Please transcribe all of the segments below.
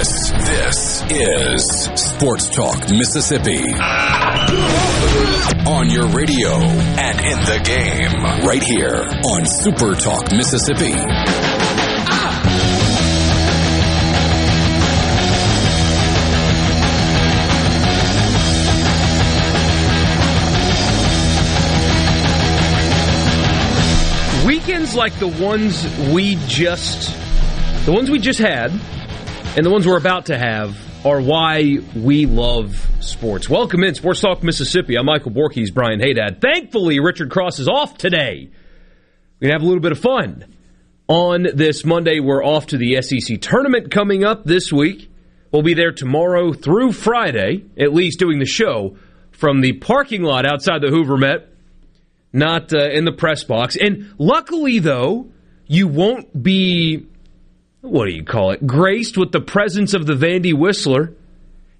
This, this is Sports Talk Mississippi. On your radio and in the game, right here on Super Talk Mississippi. Weekends like the ones we just the ones we just had and the ones we're about to have are why we love sports. Welcome in Sports Talk Mississippi. I'm Michael Borkes, Brian Hadad. Thankfully, Richard Cross is off today. We're going to have a little bit of fun. On this Monday, we're off to the SEC tournament coming up this week. We'll be there tomorrow through Friday, at least doing the show from the parking lot outside the Hoover Met not uh, in the press box. And luckily, though, you won't be, what do you call it, graced with the presence of the Vandy Whistler.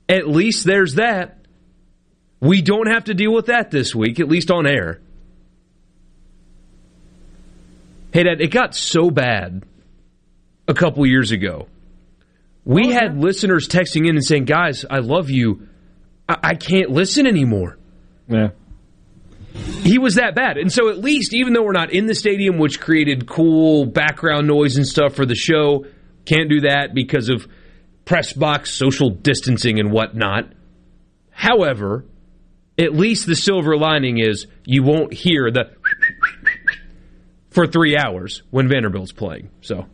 At least there's that. We don't have to deal with that this week, at least on air. Hey, Dad, it got so bad a couple years ago. We oh, had listeners texting in and saying, guys, I love you. I, I can't listen anymore. Yeah he was that bad. And so, at least, even though we're not in the stadium, which created cool background noise and stuff for the show, can't do that because of press box social distancing and whatnot. However, at least the silver lining is you won't hear the for three hours when Vanderbilt's playing. So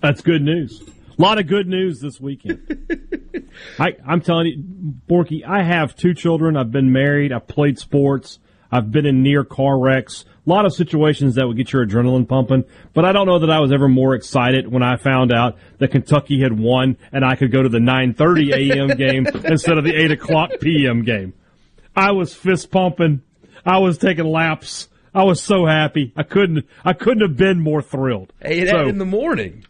that's good news. A lot of good news this weekend. I, I'm telling you, Borky, I have two children. I've been married. I've played sports. I've been in near car wrecks. A lot of situations that would get your adrenaline pumping. But I don't know that I was ever more excited when I found out that Kentucky had won and I could go to the 9:30 a.m. game instead of the 8 o'clock p.m. game. I was fist pumping. I was taking laps. I was so happy. I couldn't. I couldn't have been more thrilled. Hey, so, in the morning.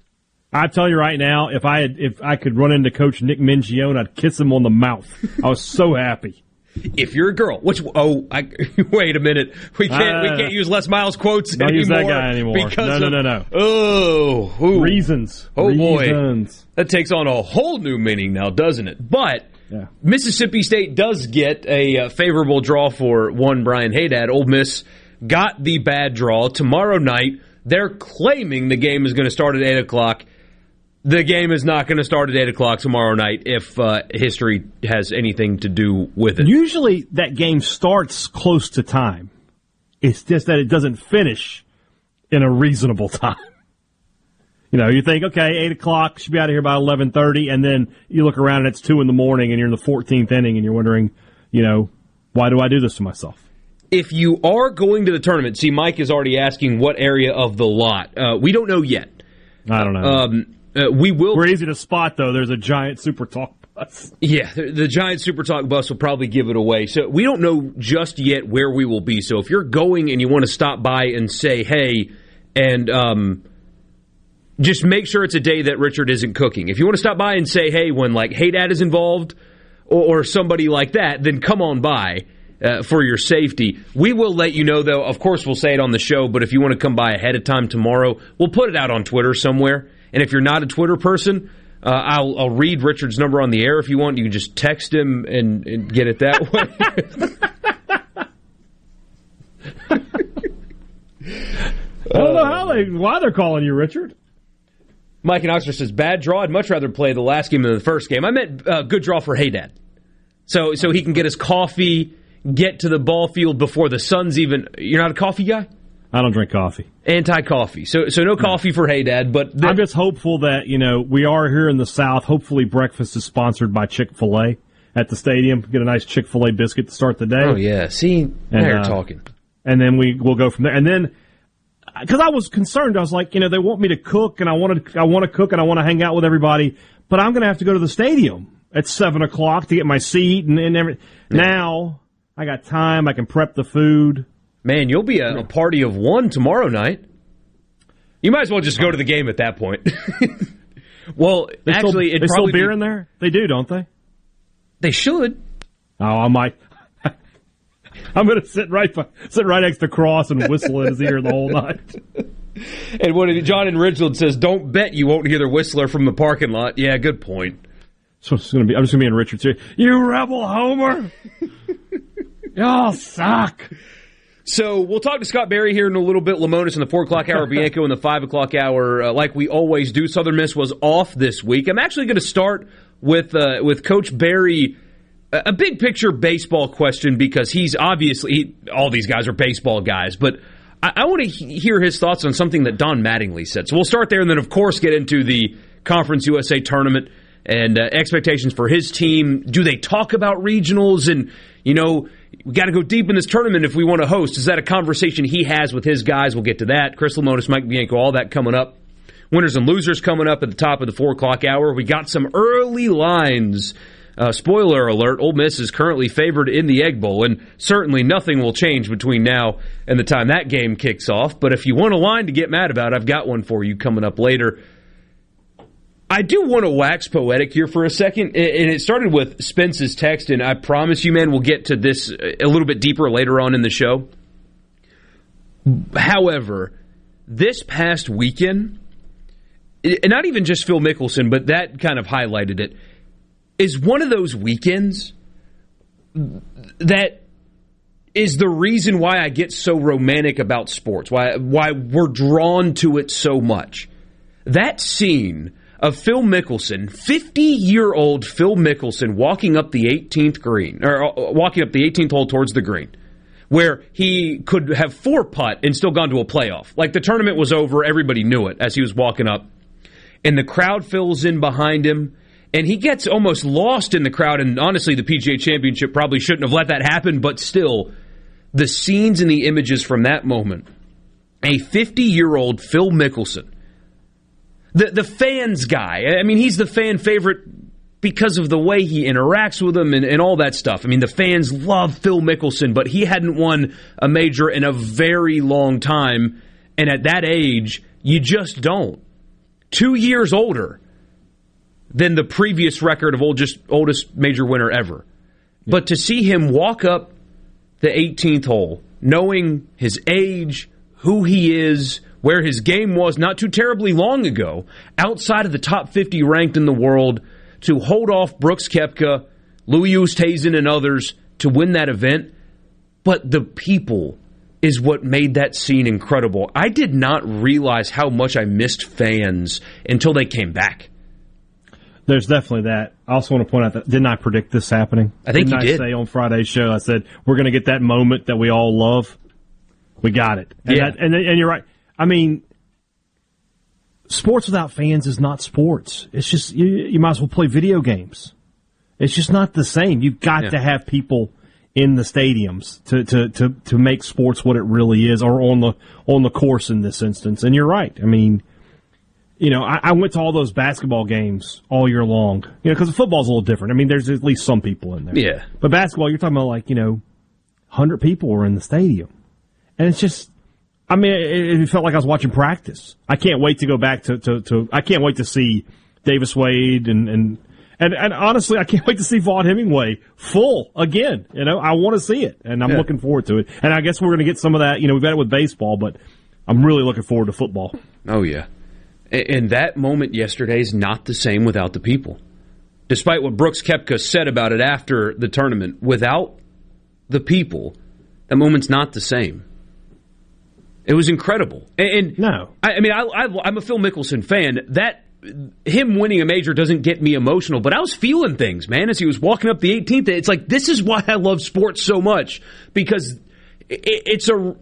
I tell you right now, if I had, if I could run into Coach Nick Mingione, I'd kiss him on the mouth. I was so happy. If you're a girl, which oh, I, wait a minute, we can't uh, we can't use Les Miles quotes don't anymore. use that guy anymore. Because no, no, no, no. Oh, ooh. reasons. Oh reasons. boy, that takes on a whole new meaning now, doesn't it? But yeah. Mississippi State does get a uh, favorable draw for one Brian Hadad. Ole Miss got the bad draw tomorrow night. They're claiming the game is going to start at eight o'clock the game is not going to start at 8 o'clock tomorrow night if uh, history has anything to do with it. Usually that game starts close to time. It's just that it doesn't finish in a reasonable time. You know, you think, okay, 8 o'clock, should be out of here by 11.30, and then you look around and it's 2 in the morning and you're in the 14th inning and you're wondering, you know, why do I do this to myself? If you are going to the tournament, see, Mike is already asking what area of the lot. Uh, we don't know yet. I don't know. Um, uh, we will. We're easy to spot, though. There's a giant Super Talk bus. Yeah, the, the, giant Super Talk bus will probably give it away. So we don't know just yet where we will be. So if you're going and you want to stop by and say hey, and um, just make sure it's a day that Richard isn't cooking. If you want to stop by and say hey when like Hey Dad is involved or, or somebody like that, then come on by. Uh, for your safety. We will let you know, though. Of course, we'll say it on the show, but if you want to come by ahead of time tomorrow, we'll put it out on Twitter somewhere. And if you're not a Twitter person, uh, I'll, I'll, read Richard's number on the air if you want. You can just text him and, and get it that way. I don't know how they why they're calling you Richard. Mike and Oxford says bad draw. I'd much rather play the last game than the first game. I meant uh, good draw for Hadad, so so he can get his coffee, get to the ball field before the sun's even. You're not a coffee guy. I don't drink coffee. Anti coffee. So so no coffee for Hey Dad, but the- I'm just hopeful that, you know, we are here in the South. Hopefully breakfast is sponsored by Chick fil A at the stadium. Get a nice Chick fil A biscuit to start the day. Oh yeah. See and, you're uh, talking. And then we will go from there. And then because I was concerned, I was like, you know, they want me to cook and I want to I want to cook and I want to hang out with everybody, but I'm going to have to go to the stadium. at seven o'clock to get my seat and, and everything. Now I got time. I can prep the food. Man, you'll be a, a party of one tomorrow night. You might as well just go to the game at that point. well, They actually, still, they still beer be- in there. They do, don't they? They should. Oh, I might. I'm going to sit right by, sit right next to Cross and whistle in his ear the whole night. And what John and Ridgeland says, "Don't bet you won't hear the whistler from the parking lot." Yeah, good point. So it's going to be. I'm just going to be in Richard's ear. You rebel Homer. Y'all suck. So we'll talk to Scott Berry here in a little bit. Lemonis in the four o'clock hour, Bianco in the five o'clock hour, uh, like we always do. Southern Miss was off this week. I'm actually going to start with uh, with Coach Berry. A big picture baseball question because he's obviously he, all these guys are baseball guys, but I, I want to he- hear his thoughts on something that Don Mattingly said. So we'll start there, and then of course get into the Conference USA tournament and uh, expectations for his team. Do they talk about regionals and you know? We got to go deep in this tournament if we want to host. Is that a conversation he has with his guys? We'll get to that. Chris Lemonis, Mike Bianco, all that coming up. Winners and losers coming up at the top of the four o'clock hour. We got some early lines. Uh, spoiler alert: Ole Miss is currently favored in the Egg Bowl, and certainly nothing will change between now and the time that game kicks off. But if you want a line to get mad about, I've got one for you coming up later. I do want to wax poetic here for a second, and it started with Spence's text, and I promise you, man, we'll get to this a little bit deeper later on in the show. However, this past weekend, not even just Phil Mickelson, but that kind of highlighted it, is one of those weekends that is the reason why I get so romantic about sports, why why we're drawn to it so much. That scene of Phil Mickelson, 50 year old Phil Mickelson, walking up the 18th green, or uh, walking up the 18th hole towards the green, where he could have four putt and still gone to a playoff. Like the tournament was over, everybody knew it as he was walking up, and the crowd fills in behind him. And he gets almost lost in the crowd. And honestly, the PGA Championship probably shouldn't have let that happen. But still, the scenes and the images from that moment. A 50 year old Phil Mickelson the the fans guy. I mean, he's the fan favorite because of the way he interacts with them and, and all that stuff. I mean, the fans love Phil Mickelson, but he hadn't won a major in a very long time, and at that age, you just don't. Two years older than the previous record of oldest oldest major winner ever. But to see him walk up the 18th hole, knowing his age, who he is, where his game was not too terribly long ago, outside of the top 50 ranked in the world, to hold off Brooks Koepka, Louis Oosthuizen, and others to win that event. But the people is what made that scene incredible. I did not realize how much I missed fans until they came back. There's definitely that. I also want to point out that didn't I predict this happening? I think didn't you I did. say on Friday's show. I said we're going to get that moment that we all love. We got it. And Yeah. that, and and you're right. I mean, sports without fans is not sports. It's just you, you might as well play video games. It's just not the same. You've got Yeah. to have people in the stadiums to, to, to, to make sports what it really is, or on the on the course in this instance. And you're right. I mean, you know, I, I went to all those basketball games all year long. You know, because football's a little different. I mean, there's at least some people in there. Yeah. But basketball, you're talking about like you know, hundred people were in the stadium, and it's just. I mean, it, it felt like I was watching practice. I can't wait to go back to, to, to I can't wait to see Davis Wade and, and and and honestly, I can't wait to see Vaught-Hemingway full again. You know, I want to see it, and I'm Yeah. looking forward to it. And I guess we're going to get some of that. You know, we've got it with baseball, but I'm really looking forward to football. Oh yeah, and that moment yesterday is not the same without the people. Despite what Brooks Koepka said about it after the tournament, without the people, that moment's not the same. It was incredible, and, and No. I, I mean, I, I, I'm a Phil Mickelson fan. That him winning a major doesn't get me emotional, but I was feeling things, man, as he was walking up the 18th. It's like this is why I love sports so much because it, it's a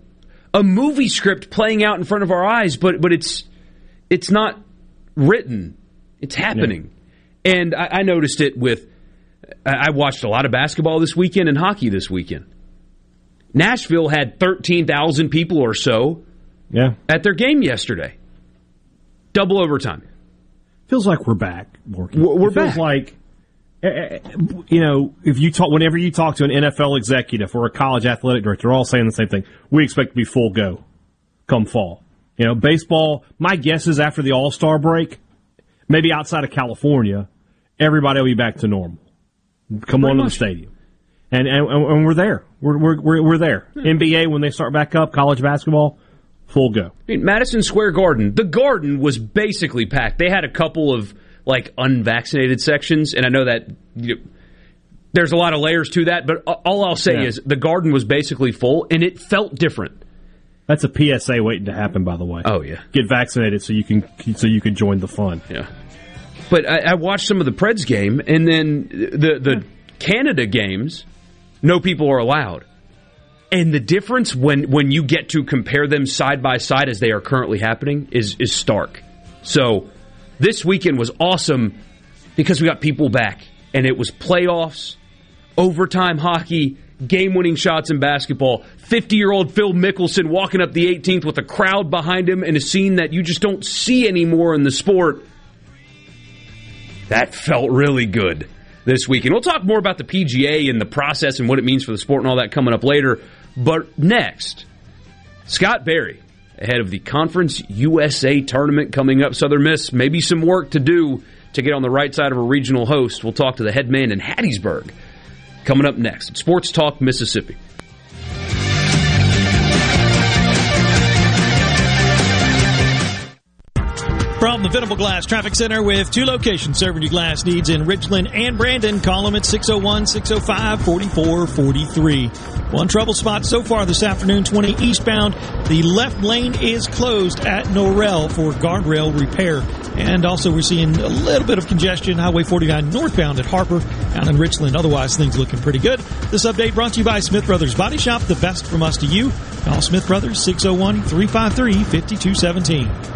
a movie script playing out in front of our eyes, but but it's it's not written; it's happening. And I, I noticed it with. I watched a lot of basketball this weekend and hockey this weekend. Nashville had 13,000 people or so Yeah, at their game yesterday. Double overtime. feels like we're back. Working. We're- we're it feels back. like eh, eh, you know, if you talk, whenever you talk to an NFL executive or a college athletic director, they're all saying the same thing. We expect to be full go come fall. You know, baseball, my guess is after the All Star break, maybe outside of California, everybody will be back to normal. Come Pretty on much. to the stadium. And, and, and we're there. We're, we're, we're there. Hmm. NBA, when they start back up, college basketball, full go. I mean, Madison Square Garden, the garden was basically packed. They had a couple of like unvaccinated sections, and I know that you know, there's a lot of layers to that, but all I'll say yeah. is the garden was basically full, and it felt different. That's a PSA waiting to happen, by the way. Oh yeah, get vaccinated so you can so you can join the fun. Yeah, but I, I watched some of the Preds game, and then the the Canada games. No people are allowed, and the difference when when you get to compare them side by side as they are currently happening is is stark. So this weekend was awesome because we got people back, and it was playoffs, overtime hockey game winning shots in basketball. 50 year old Phil Mickelson walking up the 18th with a crowd behind him in a scene that you just don't see anymore in the sport. That felt really good this weekend. We'll talk more about the PGA and the process and what it means for the sport and all that coming up later. But next, Scott Berry, ahead of the Conference USA tournament coming up. Southern Miss, maybe some work to do to get on the right side of a regional host. We'll talk to the head man in Hattiesburg coming up next. Sports Talk Mississippi. From the Venable Glass Traffic Center with two locations serving your glass needs in Richland and Brandon. Call them at 601 605 4443. One trouble spot so far this afternoon, 20 eastbound. The left lane is closed at Norrell for guardrail repair. And also, we're seeing a little bit of congestion, Highway 49 northbound at Harper, out in Richland. Otherwise, things looking pretty good. This update brought to you by Smith Brothers Body Shop, the best from us to you. Call Smith Brothers 601 353 5217.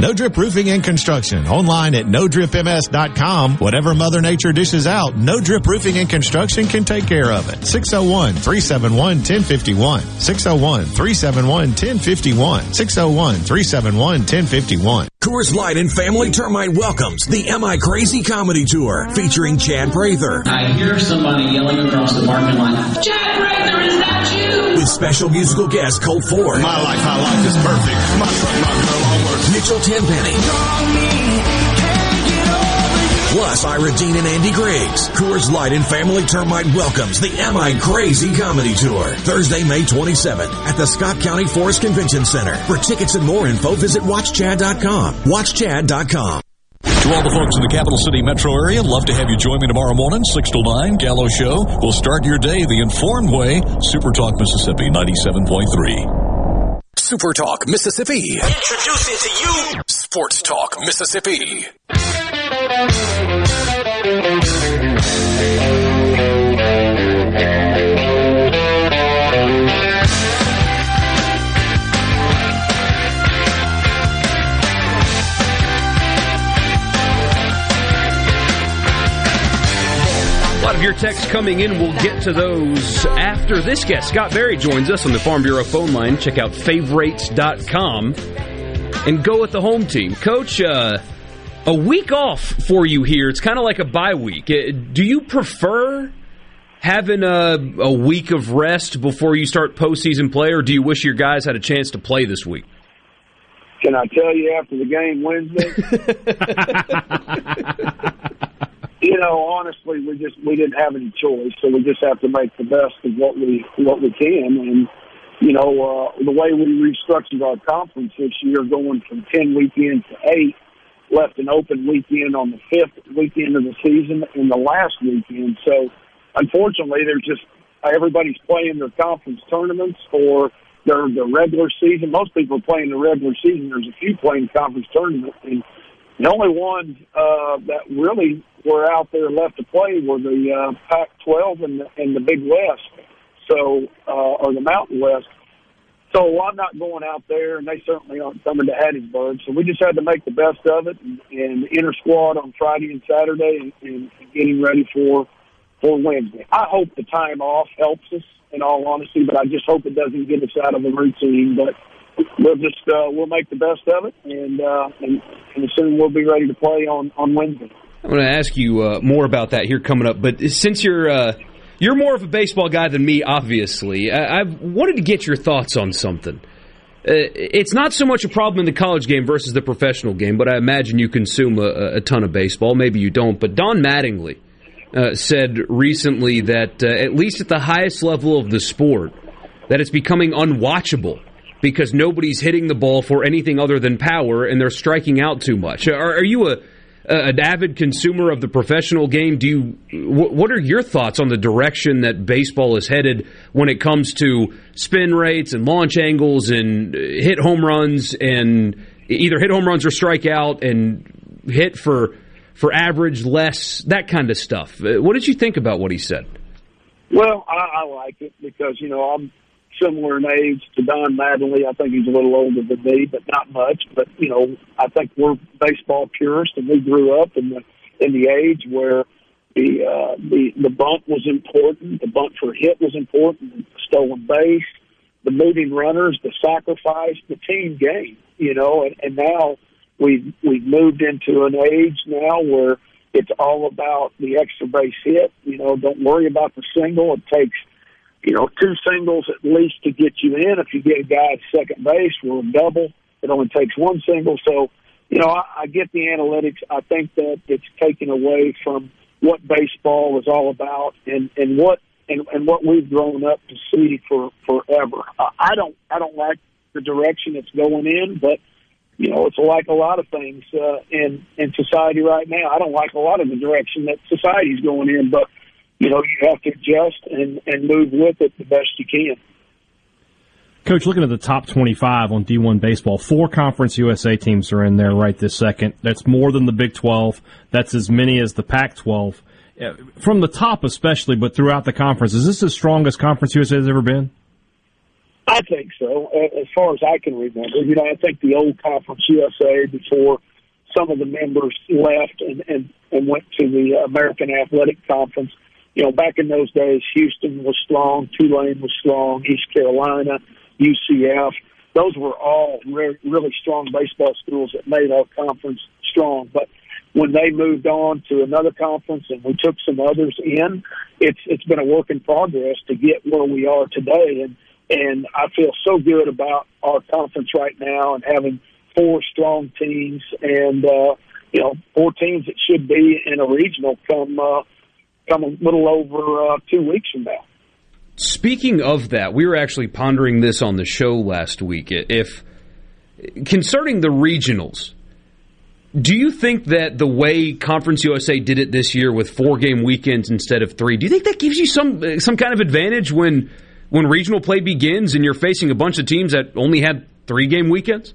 No Drip Roofing and Construction. Online at nodripms.com. Whatever Mother Nature dishes out, No Drip Roofing and Construction can take care of it. 601 371 1051. 601 371 1051. 601 371 1051. Coors Light and Family Termite welcomes the Am I Crazy Comedy Tour featuring Chad Prather. I hear somebody yelling across the parking lot, Chad Prather, is that you? With special musical guest Colt Ford. My life, my life is perfect. My truck, my girl, all works. Mitchell Tenpenny. Plus, Ira Dean and Andy Griggs. Coors Light and Family Termite welcomes the Am I Crazy Comedy Tour. Thursday, May 27th at the Scott County Forest Convention Center. For tickets and more info, visit watchchad.com. Watchchad.com. To all the folks in the capital city metro area, love to have you join me tomorrow morning, 6 to 9, Gallo Show. We'll start your day the informed way. Super Talk Mississippi 97.3. Super Talk Mississippi. Introducing to you Sports Talk Mississippi. Of your texts coming in. We'll get to those after this guest. Scott Berry joins us on the Farm Bureau phone line. Check out favorites.com and go with the home team. Coach, uh, a week off for you here. It's kind of like a bye week. Uh, do you prefer having a, a week of rest before you start postseason play, or do you wish your guys had a chance to play this week? Can I tell you after the game Wednesday? you know, honestly, we just we didn't have any choice, so we just have to make the best of what we what we can. And you know, uh, the way we restructured our conference this year, going from ten weekends to eight, left an open weekend on the fifth weekend of the season and the last weekend. So, unfortunately, there's just everybody's playing their conference tournaments or their the regular season. Most people are playing the regular season. There's a few playing conference tournament, and the only ones uh, that really were out there left to play were the uh, Pac-12 and the, and the Big West, so uh, or the Mountain West. So I'm not going out there, and they certainly aren't coming to Hattiesburg. So we just had to make the best of it and, and inter squad on Friday and Saturday, and, and getting ready for for Wednesday. I hope the time off helps us in all honesty, but I just hope it doesn't get us out of the routine. But we'll just uh, we'll make the best of it, and uh, and, and soon we'll be ready to play on on Wednesday. I'm going to ask you uh, more about that here coming up, but since you're uh, you're more of a baseball guy than me, obviously, I, I wanted to get your thoughts on something. Uh, it's not so much a problem in the college game versus the professional game, but I imagine you consume a, a ton of baseball. Maybe you don't, but Don Mattingly uh, said recently that uh, at least at the highest level of the sport, that it's becoming unwatchable because nobody's hitting the ball for anything other than power and they're striking out too much. Are, are you a an avid consumer of the professional game? Do you what are your thoughts on the direction that baseball is headed when it comes to spin rates and launch angles and hit home runs and either hit home runs or strike out and hit for for average, less, that kind of stuff. Uh, what did you think about what he said? Well, I, I like it because you know I'm similar in age to Don Mattingly. I think he's a little older than me, but not much. But you know, I think we're baseball purists, and we grew up in the in the age where the uh, the the bunt was important, the bunt for hit was important, stolen base, the moving runners, the sacrifice, the team game. You know, and, and now we've we've moved into an age now where it's all about the extra base hit. You know, don't worry about the single. It takes you know two singles at least to get you in. If you get a guy at second base, we're a double. It only takes one single. So, you know, I, I get the analytics. I think that it's taken away from what baseball is all about and and what and, and what we've grown up to see for forever. I don't I don't like the direction it's going in, but you know, it's like a lot of things uh, in in society right now. I don't like a lot of the direction that society's going in, but you know, you have to adjust and and move with it the best you can. Coach, looking at the top 25 on D1 baseball, four Conference USA teams are in there right this second. That's more than the Big 12. That's as many as the Pac 12. Uh, from the top, especially, but throughout the conference, is this the strongest Conference USA has ever been? I think so, as far as I can remember. You know, I think the old Conference USA before some of the members left and and, and went to the American Athletic Conference. You know, back in those days, Houston was strong, Tulane was strong, East Carolina, UCF. Those were all re- really strong baseball schools that made our conference strong. But when they moved on to another conference and we took some others in, it's it's been a work in progress to get where we are today. And and I feel so good about our conference right now and having four strong teams and, uh, you know, four teams that should be in a regional come, uh, come a little over uh, two weeks from now. Speaking of that, we were actually pondering this on the show last week. If concerning the regionals, do you think that the way Conference USA did it this year with four game weekends instead of three, do you think that gives you some some kind of advantage when when regional play begins and you're facing a bunch of teams that only had three game weekends?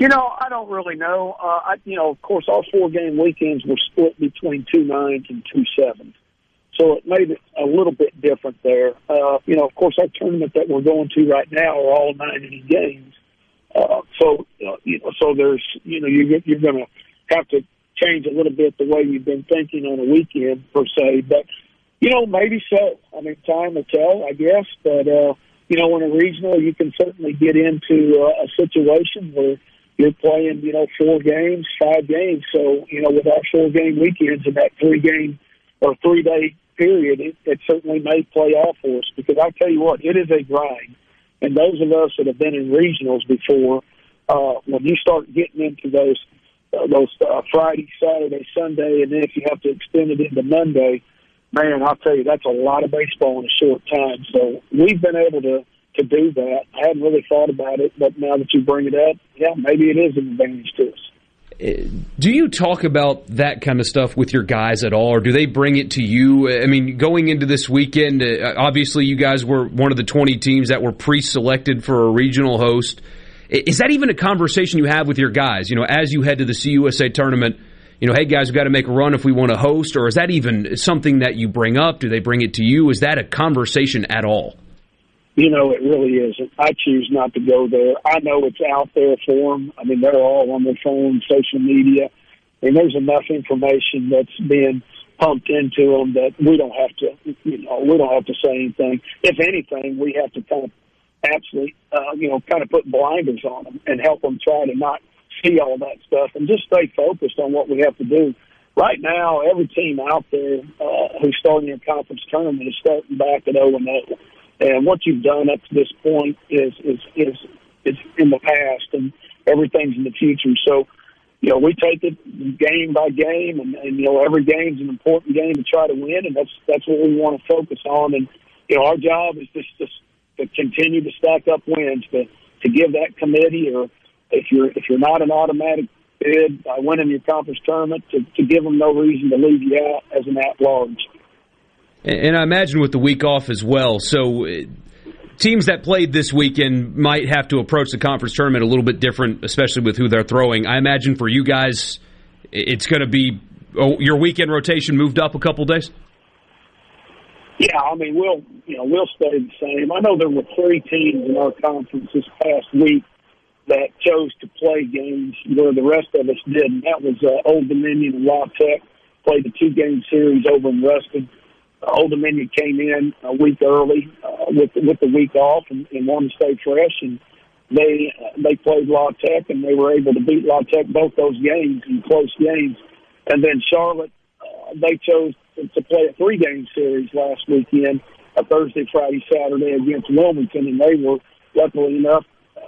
You know, I don't really know. Uh, I, you know, of course, all four game weekends were split between two nines and two sevens, so it made it a little bit different there. Uh, you know, of course, our tournament that we're going to right now are all nine inning games. Uh, so, uh, you know, so there's, you know, you're, you're going to have to change a little bit the way you've been thinking on a weekend per se. But you know, maybe so. I mean, time will tell, I guess. But uh, you know, in a regional, you can certainly get into uh, a situation where you're playing, you know, four games, five games. So you know, with our four game weekends and that three game or three day period, it, it certainly may play off for us because I tell you what, it is a grind. And those of us that have been in regionals before, uh, when you start getting into those uh, those uh, Friday, Saturday, Sunday, and then if you have to extend it into Monday, man, I'll tell you that's a lot of baseball in a short time. So we've been able to to do that. I hadn't really thought about it, but now that you bring it up, yeah, maybe it is an advantage to us. Do you talk about that kind of stuff with your guys at all, or do they bring it to you? I mean, going into this weekend, uh, obviously you guys were one of the 20 teams that were pre-selected for a regional host. Is that even a conversation you have with your guys? You know, as you head to the CUSA tournament, you know, hey guys, we've got to make a run if we want to host, or is that even something that you bring up? Do they bring it to you? Is that a conversation at all? You know, it really isn't. I choose not to go there. I know it's out there for them. I mean, they're all on their phone, social media, and there's enough information that's being pumped into them that we don't have to, you know, we don't have to say anything. If anything, we have to kind of absolutely, uh, you know, kind of put blinders on them and help them try to not see all that stuff and just stay focused on what we have to do. Right now, every team out there uh, who's starting a conference tournament is starting back at 0 and 0 and what you've done up to this point is is is is in the past, and everything's in the future. So, you know, we take it game by game, and, and you know, every game's an important game to try to win, and that's that's what we want to focus on. And you know, our job is just just to continue to stack up wins, to to give that committee, or if you're if you're not an automatic bid by winning your conference tournament, to, to give them no reason to leave you out as an at large. And I imagine with the week off as well. So teams that played this weekend might have to approach the conference tournament a little bit different, especially with who they're throwing. I imagine for you guys, it's going to be oh, your weekend rotation moved up a couple days. Yeah, I mean we'll you know we'll stay the same. I know there were three teams in our conference this past week that chose to play games where the rest of us didn't. That was uh, Old Dominion and La Tech played the two game series over in Ruston. Old Dominion came in a week early uh, with with the week off and, and wanted to stay fresh, and they uh, they played La Tech and they were able to beat La Tech both those games in close games. And then Charlotte, uh, they chose to, to play a three game series last weekend, a Thursday, Friday, Saturday against Wilmington, and they were luckily enough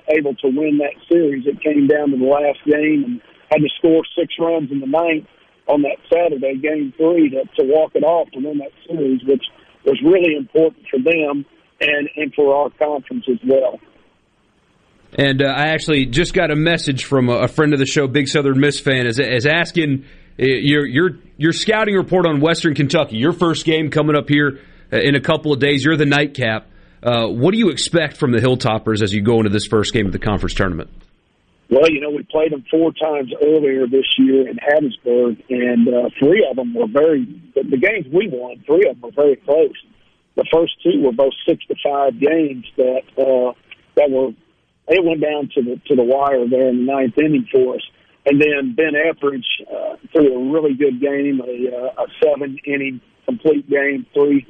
able to win that series. It came down to the last game and had to score six runs in the ninth on that Saturday, game three, to, to walk it off to win that series, which was really important for them and, and for our conference as well. And uh, I actually just got a message from a, friend of the show, Big Southern Miss fan, is, is asking uh, your your your scouting report on Western Kentucky. Your first game coming up here uh, in a couple of days. You're the nightcap. Uh, what do you expect from the Hilltoppers as you go into this first game of the conference tournament? Well, you know, we played them four times earlier this year in Hattiesburg, and uh, three of them were very. The, the games we won, three of them were very close. The first two were both six to five games that uh, that were. They went down to the to the wire there in the ninth inning for us, and then Ben Ethridge uh, threw a really good game, a, uh, a seven inning complete game, three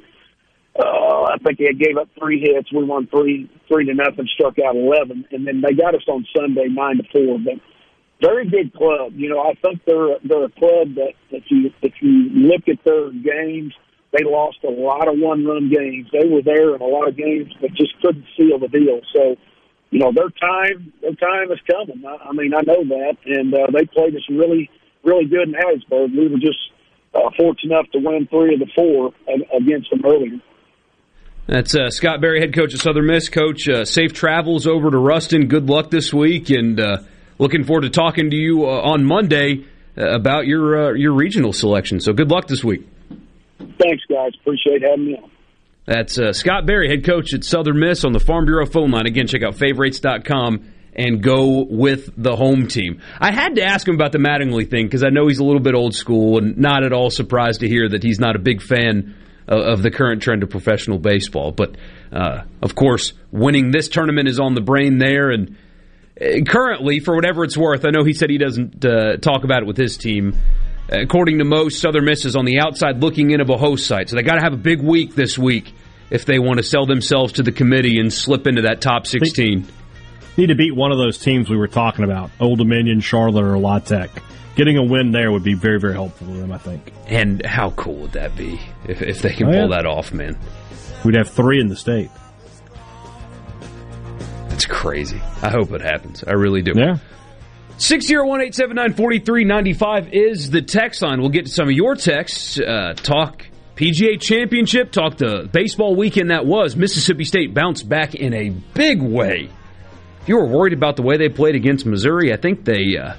uh, I think they gave up three hits. We won three three to nothing, struck out eleven, and then they got us on Sunday nine to four. But very good club. You know, I think they're they're a club that if you if you look at their games, they lost a lot of one run games. They were there in a lot of games, but just couldn't seal the deal. So, you know, their time their time is coming. I, I mean, I know that, and uh, they played us really really good in Hattiesburg. We were just uh, fortunate enough to win three of the four against them earlier. That's uh, Scott Berry, head coach of Southern Miss. Coach, uh, safe travels over to Ruston. Good luck this week, and uh, looking forward to talking to you uh, on Monday uh, about your uh, your regional selection. So good luck this week. Thanks, guys. Appreciate having me on. That's Scott Berry, head coach at Southern Miss on the Farm Bureau phone line. Again, check out favorites.com and go with the home team. I had to ask him about the Mattingly thing because I know he's a little bit old school and not at all surprised to hear that he's not a big fan of the current trend of professional baseball. But uh, of course, winning this tournament is on the brain there. And uh, currently, for whatever it's worth, I know he said he doesn't uh, talk about it with his team. according to most, Southern Miss is on the outside looking in of a host site. So they got to have a big week this week if they want to sell themselves to the committee and slip into that top 16. Need to beat one of those teams we were talking about, Old Dominion, Charlotte, or La Tech. Getting a win there would be very, very helpful to them, I think. And how cool would that be if, if they can Oh, yeah. pull that off, man? We'd have three in the state. That's crazy. I hope it happens. I really do. Yeah. 601-879-4395 is the text line. We'll get to some of your texts. Uh, talk PGA Championship. Talk the baseball weekend that was. Mississippi State bounced back in a big way. If you were worried about the way they played against Missouri, I think they uh,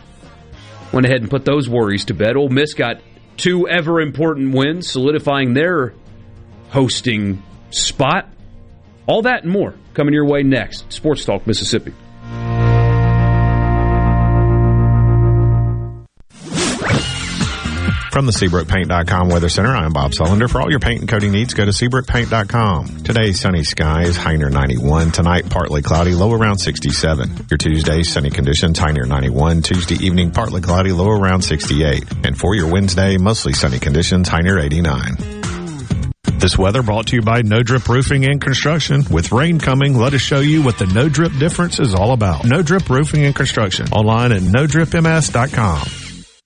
went ahead and put those worries to bed. Ole Miss got two ever important wins, solidifying their hosting spot. All that and more coming your way next. Sports Talk Mississippi. From the SeabrookPaint.com Weather Center, I'm Bob Sullender. For all your paint and coating needs, go to SeabrookPaint.com. Today, sunny skies, high near 91. Tonight, partly cloudy, low around 67. Your Tuesday, sunny conditions, high near 91. Tuesday evening, partly cloudy, low around 68. And for your Wednesday, mostly sunny conditions, high near 89. This weather brought to you by No Drip Roofing and Construction. With rain coming, let us show you what the No Drip difference is all about. No Drip Roofing and Construction. Online at NoDripMS.com.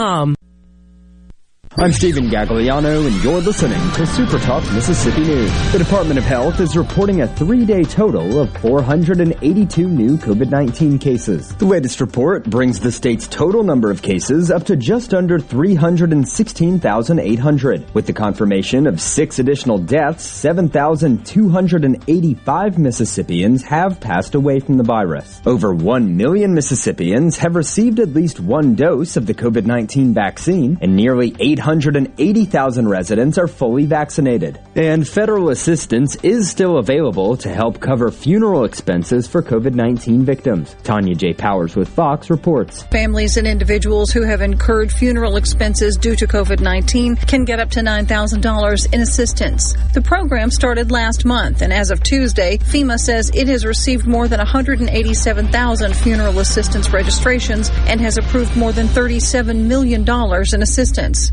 um. I'm Stephen Gagliano, and you're listening to Super Talk Mississippi News. The Department of Health is reporting a three-day total of 482 new COVID-19 cases. The latest report brings the state's total number of cases up to just under 316,800. With the confirmation of six additional deaths, 7,285 Mississippians have passed away from the virus. Over 1 million Mississippians have received at least one dose of the COVID-19 vaccine, and nearly 880,000 residents are fully vaccinated. And federal assistance is still available to help cover funeral expenses for COVID-19 victims. Tanya J. Powers with Fox reports. Families and individuals who have incurred funeral expenses due to COVID-19 can get up to $9,000 in assistance. The program started last month, and as of Tuesday, FEMA says it has received more than 187,000 funeral assistance registrations and has approved more than $37 million in assistance.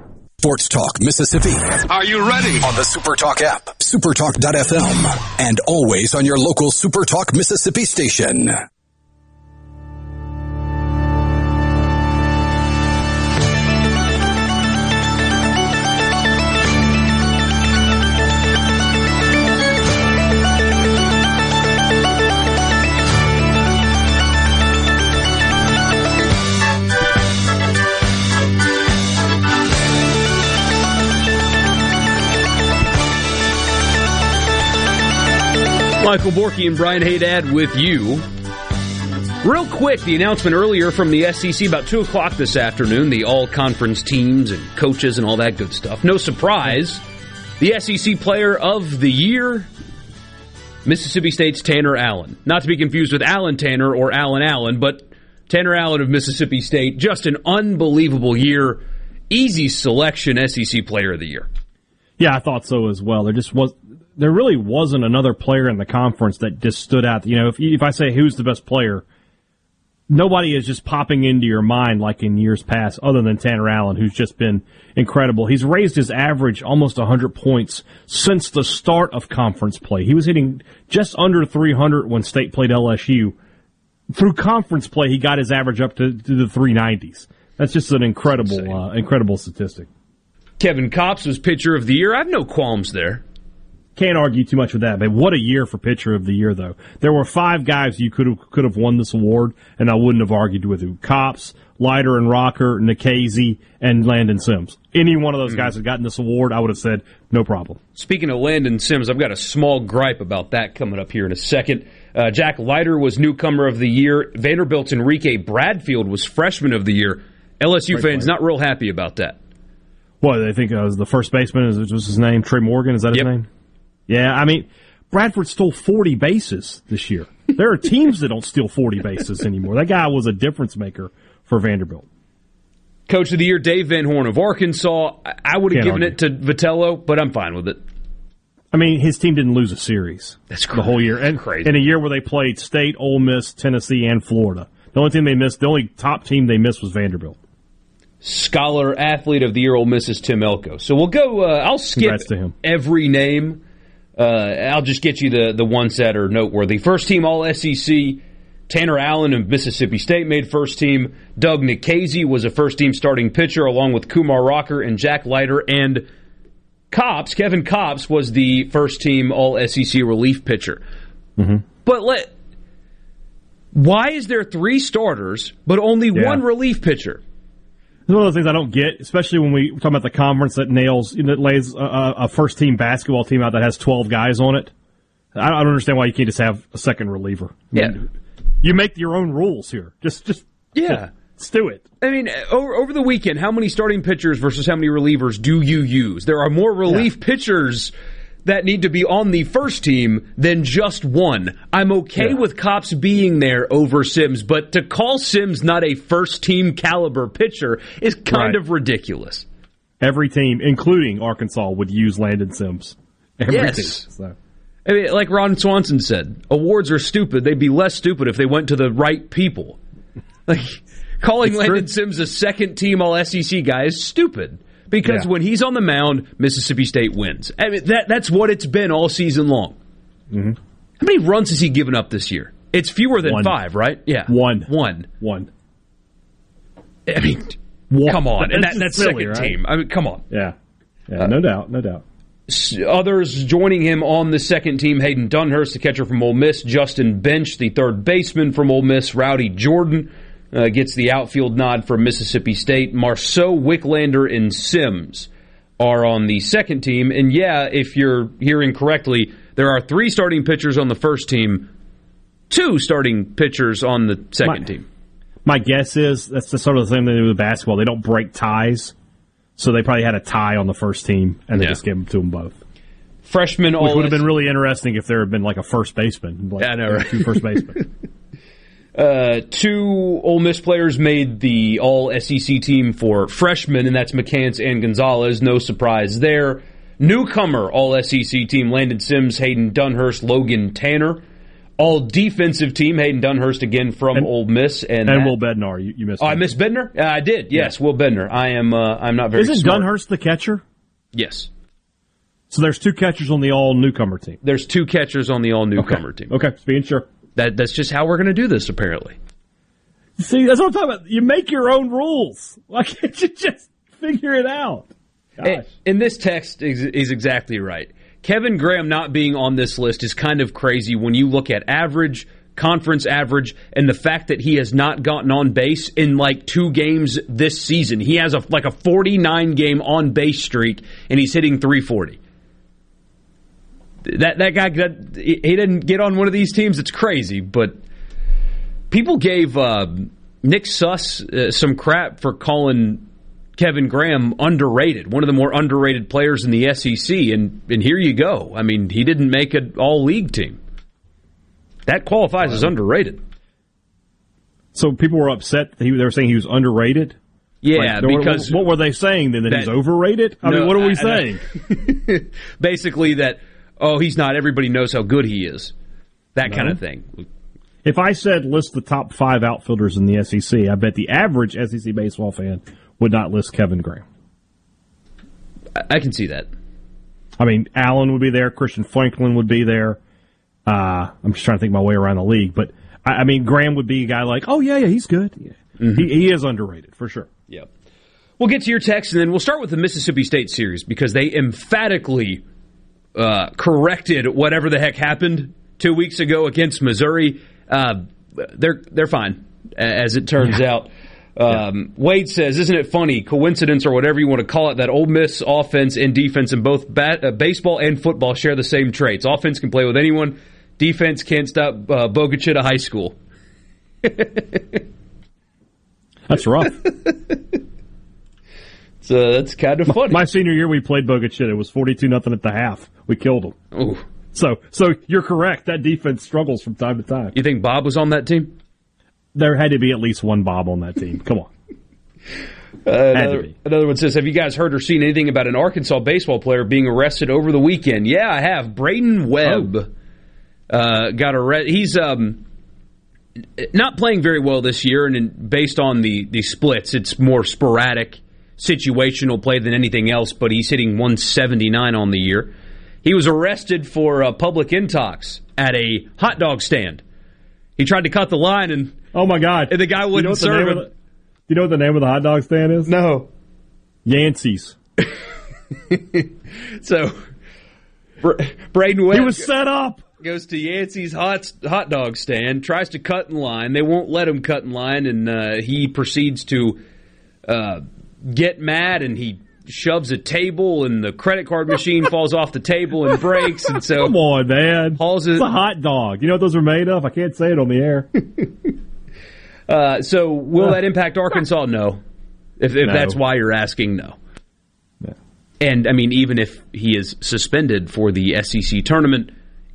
Sports Talk Mississippi. Are you ready? On the Super Talk app, supertalk.fm, and always on your local Super Talk Mississippi station. Michael Borky and Brian Hadad with you. Real quick, the announcement earlier from the SEC about 2 o'clock this afternoon, the all conference teams and coaches and all that good stuff. No surprise, the SEC player of the year, Mississippi State's Tanner Allen. Not to be confused with Allen Tanner or Allen Allen, but Tanner Allen of Mississippi State. Just an unbelievable year. Easy selection, SEC player of the year. Yeah, I thought so as well. There just was there really wasn't another player in the conference that just stood out. You know, if if I say who's the best player, nobody is just popping into your mind like in years past, other than Tanner Allen, who's just been incredible. He's raised his average almost 100 points since the start of conference play. He was hitting just under 300 when State played LSU. Through conference play, he got his average up to, to the 390s. That's just an incredible, uh, incredible statistic. Kevin Kopps was pitcher of the year. I have no qualms there. Can't argue too much with that. But what a year for pitcher of the year, though. There were five guys you could have could have won this award, and I wouldn't have argued with you. Kopps, Leiter and Rocker, Nikhazy, and Landon Sims. Any one of those guys had gotten this award, I would have said no problem. Speaking of Landon Sims, I've got a small gripe about that coming up here in a second. Uh, Jack Leiter was newcomer of the year. Vanderbilt's Enrique Bradfield was freshman of the year. LSU Great fans player. not real happy about that. What they think uh, was the first baseman is was his name Trey Morgan? Is that his name? Yeah, I mean Bradfield stole forty bases this year. There are teams that don't steal forty bases anymore. That guy was a difference maker for Vanderbilt. Coach of the year, Dave Van Horn of Arkansas. I- would have given it to Vitello, but I'm fine with it. I mean, his team didn't lose a series. That's the whole year, and crazy. in a year where they played State, Ole Miss, Tennessee, and Florida. The only team they missed, the only top team they missed was Vanderbilt. Scholar Athlete of the Year, Ole Miss's Tim Elko. So we'll go. Uh, I'll skip Congrats to him. every name. Uh, I'll just get you the the ones that are noteworthy. First team All SEC. Tanner Allen of Mississippi State made first team. Doug Nikhazy was a first team starting pitcher along with Kumar Rocker and Jack Leiter and Kopps. Kevin Kopps was the first team All SEC relief pitcher. Mm-hmm. But let why is there three starters but only Yeah. one relief pitcher? It's one of those things I don't get, especially when we talk about the conference that nails that lays a, a first team basketball team out that has twelve guys on it. I don't understand why you can't just have a second reliever. I mean, you make your own rules here. Just, just Yeah. let's do it. I mean, over, over the weekend, how many starting pitchers versus how many relievers do you use? There are more relief pitchers that need to be on the first team than just one. I'm okay with Kopps being there over Sims, but to call Sims not a first team caliber pitcher is kind Right. of ridiculous. Every team, including Arkansas, would use Landon Sims. Every Yes. team. So. I mean, like Ron Swanson said, awards are stupid. They'd be less stupid if they went to the right people. Like calling It's Landon true. Sims a second team All SEC guy is stupid because Yeah. when he's on the mound, Mississippi State wins. I mean, that that's what it's been all season long. Mm-hmm. How many runs has he given up this year? It's fewer than One. five, right? Yeah, One. one. One. I mean, One. come on, and that, That's silly, second right? team. I mean, come on. Yeah. Yeah, no doubt, no doubt. Others joining him on the second team: Hayden Dunhurst, the catcher from Ole Miss; Justin Bench, the third baseman from Ole Miss; Rowdy Jordan uh, gets the outfield nod from Mississippi State. Marceau, Wicklander, and Sims are on the second team. And yeah, if you're hearing correctly, there are three starting pitchers on the first team, two starting pitchers on the second My- team. My guess is that's the sort of the same thing they do with basketball. They don't break ties, so they probably had a tie on the first team, and they Yeah. just gave them to them both. Freshman Which would have been really interesting if there had been like a first baseman. Like, Yeah, I know, right? Two first basemen. Uh, two Ole Miss players made the All SEC team for freshmen, and that's McCants and Gonzalez. No surprise there. Newcomer All SEC team: Landon Sims, Hayden Dunhurst, Logan Tanner. All defensive team: Hayden Dunhurst again from And- Ole Miss, and, and Will Bednar, you, you missed. Oh, I missed Bednar. Uh, I did. Yes, Will Bednar. I am. Uh, I'm not very. Isn't smart. Dunhurst the catcher? Yes. So there's two catchers on the all newcomer team. There's two catchers on the all newcomer team. Okay, just being sure. That that's just how we're going to do this. Apparently. See, that's what I'm talking about. You make your own rules. Why can't you just figure it out? And, and this text is, is exactly right. Kevin Graham not being on this list is kind of crazy when you look at average, conference average, and the fact that he has not gotten on base in like two games this season. He has a like a 49 game on base streak, and he's hitting 340. That that guy that he didn't get on one of these teams. It's crazy, but people gave uh, Nick Suss uh, some crap for calling Kevin Graham underrated, one of the more underrated players in the SEC, and and here you go. I mean, he didn't make an all league team. That qualifies as underrated. So people were upset that he, they were saying he was underrated. Yeah, Like, because what were they saying then? That, he's overrated? I No, mean, what are we I- saying? Basically, that oh, he's not. Everybody knows how good he is. That kind of thing. If I said list the top five outfielders in the SEC, I bet the average SEC baseball fan would not list Kevin Graham. I, I can see that. I mean, Allen would be there, Christian Franklin would be there. Uh, I'm just trying to think my way around the league, but I, I mean, Graham would be a guy like, oh yeah, yeah, he's good. Yeah. Mm-hmm. He, he is underrated for sure. Yep. We'll get to your text, and then we'll start with the Mississippi State series because they emphatically uh, corrected whatever the heck happened two weeks ago against Missouri. Uh, they're they're fine, as it turns out. Um, Wade says, "Isn't it funny, coincidence or whatever you want to call it, that Ole Miss offense and defense in both bat, uh, baseball and football share the same traits? Offense can play with anyone. Defense can't stop uh, Bogue Chitto High School." That's rough. So that's kind of funny. My senior year, we played Bogue Chitto. It was 42 nothing at the half. We killed them. Ooh. So, so you're correct. That defense struggles from time to time. You think Bob was on that team? There had to be at least one Bob on that team. Come on. Uh, another, another one says, "Have you guys heard or seen anything about an Arkansas baseball player being arrested over the weekend?" Yeah, I have. Braydon Webb uh, got arrested. He's um, not playing very well this year, and in, based on the the splits, it's more sporadic, situational play than anything else. But he's hitting 179 on the year. He was arrested for uh, public intox at a hot dog stand. He tried to cut the line, and oh my god, and the guy You wouldn't what the serve him. of the- you know what the name of the hot dog stand is? No. Yancey's. So, Bra- Braydon Webb He was set up. goes to Yancey's hot hot dog stand, tries to cut in line. They won't let him cut in line, and uh, he proceeds to uh, get mad and he shoves a table, and the credit card machine falls off the table and breaks. And so, Come on, man. Hauls It's it. a hot dog. You know what those are made of? I can't say it on the air. uh, so will that impact Arkansas? No. If, if No. that's why you're asking, no. And I mean, even if he is suspended for the SEC tournament,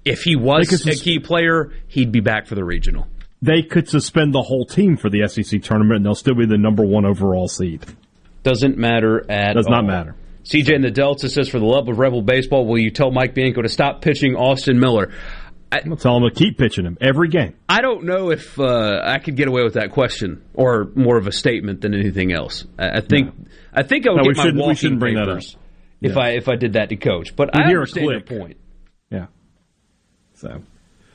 if he was a sus- key player, he'd be back for the regional. they could suspend the whole team for the SEC tournament, and they'll still be the number one overall seed. Doesn't matter at Does all. not matter. CJ in the Delta says, for the love of Rebel baseball, will you tell Mike Bianco to stop pitching Austin Miller? I, I'll tell him to keep pitching him every game. I don't know if uh, I could get away with that question or more of a statement than anything else. I, I think I think I would No, we get my shouldn't- we walking shouldn't bring that papers up. if Yeah. I if I did that to coach. But You I understand your point. Yeah. So,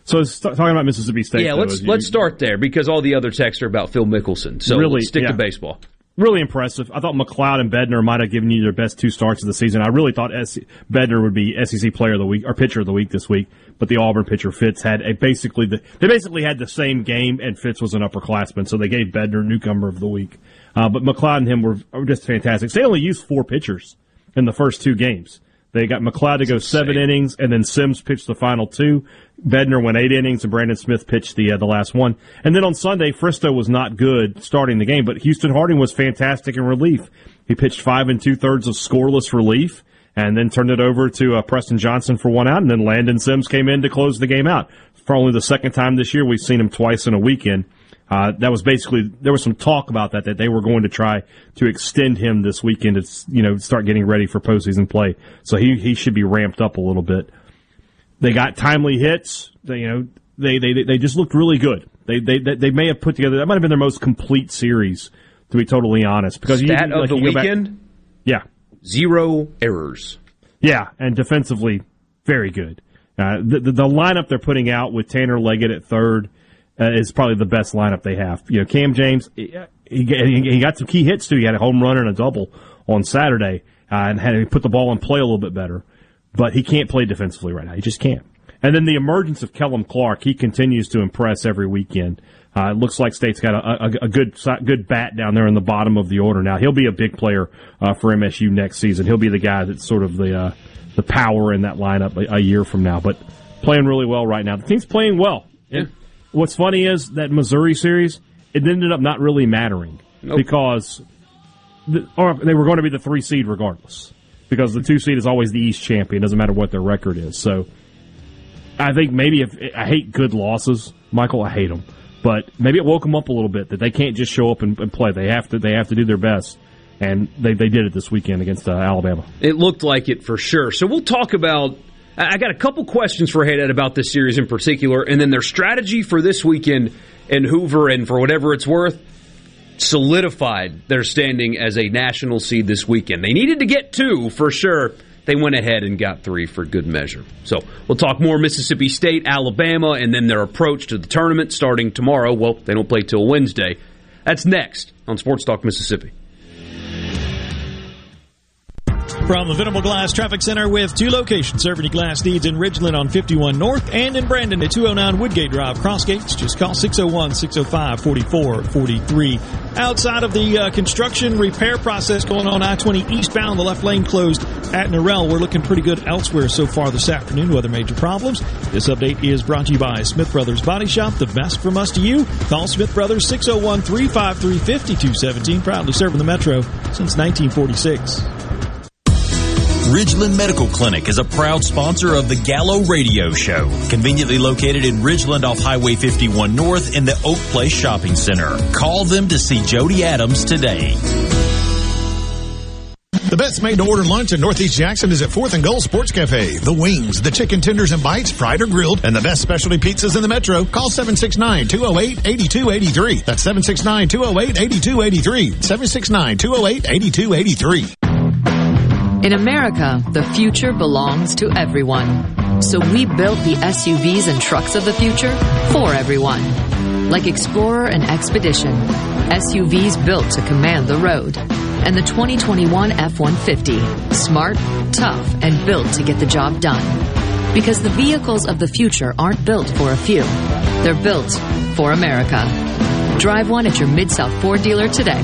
so talking about Mississippi State. Yeah, though, let's you- let's start there because all the other texts are about Phil Mickelson. So Really, let's stick yeah. to baseball. Really impressive. I thought McLeod and Bednar might have given you their best two starts of the season. I really thought S- Bednar would be SEC Player of the Week or Pitcher of the Week this week, but the Auburn pitcher Fitts had a basically the they basically had the same game, and Fitts was an upperclassman, so they gave Bednar Newcomer of the Week. Uh, but McLeod and him were, were just fantastic. So They only used four pitchers in the first two games. They got McLeod to go seven innings, and then Sims pitched the final two. Bednar went eight innings, and Brandon Smith pitched the uh, the last one. And then on Sunday, Fristoe was not good starting the game, but Houston Harding was fantastic in relief. He pitched five and two thirds of scoreless relief, and then turned it over to uh, Preston Johnson for one out, and then Landon Sims came in to close the game out. For only the second time this year, we've seen him twice in a weekend. Uh, that was basically there was some talk about that that they were going to try to extend him this weekend to you know start getting ready for postseason play. So he he should be ramped up a little bit. They got timely hits. They, you know they they they just looked really good. They they they, may have put together that might have been their most complete series to be totally honest because Stat you, of like, the you go back- weekend: yeah, zero errors. yeah, and defensively, very good. Uh, the, the the lineup they're putting out with Tanner Leggett at third uh, is probably the best lineup they have. You know, Cam James, he, he got some key hits too. He had a home run and a double on Saturday, uh, and had to put the ball in play a little bit better. But he can't play defensively right now. He just can't. And then the emergence of Kellum Clark, he continues to impress every weekend. Uh, it looks like State's got a, a, a good good bat down there in the bottom of the order now. He'll be a big player uh, for MSU next season. He'll be the guy that's sort of the uh, the power in that lineup a, a year from now. But playing really well right now. The team's playing well. Yeah. What's funny is that Missouri series it ended up not really mattering Nope. because the, or they were going to be the three seed regardless because the two seed is always the East champion. Doesn't matter what their record is. So I think maybe if I hate good losses, Michael, I hate them. But maybe it woke them up a little bit that they can't just show up and, and play. They have to. They have to do their best, and they they did it this weekend against uh, Alabama. It looked like it for sure. So we'll talk about. I got a couple questions for Hadad about this series in particular, and then their strategy for this weekend in Hoover, and for whatever it's worth, solidified their standing as a national seed this weekend. They needed to get two for sure. They went ahead and got three for good measure. So we'll talk more Mississippi State, Alabama, and then their approach to the tournament starting tomorrow. Well, they don't play till Wednesday. That's next on Sports Talk Mississippi. From the Venable Glass Traffic Center with two locations serving your glass needs in Ridgeland on 51 North and in Brandon at 209 Woodgate Drive, Crossgates. Just call 601 605 4443. Outside of the uh, construction repair process going on I 20 eastbound, the left lane closed at Norell. We're looking pretty good elsewhere so far this afternoon. No other major problems. This update is brought to you by Smith Brothers Body Shop. The best from us to you. Call Smith Brothers 601 353 5217. Proudly serving the Metro since 1946. Ridgeland Medical Clinic is a proud sponsor of the Gallo Radio Show, conveniently located in Ridgeland off Highway 51 North in the Oak Place Shopping Center. Call them to see Jody Adams today. The best made to order lunch in Northeast Jackson is at Fourth and Goal Sports Cafe. The wings, the chicken tenders and bites, fried or grilled, and the best specialty pizzas in the metro. Call 769-208-8283. That's 769-208-8283. 769-208-8283. In America, the future belongs to everyone. So we built the SUVs and trucks of the future for everyone. Like Explorer and Expedition, SUVs built to command the road. And the 2021 F-150, smart, tough, and built to get the job done. Because the vehicles of the future aren't built for a few. They're built for America. Drive one at your Mid-South Ford dealer today.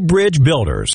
Bridge Builders.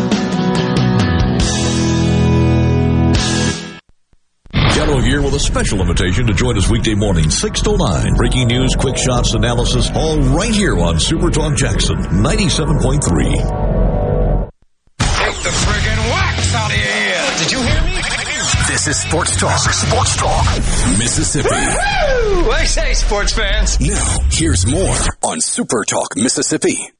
here with a special invitation to join us weekday morning, 6 to 9. Breaking news, quick shots, analysis, all right here on Super Talk Jackson 97.3. Take the friggin' wax out of your ear. Did you hear me? This is Sports Talk. Sports Talk. Mississippi. Woo! I say, sports fans. Now, here's more on Super Talk Mississippi.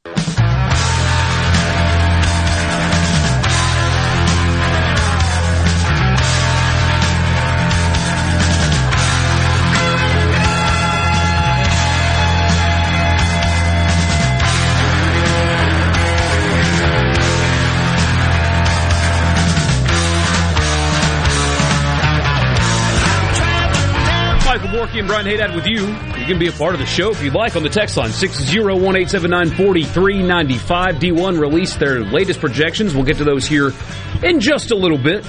Brian Hadad with you. You can be a part of the show if you'd like on the text line 601-879-4395. D1 released their latest projections. We'll get to those here in just a little bit.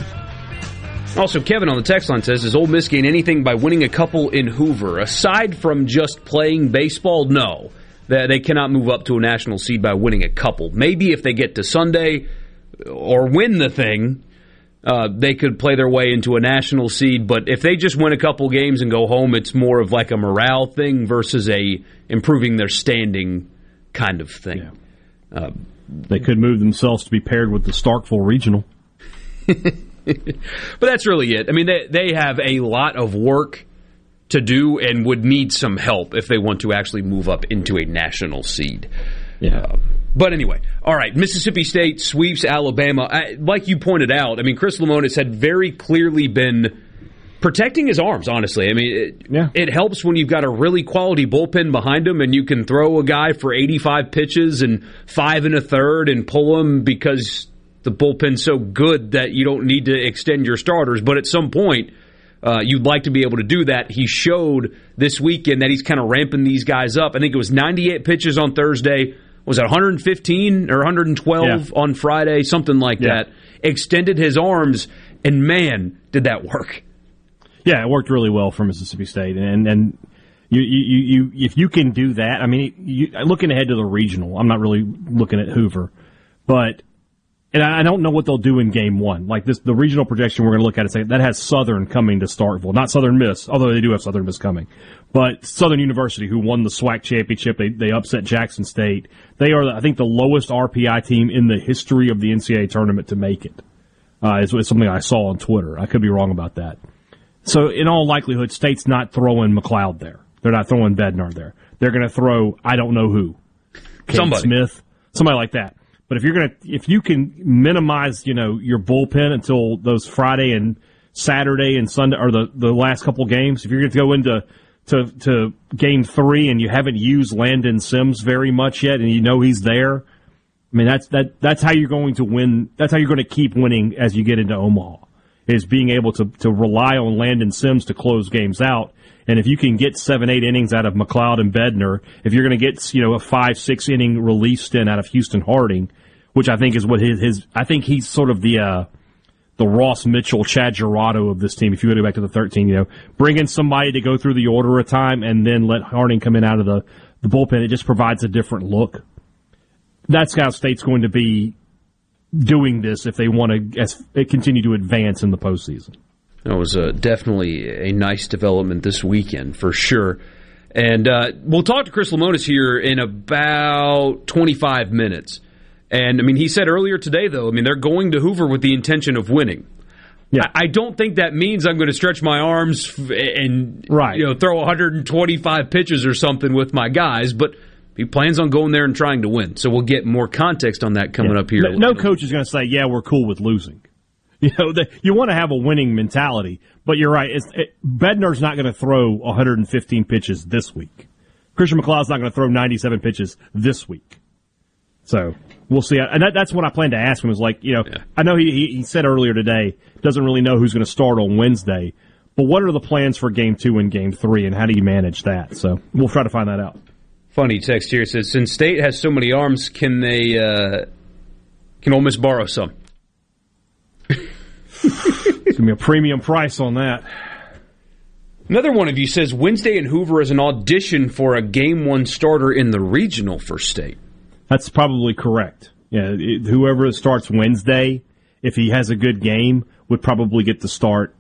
Also, Kevin on the text line says, Does Ole Miss gain anything by winning a couple in Hoover? Aside from just playing baseball, no. They cannot move up to a national seed by winning a couple. Maybe if they get to Sunday or win the thing, uh, they could play their way into a national seed. But if they just win a couple games and go home, it's more of like a morale thing versus a improving their standing kind of thing. Uh, They could move themselves to be paired with the Starkville Regional. but that's really it. I mean, they they have a lot of work to do and would need some help if they want to actually move up into a national seed. Yeah. but anyway, all right. Mississippi State sweeps Alabama. I, like you pointed out, I mean, Chris Lemonis had very clearly been protecting his arms. Honestly, I mean, it, it helps when you've got a really quality bullpen behind him, and you can throw a guy for 85 pitches and five and a third and pull him because the bullpen's so good that you don't need to extend your starters. But at some point, uh, you'd like to be able to do that. He showed this weekend that he's kind of ramping these guys up. I think it was 98 pitches on Thursday. Was it 115 or 112 Yeah. on Friday? Something like Yeah. that. Extended his arms, and man, did that work. Yeah, it worked really well for Mississippi State, and and you you, you if you can do that, I mean, you, looking ahead to the regional, I'm not really looking at Hoover, but and I don't know what they'll do in game one. Like this, the regional projection we're going to look at it say that has Southern coming to Starkville, not Southern Miss, although they do have Southern Miss coming, but Southern University who won the SWAC championship. They they upset Jackson State. They are, I think, the lowest RPI team in the history of the NCAA tournament to make it. Uh, is, is something I saw on Twitter. I could be wrong about that. So in all likelihood, State's not throwing McLeod there. They're not throwing Bednar there. They're going to throw I don't know who, Cade Somebody. Smith, somebody like that. But if you're gonna, if you can minimize, you know, your bullpen until those Friday and Saturday and Sunday or the the last couple games, if you're going to go into to to game three and you haven't used Landon Sims very much yet, and you know he's there, I mean that's that that's how you're going to win. That's how you're going to keep winning as you get into Omaha. Is being able to to rely on Landon Sims to close games out. And if you can get seven, eight innings out of McLeod and Bednar, if you're going to get you know a five, six inning relief stint out of Houston Harding, which I think is what his his I think he's sort of the uh, the Ross Mitchell, Chad Girodo of this team. If you go back to the 13, you know, bring in somebody to go through the order of time and then let Harding come in out of the the bullpen. It just provides a different look. That's how State's going to be doing this if they want to as, continue to advance in the postseason. That was uh, definitely a nice development this weekend for sure. And uh, we'll talk to Chris Lemonis here in about 25 minutes. And I mean, he said earlier today, though, I mean, they're going to Hoover with the intention of winning. Yeah. I, don't think that means I'm going to stretch my arms and right. you know throw 125 pitches or something with my guys, but he plans on going there and trying to win. So we'll get more context on that coming Yeah. up here. No, no coach is going to say, "Yeah, we're cool with losing." You know, the, you want to have a winning mentality, but you're right. It's, it, Bednar's not going to throw 115 pitches this week. Christian McLeod's not going to throw 97 pitches this week. So we'll see. And that, that's what I plan to ask him. Is like, you know, I know he, he said earlier today doesn't really know who's going to start on Wednesday, but what are the plans for Game Two and Game Three, and how do you manage that? So we'll try to find that out. Funny text here says, since State has so many arms, can they uh, can Ole Miss borrow some? It's gonna be a premium price on that. Another one of you says Wednesday in Hoover is an audition for a game one starter in the regional for State. That's probably correct. Yeah, it, whoever starts Wednesday, if he has a good game, would probably get the start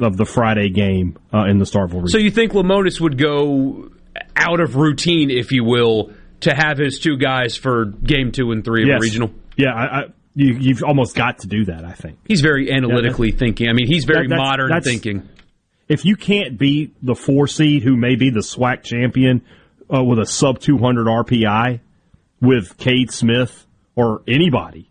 of the Friday game uh, in the Starkville So you think Lemonis would go out of routine, if you will, to have his two guys for game two and three of Yes. the regional? Yeah, I, I, you, you've almost got to do that. I think He's very analytically thinking. I mean, he's very That- that's- modern that's- thinking. if you can't beat the four seed, who may be the SWAC champion, uh, with a sub 200 RPI, with Cade Smith or anybody,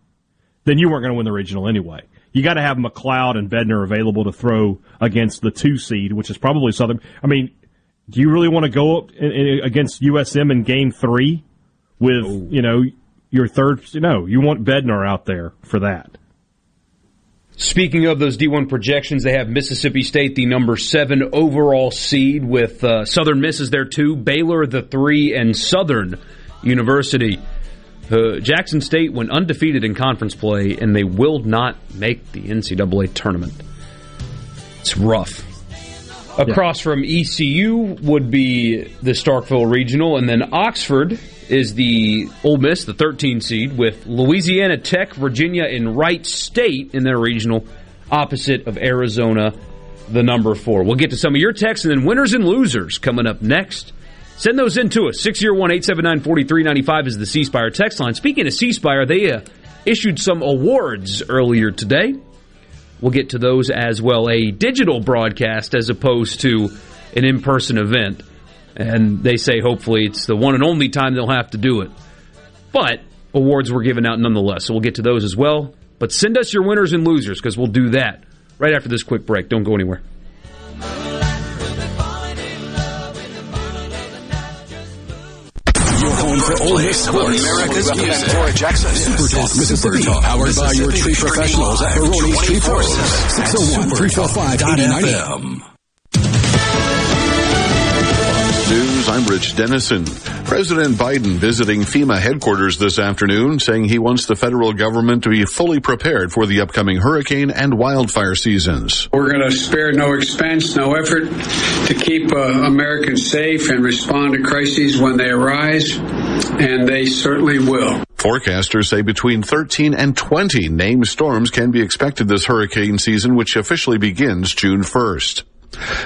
then you weren't going to win the regional anyway. You got to have McLeod and Bednar available to throw against the two seed, which is probably Southern. I mean, do you really want to go up in, in, against USM in Game Three with you know your third? No, you want Bednar out there for that. Speaking of those D1 projections, they have Mississippi State, the number seven overall seed, with uh, Southern Miss is there too, Baylor the three, and Southern University. Uh, Jackson State went undefeated in conference play, and they will not make the NCAA tournament. It's rough. Across from ECU would be the Starkville Regional, and then Oxford is the Ole Miss, the 13 seed, with Louisiana Tech, Virginia, and Wright State in their regional, opposite of Arizona, the number four. We'll get to some of your texts and then winners and losers coming up next. Send those in to us. 601 879 4395 is the C Spire text line. Speaking of C Spire, they uh, issued some awards earlier today. We'll get to those as well. A digital broadcast as opposed to an in person event. And they say hopefully it's the one and only time they'll have to do it. But awards were given out nonetheless. So we'll get to those as well. But send us your winners and losers because we'll do that right after this quick break. Don't go anywhere. Home for Ole Miss sports. America's music. Laura Jackson. Super Talk Mississippi. Powered by your tree professionals at Baroni's Tree Pros. 601 345 8090. News, I'm Rich Dennison. President Biden visiting FEMA headquarters this afternoon, saying he wants the federal government to be fully prepared for the upcoming hurricane and wildfire seasons. We're going to spare no expense, no effort to keep uh, Americans safe and respond to crises when they arise, and they certainly will. Forecasters say between 13 and 20 named storms can be expected this hurricane season, which officially begins June 1st.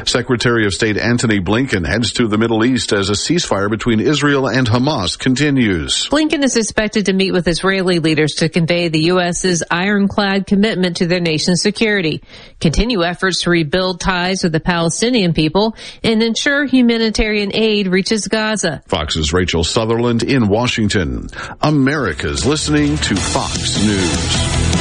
Secretary of State Antony Blinken heads to the Middle East as a ceasefire between Israel and Hamas continues. Blinken is expected to meet with Israeli leaders to convey the U.S.'s ironclad commitment to their nation's security, continue efforts to rebuild ties with the Palestinian people, and ensure humanitarian aid reaches Gaza. Fox's Rachel Sutherland in Washington. America's listening to Fox News.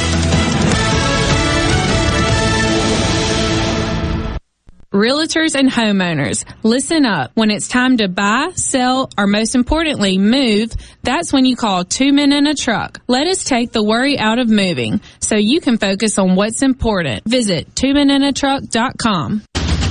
Realtors and homeowners, listen up. When it's time to buy, sell, or most importantly, move, that's when you call two men in a truck. Let us take the worry out of moving so you can focus on what's important. Visit twomeninatruck.com.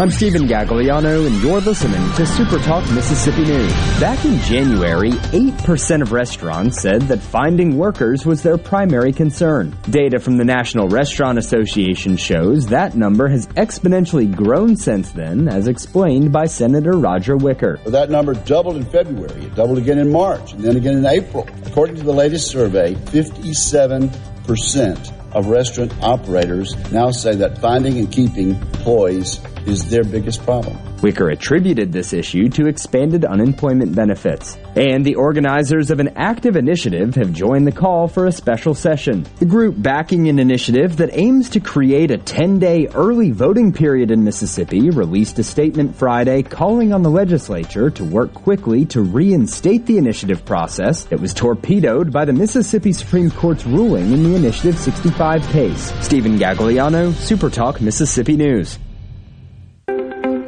I'm Stephen Gagliano, and you're listening to Super Talk Mississippi News. Back in January, 8% of restaurants said that finding workers was their primary concern. Data from the National Restaurant Association shows that number has exponentially grown since then, as explained by Senator Roger Wicker. That number doubled in February, it doubled again in March, and then again in April. According to the latest survey, 57% of restaurant operators now say that finding and keeping employees is their biggest problem. Wicker attributed this issue to expanded unemployment benefits. And the organizers of an active initiative have joined the call for a special session. The group backing an initiative that aims to create a 10 day early voting period in Mississippi released a statement Friday calling on the legislature to work quickly to reinstate the initiative process that was torpedoed by the Mississippi Supreme Court's ruling in the Initiative 65 case. Stephen Gagliano, Supertalk Mississippi News.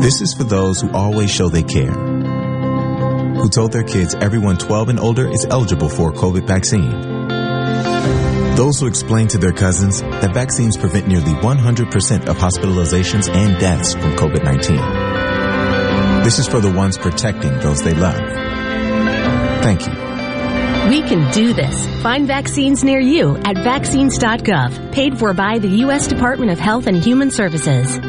This is for those who always show they care. Who told their kids everyone 12 and older is eligible for a COVID vaccine. Those who explain to their cousins that vaccines prevent nearly 100% of hospitalizations and deaths from COVID-19. This is for the ones protecting those they love. Thank you. We can do this. Find vaccines near you at vaccines.gov, paid for by the U.S. Department of Health and Human Services.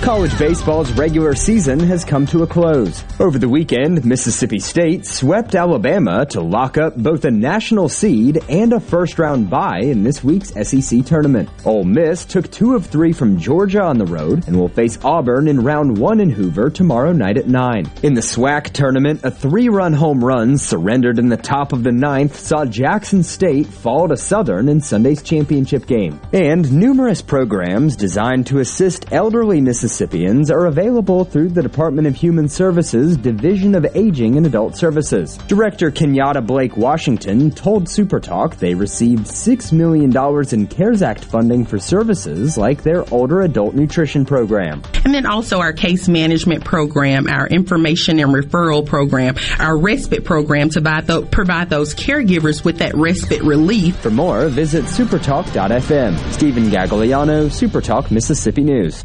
College baseball's regular season has come to a close. Over the weekend, Mississippi State swept Alabama to lock up both a national seed and a first round bye in this week's SEC tournament. Ole Miss took two of three from Georgia on the road and will face Auburn in round one in Hoover tomorrow night at 9. In the SWAC tournament, a three run home run surrendered in the top of the ninth saw Jackson State fall to Southern in Sunday's championship game. And numerous programs designed to assist elderly Mississippi Mississippians are available through the Department of Human Services Division of Aging and Adult Services. Director Kenyatta Blake Washington told Supertalk they received $6 million in CARES Act funding for services like their older adult nutrition program. And then also our case management program, our information and referral program, our respite program to provide those caregivers with that respite relief. For more, visit supertalk.fm. Stephen Gagliano, Supertalk Mississippi News.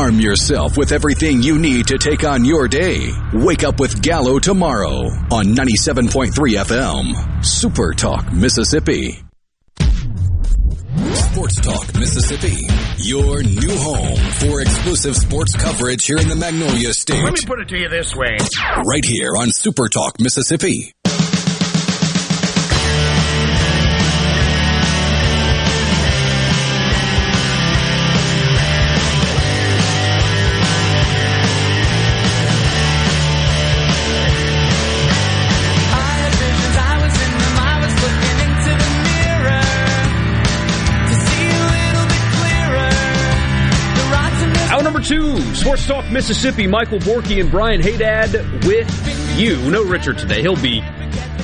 Arm yourself with everything you need to take on your day. Wake up with Gallo tomorrow on 97.3 FM. Super Talk, Mississippi. Sports Talk, Mississippi. Your new home for exclusive sports coverage here in the Magnolia State. Let me put it to you this way. Right here on Super Talk, Mississippi. Sports Talk Mississippi. Michael Borky and Brian Hadad with you. No Richard today. He'll be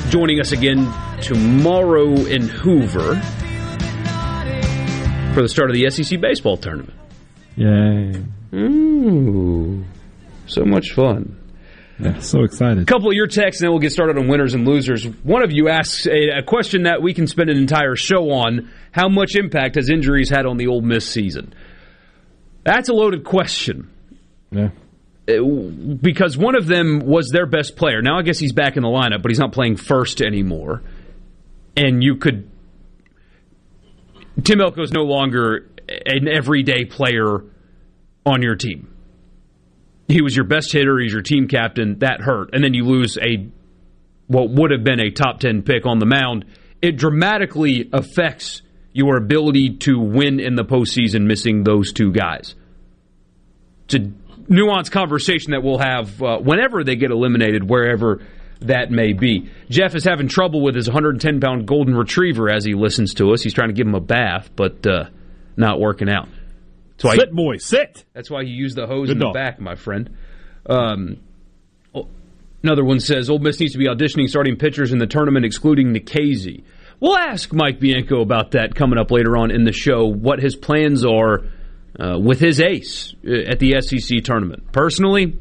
joining us again tomorrow in Hoover for the start of the SEC baseball tournament. Yay. Ooh, so much fun. Yeah, so excited. A couple of your texts, and then we'll get started on winners and losers. One of you asks a, a question that we can spend an entire show on: How much impact has injuries had on the Ole Miss season? That's a loaded question. Yeah. Uh, Because one of them was their best player. Now I guess he's back in the lineup, but he's not playing first anymore. And you could. Tim Elko's no longer an everyday player on your team. He was your best hitter. He's your team captain. That hurt, and then you lose a what would have been a top ten pick on the mound. It dramatically affects your ability to win in the postseason. Missing those two guys. It's a nuanced conversation that we'll have uh, whenever they get eliminated, wherever that may be. Jeff is having trouble with his 110 pound golden retriever as he listens to us. He's trying to give him a bath, but uh, not working out. That's sit, boy, sit. That's why you use the hose Good in the back, my friend. Um, another one says Ole Miss needs to be auditioning starting pitchers in the tournament, excluding Nikhazy. We'll ask Mike Bianco about that coming up later on in the show. What his plans are uh, with his ace uh, at the SEC tournament. Personally,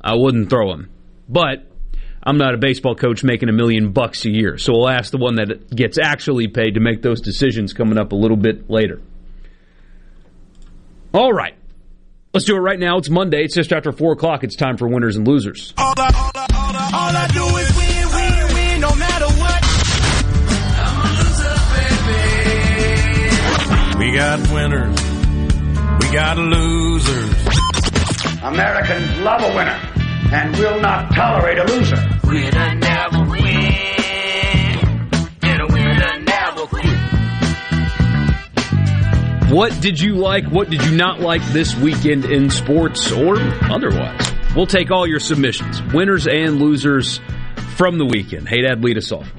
I wouldn't throw him, but I'm not a baseball coach making a million bucks a year, so we'll ask the one that gets actually paid to make those decisions coming up a little bit later. All right. Let's do it right now. It's Monday. It's just after 4 o'clock. It's time for winners and losers. All I, all I, all I, all I do is win, win, win, no matter what. We got winners. We got losers. Americans love a winner and will not tolerate a loser. Winner never win, and a winner never quit. What did you like? What did you not like this weekend in sports or otherwise? We'll take all your submissions, winners and losers from the weekend. Hadad, lead us off.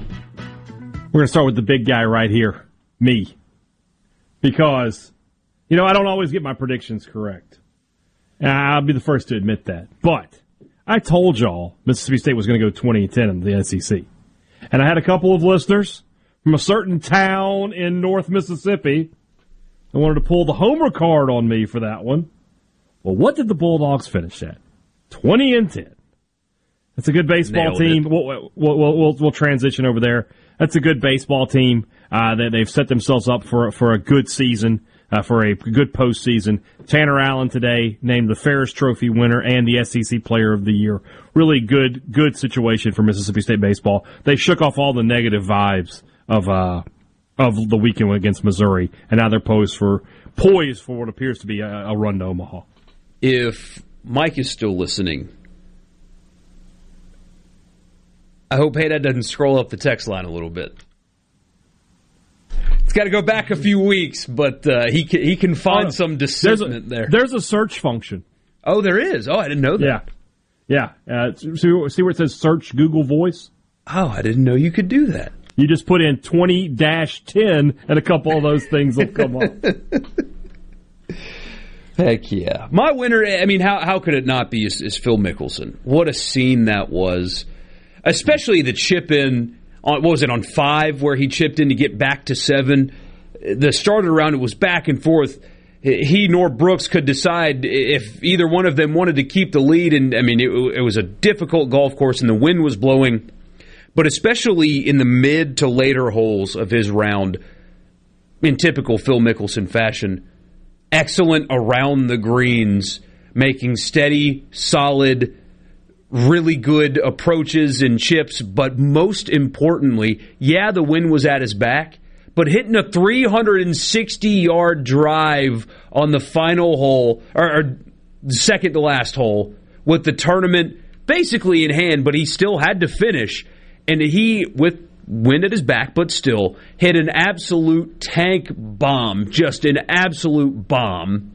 We're going to start with the big guy right here, me. Because, you know, I don't always get my predictions correct. And I'll be the first to admit that. But I told y'all Mississippi State was going to go 20 and 10 in the SEC. And I had a couple of listeners from a certain town in North Mississippi that wanted to pull the homer card on me for that one. Well, what did the Bulldogs finish at? 20 and 10. That's a good baseball Nailed team. We'll, we'll, we'll, we'll, transition over there. That's a good baseball team. Uh, they, they've set themselves up for for a good season, uh, for a good postseason. Tanner Allen today named the Ferris Trophy winner and the SEC Player of the Year. Really good good situation for Mississippi State baseball. They shook off all the negative vibes of uh, of the weekend against Missouri, and now they're posed for poised for what appears to be a, a run to Omaha. If Mike is still listening, I hope Hadad doesn't scroll up the text line a little bit. It's got to go back a few weeks, but uh, he can, he can find Oh, some a, there. There's a search function. Oh, there is. Oh, I didn't know that. Yeah, yeah. Uh, see, see where it says search Google Voice. Oh, I didn't know you could do that. You just put in 20 dash 10 and a couple of those things will come up. Heck yeah. My winner, I mean, how, how could it not be, is, is Phil Mickelson. What a scene that was. Especially the chip in, what was it, on five, where he chipped in to get back to seven. The starter round, it was back and forth. He nor Brooks could decide if either one of them wanted to keep the lead. And, I mean, it, it was a difficult golf course, and the wind was blowing. But especially in the mid to later holes of his round, in typical Phil Mickelson fashion, excellent around the greens, making steady, solid, really good approaches and chips, but most importantly, yeah, the wind was at his back, but hitting a 360 yard drive on the final hole, or, or second to last hole, with the tournament basically in hand, but he still had to finish. And he, with wind at his back, but still hit an absolute tank bomb, just an absolute bomb.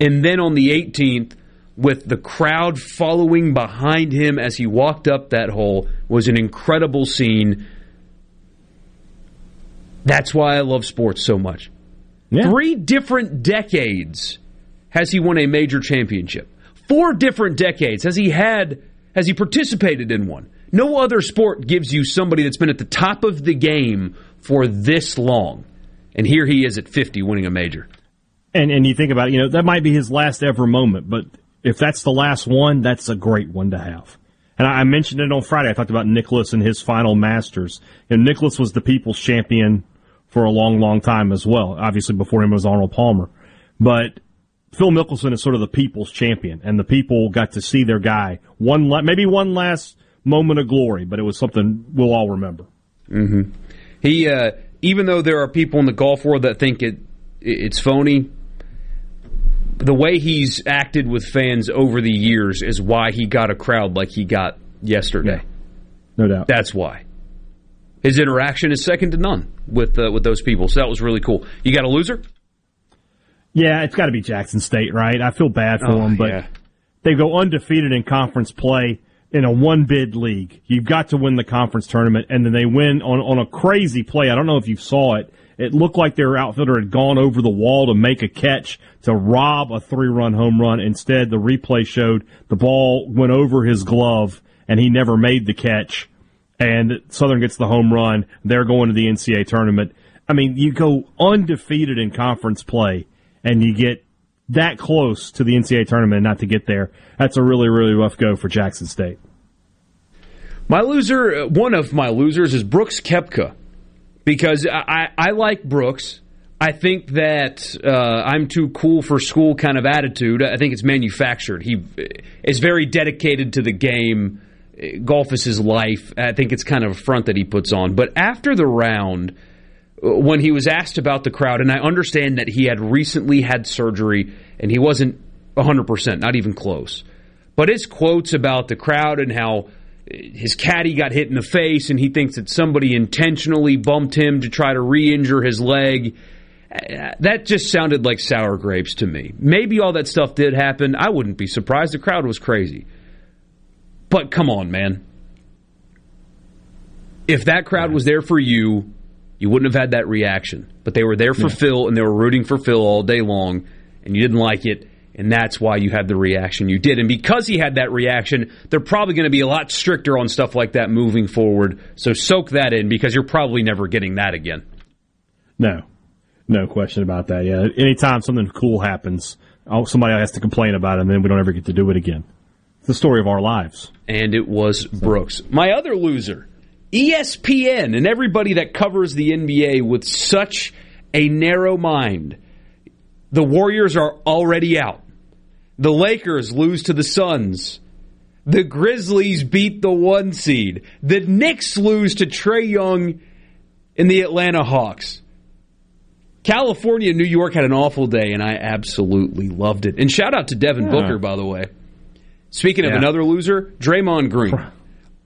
And then on the 18th, with the crowd following behind him as he walked up that hole, was an incredible scene. That's why I love sports so much. Yeah. Three different decades has he won a major championship. Four different decades has he had has he participated in one. No other sport gives you somebody that's been at the top of the game for this long. And here he is at 50 winning a major. And and you think about it, you know, that might be his last ever moment, but if that's the last one, that's a great one to have. And I mentioned it on Friday. I talked about Nicklaus and his final Masters. And Nicklaus was the people's champion for a long, long time as well. Obviously, before him was Arnold Palmer. But Phil Mickelson is sort of the people's champion, and the people got to see their guy one, maybe one last moment of glory, but it was something we'll all remember. Mm-hmm. He, uh, even though there are people in the golf world that think it it's phony, the way he's acted with fans over the years is why he got a crowd like he got yesterday. Yeah. No doubt. That's why. His interaction is second to none with uh, with those people. So that was really cool. You got a loser? Yeah, it's got to be Jackson State, right? I feel bad for oh, them, but yeah. they go undefeated in conference play in a one bid league. You've got to win the conference tournament, and then they win on, on a crazy play. I don't know if you saw it. It looked like their outfielder had gone over the wall to make a catch to rob a three run home run. Instead, the replay showed the ball went over his glove and he never made the catch. And Southern gets the home run. They're going to the NCAA tournament. I mean, you go undefeated in conference play and you get that close to the NCAA tournament not to get there. That's a really, really rough go for Jackson State. My loser, one of my losers is Brooks Koepka because I, I like Brooks. I think that uh, I'm too cool for school kind of attitude. I think it's manufactured. He is very dedicated to the game. Golf is his life. I think it's kind of a front that he puts on. But after the round, when he was asked about the crowd, and I understand that he had recently had surgery and he wasn't 100%, not even close. But his quotes about the crowd and how his caddy got hit in the face and he thinks that somebody intentionally bumped him to try to re-injure his leg. That just sounded like sour grapes to me. Maybe all that stuff did happen. I wouldn't be surprised. The crowd was crazy. But come on, man. If that crowd was there for you, you wouldn't have had that reaction. But they were there for yeah. Phil and they were rooting for Phil all day long, and you didn't like it and that's why you had the reaction you did. And because he had that reaction, they're probably going to be a lot stricter on stuff like that moving forward. So soak that in because you're probably never getting that again. No, no question about that. Yeah, anytime something cool happens, oh, somebody has to complain about it, and then we don't ever get to do it again. It's the story of our lives. And it was Brooks. My other loser, ESPN, and everybody that covers the NBA with such a narrow mind. The Warriors are already out. The Lakers lose to the Suns. The Grizzlies beat the one seed. The Knicks lose to Trae Young and the Atlanta Hawks. California New York had an awful day, and I absolutely loved it. And shout out to Devin yeah. Booker, by the way. Speaking of yeah. another loser, Draymond Green.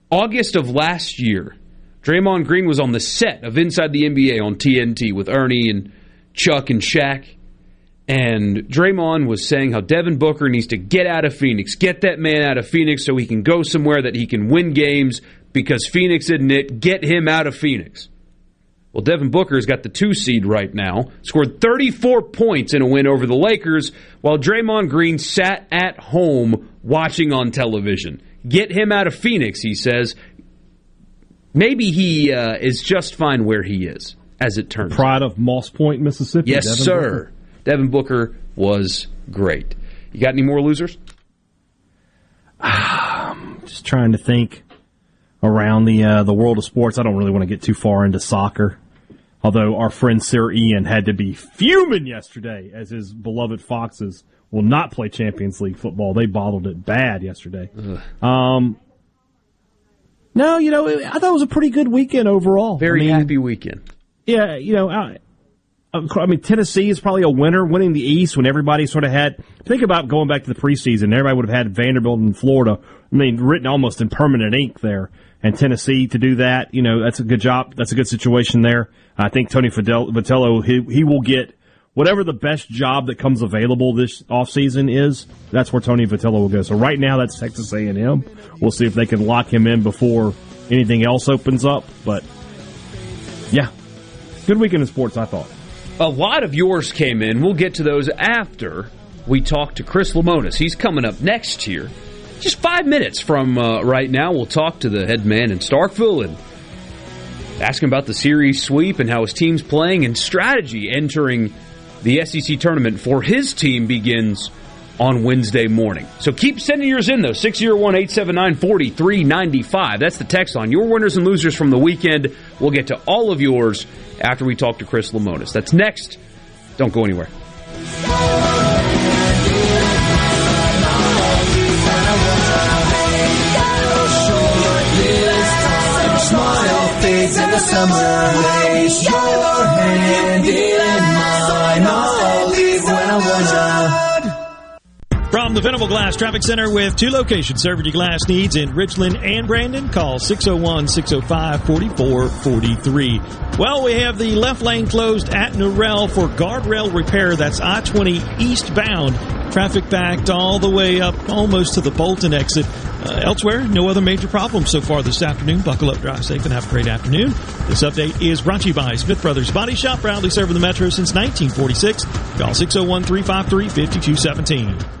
August of last year, Draymond Green was on the set of Inside the NBA on TNT with Ernie and Chuck and Shaq. And Draymond was saying how Devin Booker needs to get out of Phoenix, get that man out of Phoenix so he can go somewhere that he can win games, because Phoenix isn't it. Get him out of Phoenix. Well, Devin Booker's got the two seed right now, scored 34 points in a win over the Lakers, while Draymond Green sat at home watching on television. Get him out of Phoenix, he says. Maybe he uh, is just fine where he is, as it turns out. Pride of Moss Point, Mississippi. Yes, Devin sir. Booker. Devin Booker was great. You got any more losers? Just trying to think around the uh, the world of sports. I don't really want to get too far into soccer. Although our friend Sir Ian had to be fuming yesterday as his beloved Foxes will not play Champions League football. They bottled it bad yesterday. Um, no, you know, I thought it was a pretty good weekend overall. Very I mean, happy weekend. Yeah, you know, I, Uh, I mean, Tennessee is probably a winner, winning the East when everybody sort of had. Think about going back to the preseason. Everybody would have had Vanderbilt and Florida. I mean, written almost in permanent ink there. And Tennessee to do that, you know, that's a good job. That's a good situation there. I think Tony Vitello, he, he will get whatever the best job that comes available this offseason is. That's where Tony Vitello will go. So right now, that's Texas A&M. We'll see if they can lock him in before anything else opens up. But yeah, good weekend in sports, I thought. A lot of yours came in. We'll get to those after we talk to Chris Lemonis. He's coming up next here. Just five minutes from uh, right now, we'll talk to the head man in Starkville and ask him about the series sweep and how his team's playing and strategy entering the SEC tournament for his team begins on Wednesday morning. So keep sending yours in, though. 601 879 4395. That's the text on your winners and losers from the weekend. We'll get to all of yours after we talk to Chris Lemonis. That's next. Don't go anywhere. Smile fades in the summer. Your hand in mine. From the Venable Glass Traffic Center with two locations serving your glass needs in Richland and Brandon, call 601 605 4443. Well, we have the left lane closed at Norrell for guardrail repair. That's I 20 eastbound. Traffic backed all the way up almost to the Bolton exit. Uh, elsewhere, no other major problems so far this afternoon. Buckle up, drive safe, and have a great afternoon. This update is brought to you by Smith Brothers Body Shop, proudly serving the Metro since 1946. Call 601 353 5217.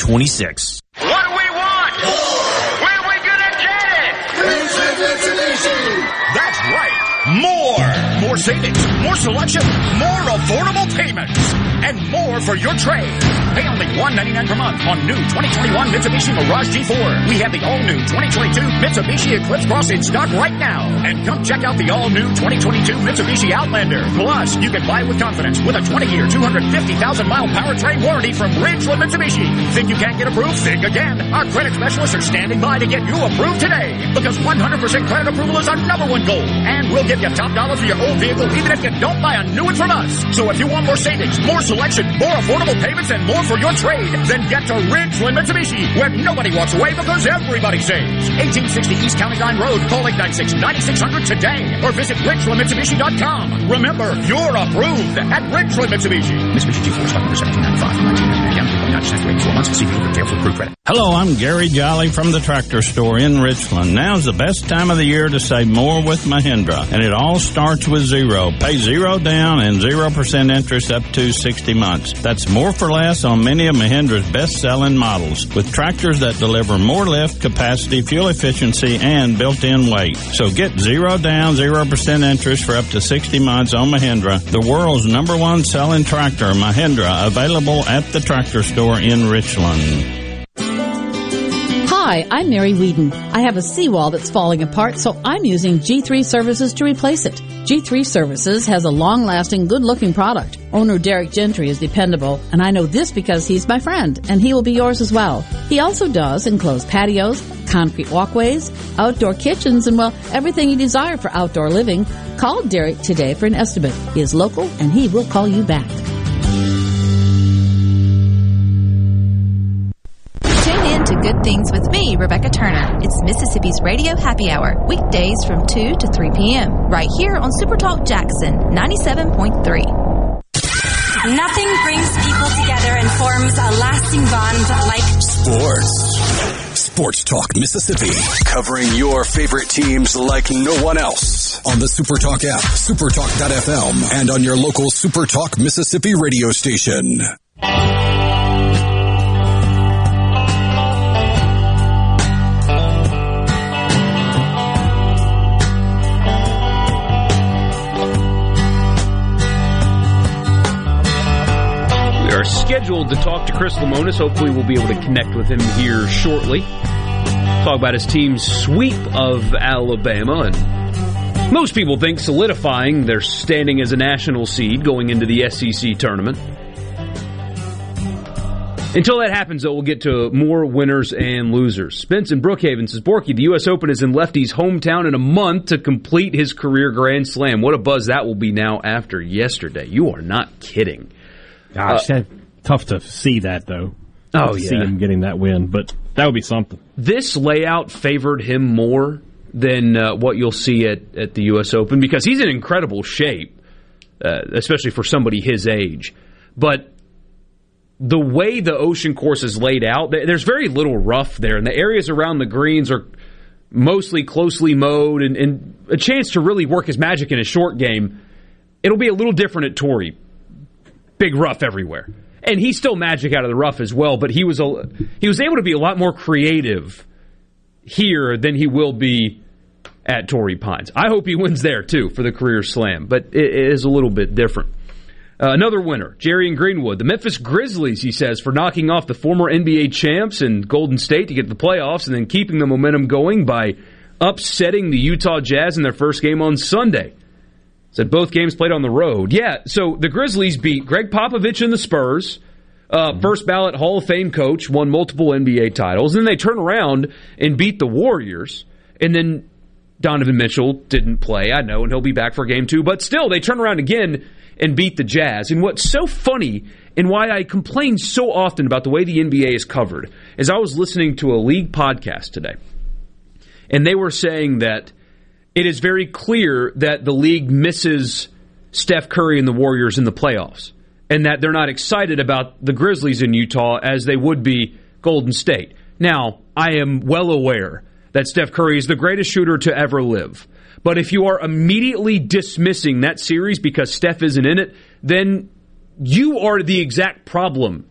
8526. What do we want? Where are we gonna get it? That's right. More. More savings, more selection, more affordable payments, and more for your trade. Pay only $199 per month on new 2021 Mitsubishi Mirage G4. We have the all-new 2022 Mitsubishi Eclipse Cross in stock right now. And come check out the all-new 2022 Mitsubishi Outlander. Plus, you can buy with confidence with a 20-year, 250,000-mile powertrain warranty from Ridgeland Mitsubishi. Think you can't get approved? Think again. Our credit specialists are standing by to get you approved today. Because 100% credit approval is our number one goal. And we'll give you top dollar for your old vehicle even if you don't buy a new one from us. So if you want more savings, more selection, more affordable payments, and more for your trade, then get to Ridgeland Mitsubishi, where nobody walks away because everybody saves. 1860 East County Line Road. Call 896-9600 today or visit RidgelandMitsubishi.com. Remember, you're approved at Ridgeland Mitsubishi. Mitsubishi G4 stock number 1795 again. Not just wait four months. See if you can for credit. Hello, I'm Gary Jolly from the Tractor Store in Richland. Now's the best time of the year to save more with Mahindra, and it all starts with zero. Pay zero down and 0% interest up to 60 months. That's more for less on many of Mahindra's best-selling models, with tractors that deliver more lift, capacity, fuel efficiency, and built-in weight. So get zero down, 0% interest for up to 60 months on Mahindra, the world's number one selling tractor, Mahindra, available at the Tractor Store in Richland. Hi, I'm Mary Whedon. I have a seawall that's falling apart, so I'm using G3 Services to replace it. G3 Services has a long-lasting, good-looking product. Owner Derek Gentry is dependable, and I know this because he's my friend, and he will be yours as well. He also does enclosed patios, concrete walkways, outdoor kitchens, and well, everything you desire for outdoor living. Call Derek today for an estimate. He is local and he will call you back. Things with me, Rebecca Turner. It's Mississippi's Radio Happy Hour, weekdays from 2 to 3 p.m., right here on Supertalk Jackson 97.3. Nothing brings people together and forms a lasting bond like Sports. Sports Talk Mississippi. Covering your favorite teams like no one else. On the Supertalk app, supertalk.fm, and on your local Supertalk Mississippi radio station. Scheduled to talk to Chris Lemonis. Hopefully, we'll be able to connect with him here shortly. Talk about his team's sweep of Alabama and most people think solidifying their standing as a national seed going into the SEC tournament. Until that happens, though, we'll get to more winners and losers. Spence in Brookhaven says, Borky, the U.S. Open is in Lefty's hometown in a month to complete his career Grand Slam. What a buzz that will be now after yesterday. You are not kidding. Gosh, uh, that, tough to see that though. Oh, To see yeah. him getting that win, but that would be something. This layout favored him more than uh, what you'll see at, at the U.S. Open because he's in incredible shape, uh, especially for somebody his age. But the way the ocean course is laid out, there's very little rough there, and the areas around the greens are mostly closely mowed, and, and a chance to really work his magic in a short game. It'll be a little different at Torrey. Big rough everywhere, and he's still magic out of the rough as well. But he was a, he was able to be a lot more creative here than he will be at Torrey Pines. I hope he wins there too for the career slam, but it is a little bit different. Uh, another winner, Jerry and Greenwood. The Memphis Grizzlies, he says, for knocking off the former NBA champs and Golden State to get the playoffs and then keeping the momentum going by upsetting the Utah Jazz in their first game on Sunday. Said both games played on the road. Yeah, so the Grizzlies beat Gregg Popovich and the Spurs. Uh, First ballot Hall of Fame coach, won multiple NBA titles. And Then they turn around and beat the Warriors. And then Donovan Mitchell didn't play, I know, and he'll be back for game two. But still, they turn around again and beat the Jazz. And what's so funny and why I complain so often about the way the NBA is covered is I was listening to a league podcast today, and they were saying that it is very clear that the league misses Steph Curry and the Warriors in the playoffs, and that they're not excited about the Grizzlies in Utah as they would be Golden State. Now, I am well aware that Steph Curry is the greatest shooter to ever live. But if you are immediately dismissing that series because Steph isn't in it, then you are the exact problem.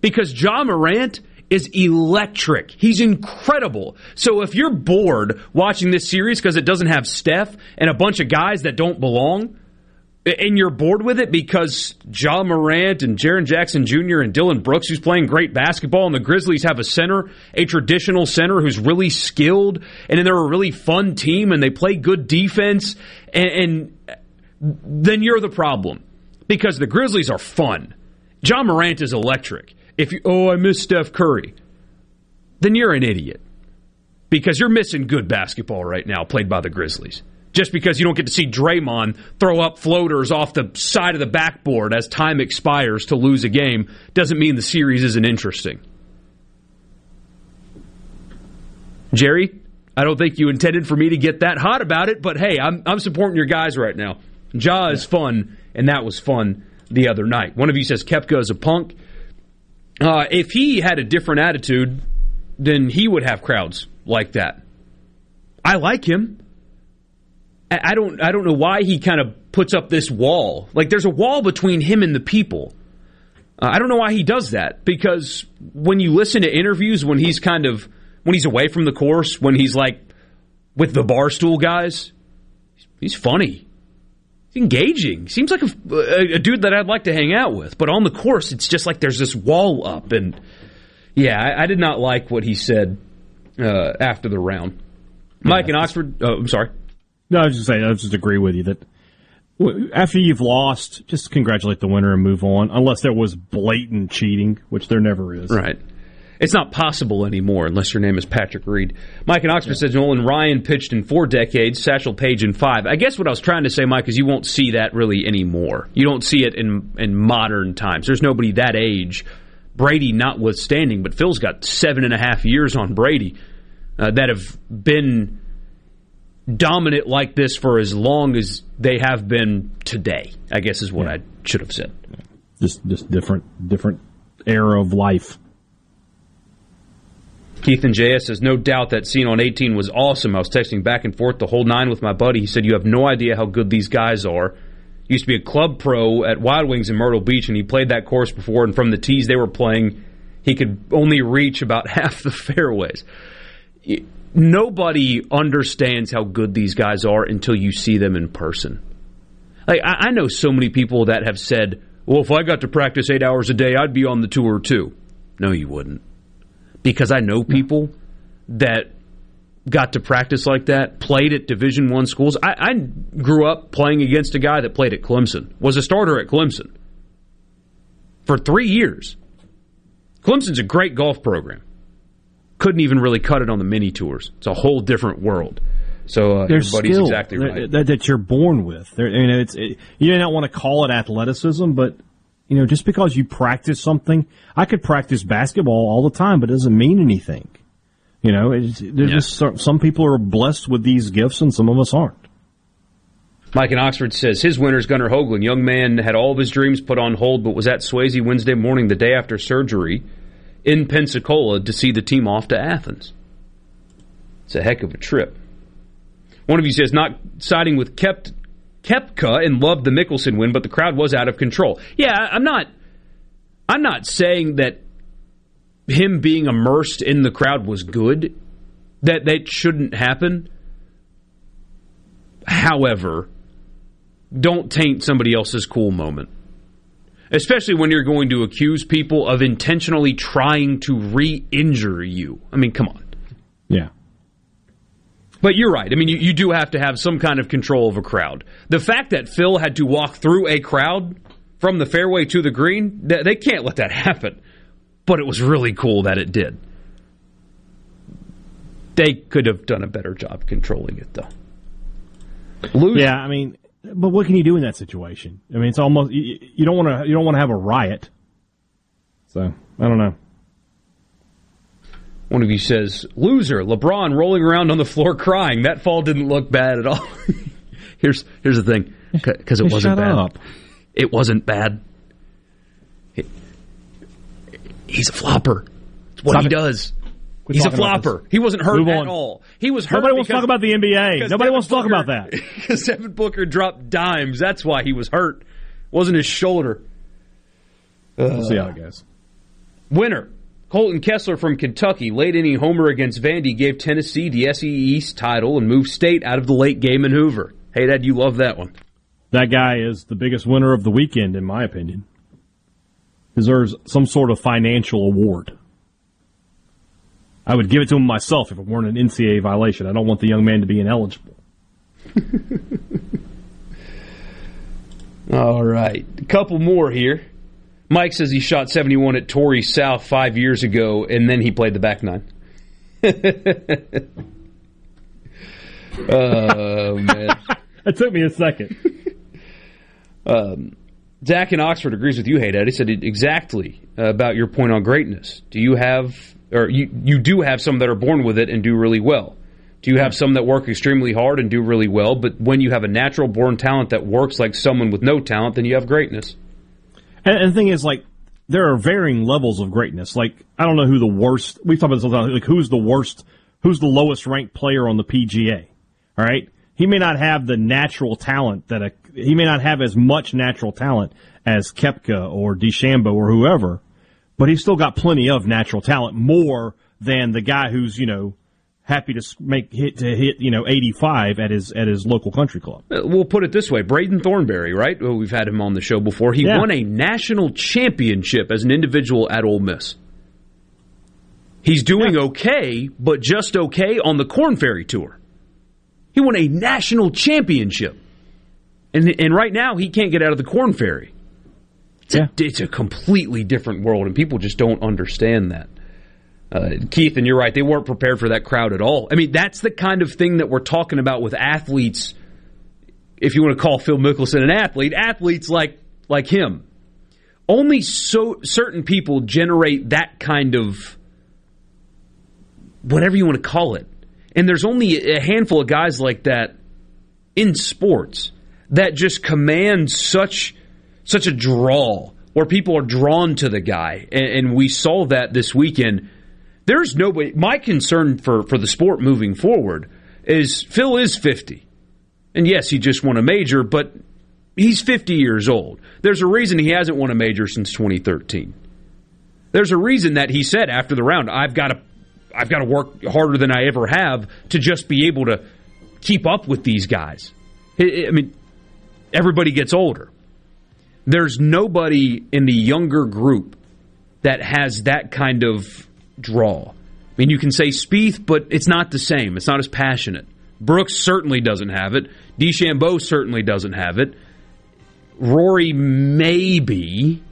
Because Ja Morant is electric. He's incredible. So if you're bored watching this series because it doesn't have Steph and a bunch of guys that don't belong, and you're bored with it because Ja Morant and Jaren Jackson Jr. and Dylan Brooks, who's playing great basketball, and the Grizzlies have a center, a traditional center who's really skilled, and then they're a really fun team and they play good defense, and, and then you're the problem because the Grizzlies are fun. Ja Morant is electric. If you, oh, I miss Steph Curry, then you're an idiot because you're missing good basketball right now played by the Grizzlies. Just because you don't get to see Draymond throw up floaters off the side of the backboard as time expires to lose a game doesn't mean the series isn't interesting. Jerry, I don't think you intended for me to get that hot about it, but hey, I'm, I'm supporting your guys right now. Ja is fun, and that was fun the other night. One of you says Koepka is a punk. Uh, if he had a different attitude, then he would have crowds like that. I like him. I don't. I don't know why he kind of puts up this wall. Like there's a wall between him and the people. Uh, I don't know why he does that because when you listen to interviews when he's kind of when he's away from the course, when he's like with the barstool guys, he's funny. Engaging. Seems like a, a, a dude that I'd like to hang out with. But on the course, it's just like there's this wall up, and yeah, I, I did not like what he said uh, after the round. Mike in Oxford. Oh, I'm sorry. No, I was just saying. I just agree with you that after you've lost, just congratulate the winner and move on. Unless there was blatant cheating, which there never is. Right. It's not possible anymore unless your name is Patrick Reed. Mike in Oxford says Nolan Ryan pitched in four decades, Satchel Paige in five. I guess what I was trying to say, Mike, is you won't see that really anymore. You don't see it in in modern times. There's nobody that age, Brady notwithstanding, but Phil's got seven and a half years on Brady uh, that have been dominant like this for as long as they have been today. I guess is what I should have said. Just just different different era of life. Keith and JS says, no doubt that scene on 18 was awesome. I was texting back and forth the whole nine with my buddy. He said, you have no idea how good these guys are. Used to be a club pro at Wild Wings in Myrtle Beach, and he played that course before. And from the tees they were playing, he could only reach about half the fairways. Nobody understands how good these guys are until you see them in person. Like I, I know so many people that have said, "Well, if I got to practice eight hours a day, I'd be on the tour too." No, you wouldn't because I know people that got to practice like that, played at Division One schools. I, I, grew up playing against a guy that played at Clemson, was a starter at Clemson for three years. Clemson's a great golf program. Couldn't even really cut it on the mini tours. It's a whole different world. So uh, There's everybody's skill exactly right. that, that you're born with. There, you know, it's it, you may not want to call it athleticism, but you know, just because you practice something, I could practice basketball all the time, but it doesn't mean anything. You know, it's, there's just some- some people are blessed with these gifts, and some of us aren't. Mike in Oxford says his winner's Gunnar Hoglund. Young man had all of his dreams put on hold, but was at Swayze Wednesday morning, the day after surgery, in Pensacola to see the team off to Athens. It's a heck of a trip. One of you says not siding with Kept, Koepka and loved the Mickelson win, but the crowd was out of control. Yeah, I'm not. I'm not saying that him being immersed in the crowd was good. That that shouldn't happen. However, don't taint somebody else's cool moment. Especially when you're going to accuse people of intentionally trying to re injure you. I mean, come on. Yeah. But you're right. I mean, you, you do have to have some kind of control of a crowd. The fact that Phil had to walk through a crowd from the fairway to the green, th- they can't let that happen. But it was really cool that it did. They could have done a better job controlling it, though. Yeah, I mean, but what can you do in that situation? I mean, it's almost you don't want to you don't want to have a riot. So I don't know. One of you says, "Loser, LeBron rolling around on the floor crying. That fall didn't look bad at all." here's here's the thing, because it wasn't bad. up. It wasn't bad. He- he's a flopper. It's what Stop he it. does. Quit he's a flopper. He wasn't hurt at all. He was hurt. Nobody wants to talk about the NBA. Nobody Devin wants to talk about that. Because Devin Booker dropped dimes. That's why he was hurt. Wasn't his shoulder. We'll see how uh, it goes. Winner. Coltyn Kessler from Kentucky, late inning homer against Vandy, gave Tennessee the SEC East title and moved state out of the late game in Hoover. Hadad, you love that one. That guy is the biggest winner of the weekend, in my opinion. Deserves some sort of financial award. I would give it to him myself if it weren't an NCAA violation. I don't want the young man to be ineligible. All right. A couple more here. Mike says he shot 71 at Torrey South five years ago, and then he played the back nine. oh, man. It took me a second. Um, Zach in Oxford agrees with you, Hadad. He said exactly uh, about your point on greatness. Do you have, or you, you do have some that are born with it and do really well? Do you have some that work extremely hard and do really well? But when you have a natural born talent that works like someone with no talent, then you have greatness. And, the thing is, like, there are varying levels of greatness. Like, I don't know who the worst. We've talked about this all. Like, who's the worst? Who's the lowest ranked player on the PGA? All right, he may not have the natural talent that a. He may not have as much natural talent as Koepka or DeChambeau or whoever, but he's still got plenty of natural talent, more than the guy who's you know happy to make hit to hit you know 85 at his at his local country club. Uh, We'll put it this way: Braden Thornberry, right? Well, we've had him on the show before. He Yeah. won a national championship as an individual at Ole Miss. He's doing okay, but just okay on the Corn Ferry Tour. He won a national championship, and and right now he can't get out of the Corn Ferry. It's, a, it's a completely different world, and people just don't understand that. Uh, Keith, and you're right, they weren't prepared for that crowd at all. I mean, that's the kind of thing that we're talking about with athletes. If you want to call Phil Mickelson an athlete, athletes like like him. Only so certain people generate that kind of whatever you want to call it. And there's only a handful of guys like that in sports that just command such such a draw where people are drawn to the guy. And, and we saw that this weekend. There's nobody my concern for, for the sport moving forward is Phil is 50. And yes, he just won a major, but he's 50 years old. There's a reason he hasn't won a major since 2013. There's a reason that he said after the round, I've got to I've got to work harder than I ever have to just be able to keep up with these guys. I mean, everybody gets older. There's nobody in the younger group that has that kind of draw. I mean, you can say Spieth, but it's not the same. It's not as passionate. Brooks certainly doesn't have it. DeChambeau certainly doesn't have it. Rory maybe,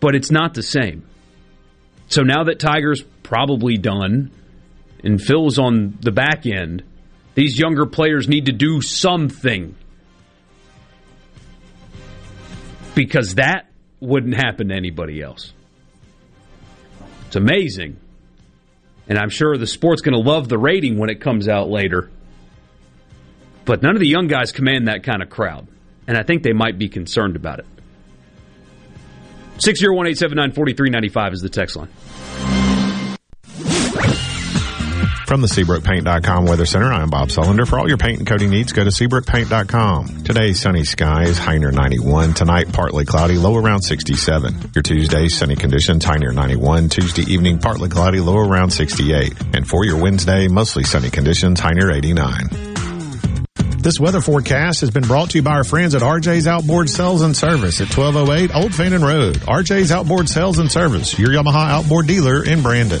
but it's not the same. So now that Tiger's probably done and Phil's on the back end, these younger players need to do something. Because that wouldn't happen to anybody else. It's amazing. And I'm sure the sport's going to love the rating when it comes out later. But none of the young guys command that kind of crowd. And I think they might be concerned about it. 601 879 4395 is the text line. From the SeabrookPaint.com Weather Center, I'm Bob Sullender. For all your paint and coating needs, go to SeabrookPaint.com. Today, sunny skies, high near 91. Tonight, partly cloudy, low around 67. Your Tuesday, sunny conditions, high near 91. Tuesday evening, partly cloudy, low around 68. And for your Wednesday, mostly sunny conditions, high near 89. This weather forecast has been brought to you by our friends at RJ's Outboard Sales and Service at 1208 Old Fannin Road. RJ's Outboard Sales and Service, your Yamaha outboard dealer in Brandon.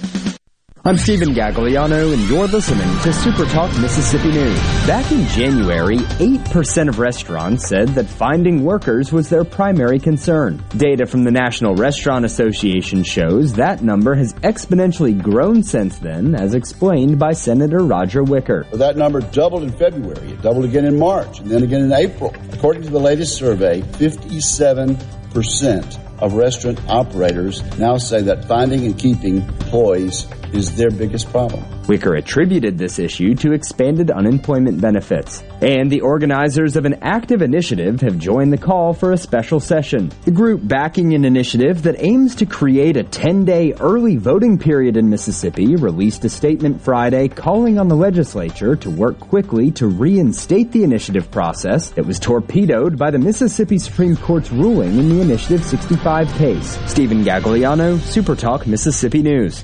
I'm Stephen Gagliano, and you're listening to Super Talk Mississippi News. Back in January, 8% of restaurants said that finding workers was their primary concern. Data from the National Restaurant Association shows that number has exponentially grown since then, as explained by Senator Roger Wicker. That number doubled in February, it doubled again in March, and then again in April. According to the latest survey, 57% of restaurant operators now say that finding and keeping employees is their biggest problem. Wicker attributed this issue to expanded unemployment benefits. And the organizers of an active initiative have joined the call for a special session. The group backing an initiative that aims to create a 10 day early voting period in Mississippi released a statement Friday calling on the legislature to work quickly to reinstate the initiative process that was torpedoed by the Mississippi Supreme Court's ruling in the Initiative 65 case. Stephen Gagliano, Supertalk Mississippi News.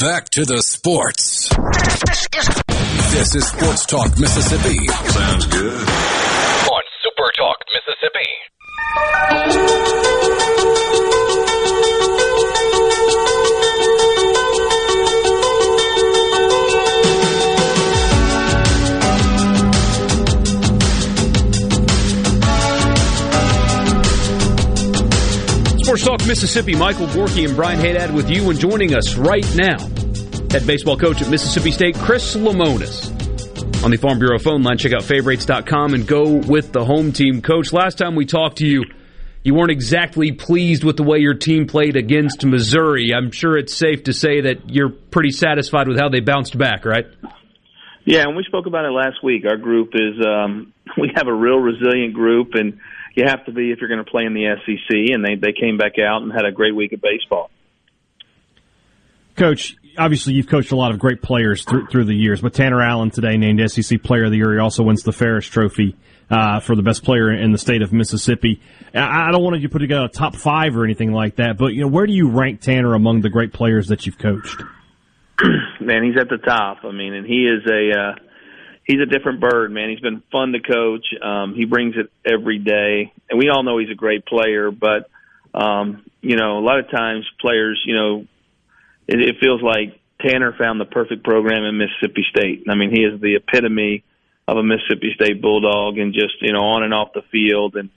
Back to the sports. This is Sports Talk Mississippi. Sounds good. On Super Talk, Mississippi. Sports Talk Mississippi, Michael Borky and Brian Hadad with you, and joining us right now, head baseball coach at Mississippi State, Chris Lemonis. On the Farm Bureau phone line, check out favrates.com and go with the home team. Coach, last time we talked to you, you weren't exactly pleased with the way your team played against Missouri. I'm sure it's safe to say that you're pretty satisfied with how they bounced back, right? Yeah, and we spoke about it last week. Our group is um, we have a real resilient group, and you have to be if you're going to play in the SEC. And they they came back out and had a great week of baseball. Coach, obviously you've coached a lot of great players through, through the years, but Tanner Allen today named SEC Player of the Year. He also wins the Ferriss Trophy uh, for the best player in the state of Mississippi. I, I don't want you to put together a top five or anything like that, but you know where do you rank Tanner among the great players that you've coached? man, he's at the top. I mean, and he is a uh, he's a different bird, man. He's been fun to coach. Um, he brings it every day, and we all know he's a great player. But um, you know, a lot of times players, you know, it, it feels like Tanner found the perfect program in Mississippi State. I mean, he is the epitome of a Mississippi State Bulldog, and just you know, on and off the field, and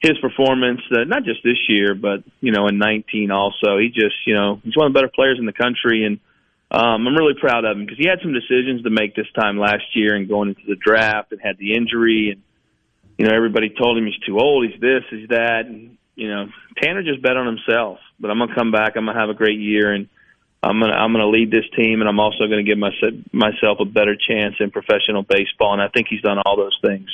his performance, uh, not just this year, but you know, in 19 also. He just, you know, he's one of the better players in the country, and um, I'm really proud of him because he had some decisions to make this time last year and going into the draft and had the injury and you know everybody told him he's too old, he's this, he's that, and you know Tanner just bet on himself. But I'm gonna come back, I'm gonna have a great year, and I'm gonna I'm gonna lead this team, and I'm also gonna give my, myself a better chance in professional baseball, and I think he's done all those things.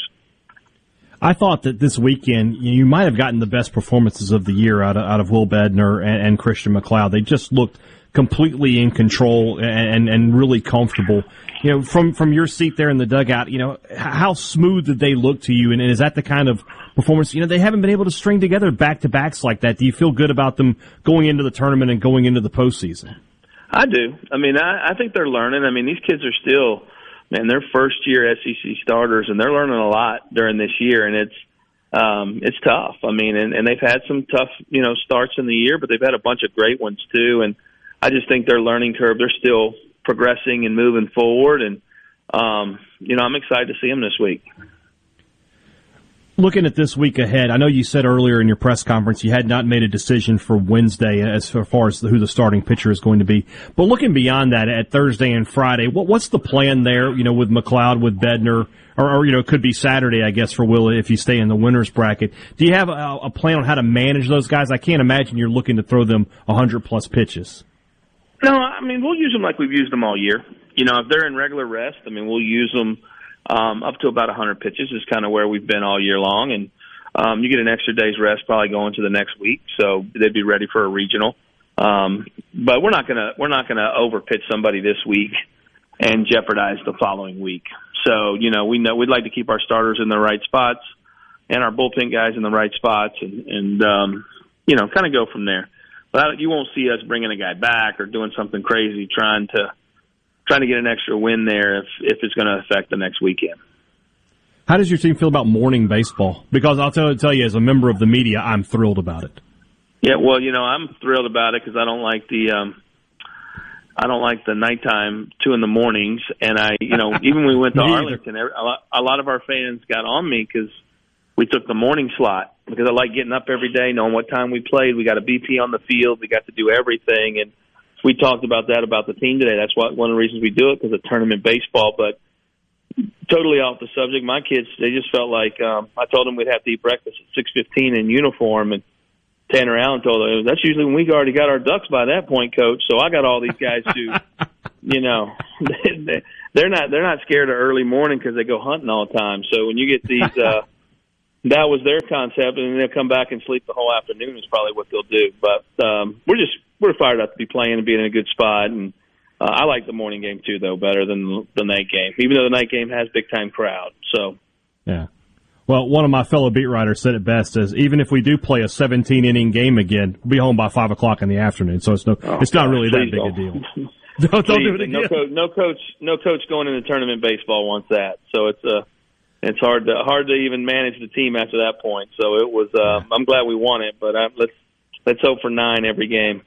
I thought that this weekend you might have gotten the best performances of the year out of, out of Will Bednar and, and Christian MacLeod. They just looked completely in control and, and really comfortable. You know, from from your seat there in the dugout, you know, how smooth did they look to you? And is that the kind of performance? You know, they haven't been able to string together back to backs like that. Do you feel good about them going into the tournament and going into the postseason? I do. I mean, I, I think they're learning. I mean, these kids are still, man, they're first year SEC starters, and they're learning a lot during this year, and it's um, it's tough. I mean, and, and they've had some tough, you know, starts in the year, but they've had a bunch of great ones too. And I just think their learning curve, they're still progressing and moving forward. And um, you know, I'm excited to see them this week. Looking at this week ahead, I know you said earlier in your press conference you had not made a decision for Wednesday as far as who the starting pitcher is going to be. But looking beyond that at Thursday and Friday, what, what's the plan there? You know, with MacLeod, with Bednar, or, or, you know, it could be Saturday, I guess, for Will if you stay in the winners bracket. Do you have a, a plan on how to manage those guys? I can't imagine you're looking to throw them 100 plus pitches. No, I mean we'll use them like we've used them all year. You know, if they're in regular rest, I mean we'll use them um, up to about 100 pitches is kind of where we've been all year long, and um, you get an extra day's rest probably going to the next week, so they'd be ready for a regional. Um, but we're not gonna we're not gonna overpitch somebody this week and jeopardize the following week. So you know we know we'd like to keep our starters in the right spots and our bullpen guys in the right spots, and, and um, you know kind of go from there. But you won't see us bringing a guy back or doing something crazy trying to trying to get an extra win there if if it's going to affect the next weekend. How does your team feel about morning baseball? Because I'll tell, tell you, as a member of the media, I'm thrilled about it. Yeah, well, you know, I'm thrilled about it because I don't like the um, I don't like the nighttime two in the mornings, and I, you know, even when we went to Arlington, a lot, a lot of our fans got on me because we took the morning slot because I like getting up every day, knowing what time we played. We got a BP on the field, we got to do everything, and we talked about that about the team today. That's what one of the reasons we do it because of tournament baseball. But totally off the subject, my kids they just felt like um, I told them we'd have to eat breakfast at six fifteen in uniform, and Tanner Allen told them that's usually when we already got our ducks by that point, coach. So I got all these guys who, you know, they're not they're not scared of early morning because they go hunting all the time. So when you get these. uh that was their concept, and they'll come back and sleep the whole afternoon is probably what they'll do. But um, we're just we're fired up to be playing and being in a good spot. And uh, I like the morning game too, though, better than the night game, even though the night game has big time crowd. So yeah. Well, one of my fellow beat writers said it best: "As even if we do play a 17 inning game again, we'll be home by five o'clock in the afternoon. So it's no, oh, it's not really that big don't. a deal. don't, don't do it again. No coach, no coach, no coach going into tournament baseball wants that. So it's a, it's hard to hard to even manage the team after that point. So it was. Uh, I'm glad we won it, but uh, let's let's hope for nine every game.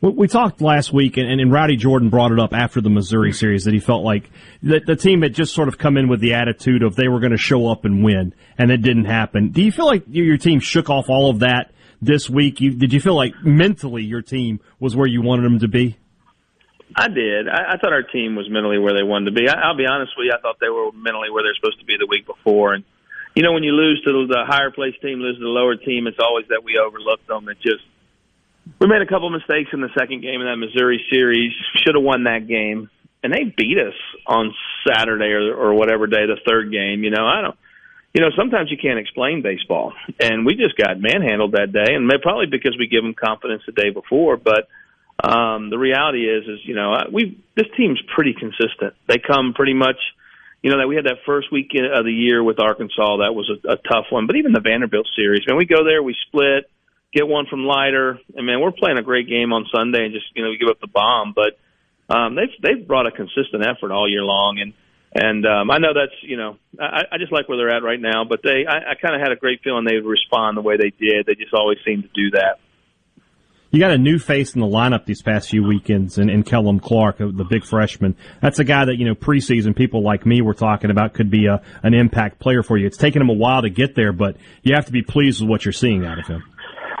We talked last week, and, and Rowdy Jordan brought it up after the Missouri series that he felt like the, the team had just sort of come in with the attitude of they were going to show up and win, and it didn't happen. Do you feel like your team shook off all of that this week? You, did you feel like mentally your team was where you wanted them to be? I did. I, I thought our team was mentally where they wanted to be. I, I'll be honest with you. I thought they were mentally where they're supposed to be the week before, and you know when you lose to the higher place team, lose to the lower team, it's always that we overlooked them. It just we made a couple mistakes in the second game in that Missouri series. Should have won that game, and they beat us on Saturday or, or whatever day, the third game. You know, I don't. You know, sometimes you can't explain baseball, and we just got manhandled that day, and probably because we give them confidence the day before. But um, the reality is, is you know, we this team's pretty consistent. They come pretty much. You know that we had that first week of the year with Arkansas. That was a, a tough one, but even the Vanderbilt series. Man, we go there, we split get one from Leiter. And man, we're playing a great game on Sunday, and just you know we give up the bomb. But um, they've they've brought a consistent effort all year long, and and um, I know that's you know I, I just like where they're at right now. But they I, I kind of had a great feeling they would respond the way they did. They just always seem to do that. You got a new face in the lineup these past few weekends in, in Kellum Clark, uh, the big freshman. That's a guy that, you know, preseason people like me were talking about could be a, an impact player for you. It's taken him a while to get there, but you have to be pleased with what you're seeing out of him.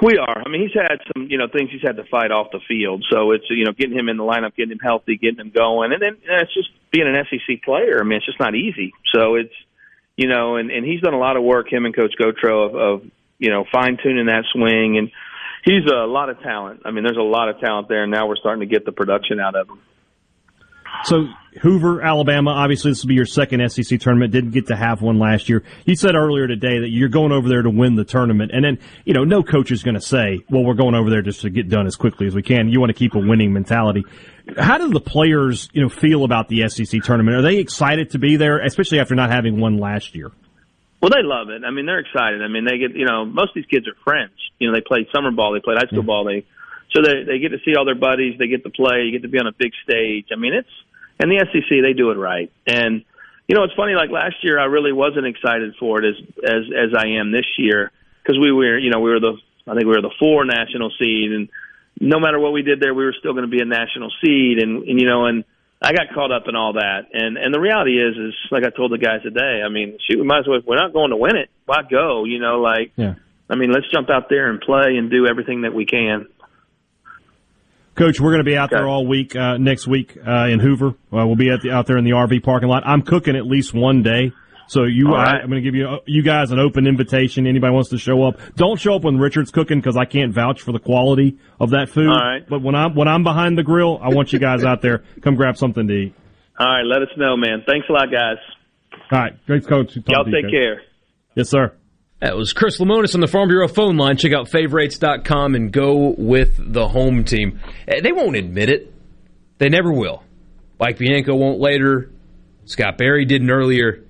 We are. I mean, he's had some, you know, things he's had to fight off the field. So it's, you know, getting him in the lineup, getting him healthy, getting him going, and then and it's just being an SEC player. I mean, it's just not easy. So it's, you know, and and he's done a lot of work. Him and Coach Gautreau of, of you know, fine tuning that swing, and he's a lot of talent. I mean, there's a lot of talent there, and now we're starting to get the production out of him. So Hoover, Alabama. Obviously, this will be your second SEC tournament. Didn't get to have one last year. You said earlier today that you're going over there to win the tournament, and then you know no coach is going to say, "Well, we're going over there just to get done as quickly as we can." You want to keep a winning mentality. How do the players, you know, feel about the SEC tournament? Are they excited to be there, especially after not having one last year? Well, they love it. I mean, they're excited. I mean, they get you know most of these kids are friends. You know, they played summer ball, they played high school yeah. ball, they so they they get to see all their buddies, they get to play, you get to be on a big stage. I mean, it's and the SEC they do it right. And you know, it's funny. Like last year, I really wasn't excited for it as as as I am this year because we were, you know, we were the I think we were the four national seed, and no matter what we did there, we were still going to be a national seed, and, and you know, and I got caught up in all that, and and the reality is, is like I told the guys today. I mean, shoot, we might as well. If we're not going to win it. Why go? You know, like, yeah. I mean, let's jump out there and play and do everything that we can. Coach, we're going to be out there all week uh, next week uh, in Hoover. Uh, we'll be at the, out there in the RV parking lot. I'm cooking at least one day. So you, right. I, am going to give you you guys an open invitation. Anybody wants to show up, don't show up when Richard's cooking because I can't vouch for the quality of that food. All right. But when I'm when I'm behind the grill, I want you guys out there. Come grab something to eat. All right, let us know, man. Thanks a lot, guys. All right, great coach. Y'all take care. Yes, sir. That was Chris Lemonis on the Farm Bureau phone line. Check out favrates.com and go with the home team. Eh, They won't admit it. They never will. Mike Bianco won't later. Scott Berry didn't earlier.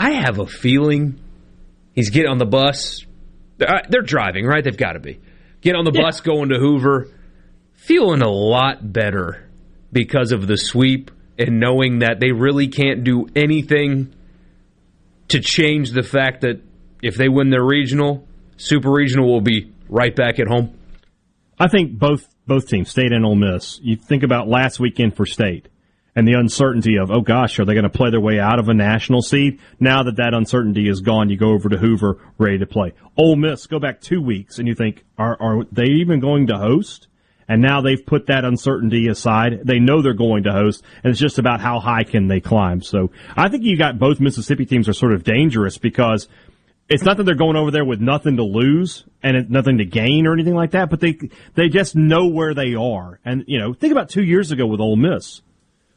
I have a feeling he's getting on the bus. They're uh, they're driving, right? They've got to be. Get on the bus going to Hoover, feeling a lot better because of the sweep and knowing that they really can't do anything to change the fact that if they win their regional, super regional will be right back at home. I think both both teams, State and Ole Miss. You think about last weekend for State and the uncertainty of, oh gosh, are they going to play their way out of a national seed? Now that that uncertainty is gone, you go over to Hoover ready to play. Ole Miss, go back two weeks, and you think, are are they even going to host? And now they've put that uncertainty aside. They know they're going to host, and it's just about how high can they climb. So I think you got both Mississippi teams are sort of dangerous because it's not that they're going over there with nothing to lose and nothing to gain or anything like that, but they they just know where they are. And you know, think about two years ago with Ole Miss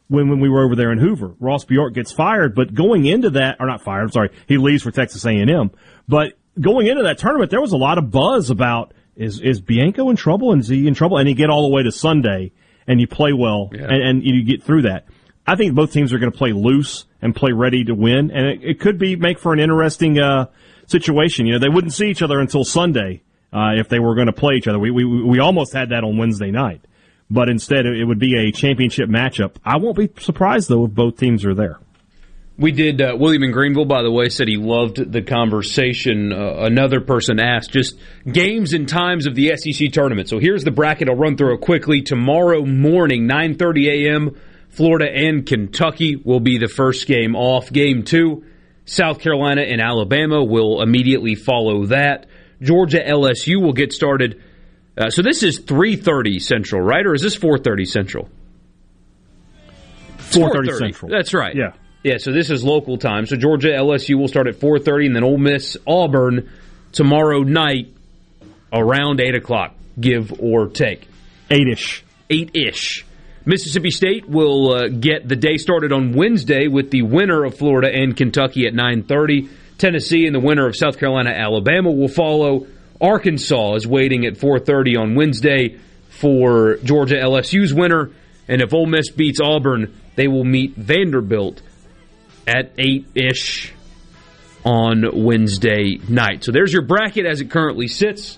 when when we were over there in Hoover. Ross Bjork gets fired, but going into that, or not fired, I'm sorry, he leaves for Texas A&M. But going into that tournament, there was a lot of buzz about is is Bianco in trouble and is he in trouble? And you get all the way to Sunday and you play well and, and you get through that. I think both teams are going to play loose and play ready to win, and it, it could be make for an interesting uh, situation. You know, they wouldn't see each other until Sunday uh, if they were going to play each other. We, we we almost had that on Wednesday night, but instead it would be a championship matchup. I won't be surprised though if both teams are there. We did. Uh, William in Greenville, by the way, said he loved the conversation. Uh, another person asked just games and times of the SEC tournament. So here's the bracket. I'll run through it quickly. Tomorrow morning, 9:30 a.m. Florida and Kentucky will be the first game off. Game two, South Carolina and Alabama will immediately follow that. Georgia LSU will get started. Uh, so this is 3:30 Central, right? Or is this 4:30 Central? 4:30 Central. That's right. Yeah. Yeah, so this is local time. So Georgia LSU will start at 4:30, and then Ole Miss Auburn tomorrow night around eight o'clock, give or take. Eight ish. Eight ish. Mississippi State will uh, get the day started on Wednesday with the winner of Florida and Kentucky at 9:30. Tennessee and the winner of South Carolina Alabama will follow. Arkansas is waiting at 4:30 on Wednesday for Georgia LSU's winner, and if Ole Miss beats Auburn, they will meet Vanderbilt at 8 ish on Wednesday night. So there's your bracket as it currently sits.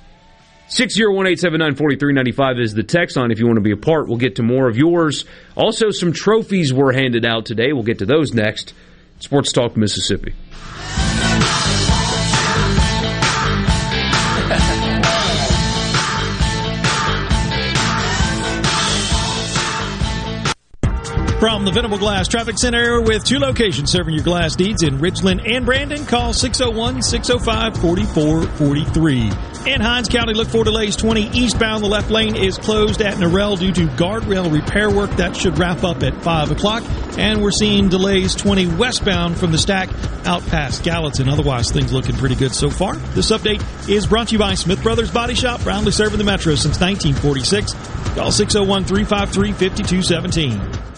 601-879-4395 is the text line if you want to be a part. We'll get to more of yours. Also, some trophies were handed out today. We'll get to those next. Sports Talk Mississippi. From the Venable Glass Traffic Center with two locations serving your glass needs in Ridgeland and Brandon, call 601 605 4443. In Hinds County, look for delays 20 eastbound. The left lane is closed at Norrell due to guardrail repair work. That should wrap up at 5 o'clock. And we're seeing delays 20 westbound from the stack out past Gallatin. Otherwise, things looking pretty good so far. This update is brought to you by Smith Brothers Body Shop, proudly serving the Metro since 1946. Call 601 353 5217.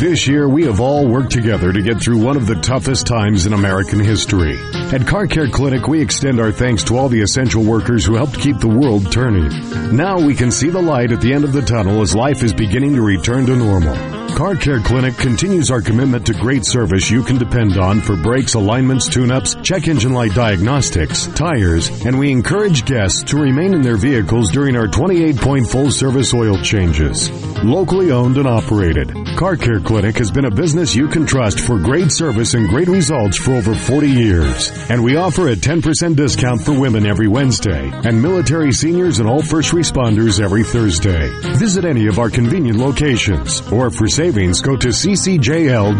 This year, we have all worked together to get through one of the toughest times in American history. At Car Care Clinic, we extend our thanks to all the essential workers who helped keep the world turning. Now we can see the light at the end of the tunnel as life is beginning to return to normal. Car Care Clinic continues our commitment to great service you can depend on for brakes, alignments, tune-ups, check engine light diagnostics, tires, and we encourage guests to remain in their vehicles during our 28-point full-service oil changes. Locally owned and operated, Car Care Clinic has been a business you can trust for great service and great results for over 40 years. And we offer a 10% discount for women every Wednesday and military seniors and all first responders every Thursday. Visit any of our convenient locations or for savings go to ccjl.com.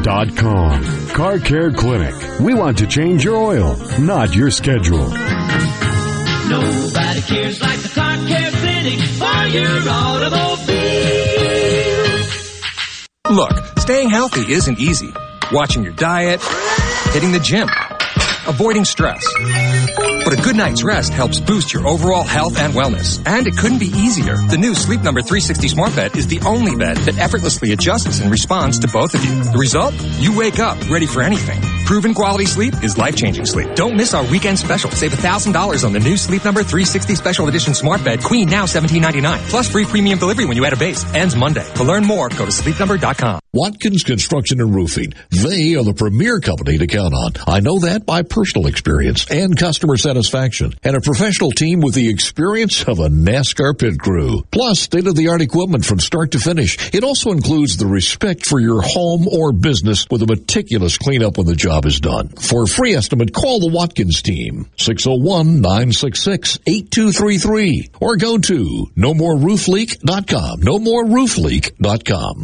Car Care Clinic. We want to change your oil, not your schedule. Nobody cares like the car care clinic for your automobile. Look, staying healthy isn't easy. Watching your diet, hitting the gym, avoiding stress. But a good night's rest helps boost your overall health and wellness. And it couldn't be easier. The new Sleep Number 360 Smart Bed is the only bed that effortlessly adjusts and responds to both of you. The result? You wake up ready for anything. Proven quality sleep is life-changing sleep. Don't miss our weekend special. Save $1,000 on the new Sleep Number 360 Special Edition Smart Bed Queen now $17.99. Plus free premium delivery when you add a base. Ends Monday. To learn more, go to sleepnumber.com. Watkins Construction and Roofing. They are the premier company to count on. I know that by personal experience and customer satisfaction and a professional team with the experience of a NASCAR pit crew. Plus state of the art equipment from start to finish. It also includes the respect for your home or business with a meticulous cleanup when the job is done. For a free estimate, call the Watkins team. 601-966-8233 or go to no more roofleak.com. No nomoreroofleak.com. Nomoreroofleak.com.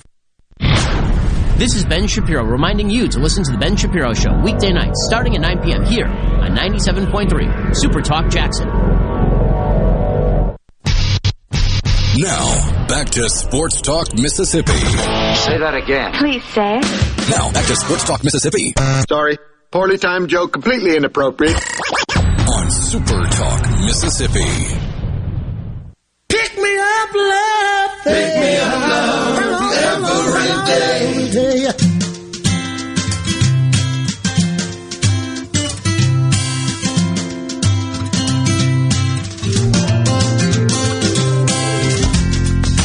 This is Ben Shapiro reminding you to listen to The Ben Shapiro Show weekday nights starting at 9 p.m. here on 97.3 Super Talk Jackson. Now, back to Sports Talk Mississippi. Say that again. Please say it. Now, back to Sports Talk Mississippi. Sorry. Poorly timed joke, completely inappropriate. On Super Talk Mississippi. Pick me up, love. Pick me up, love.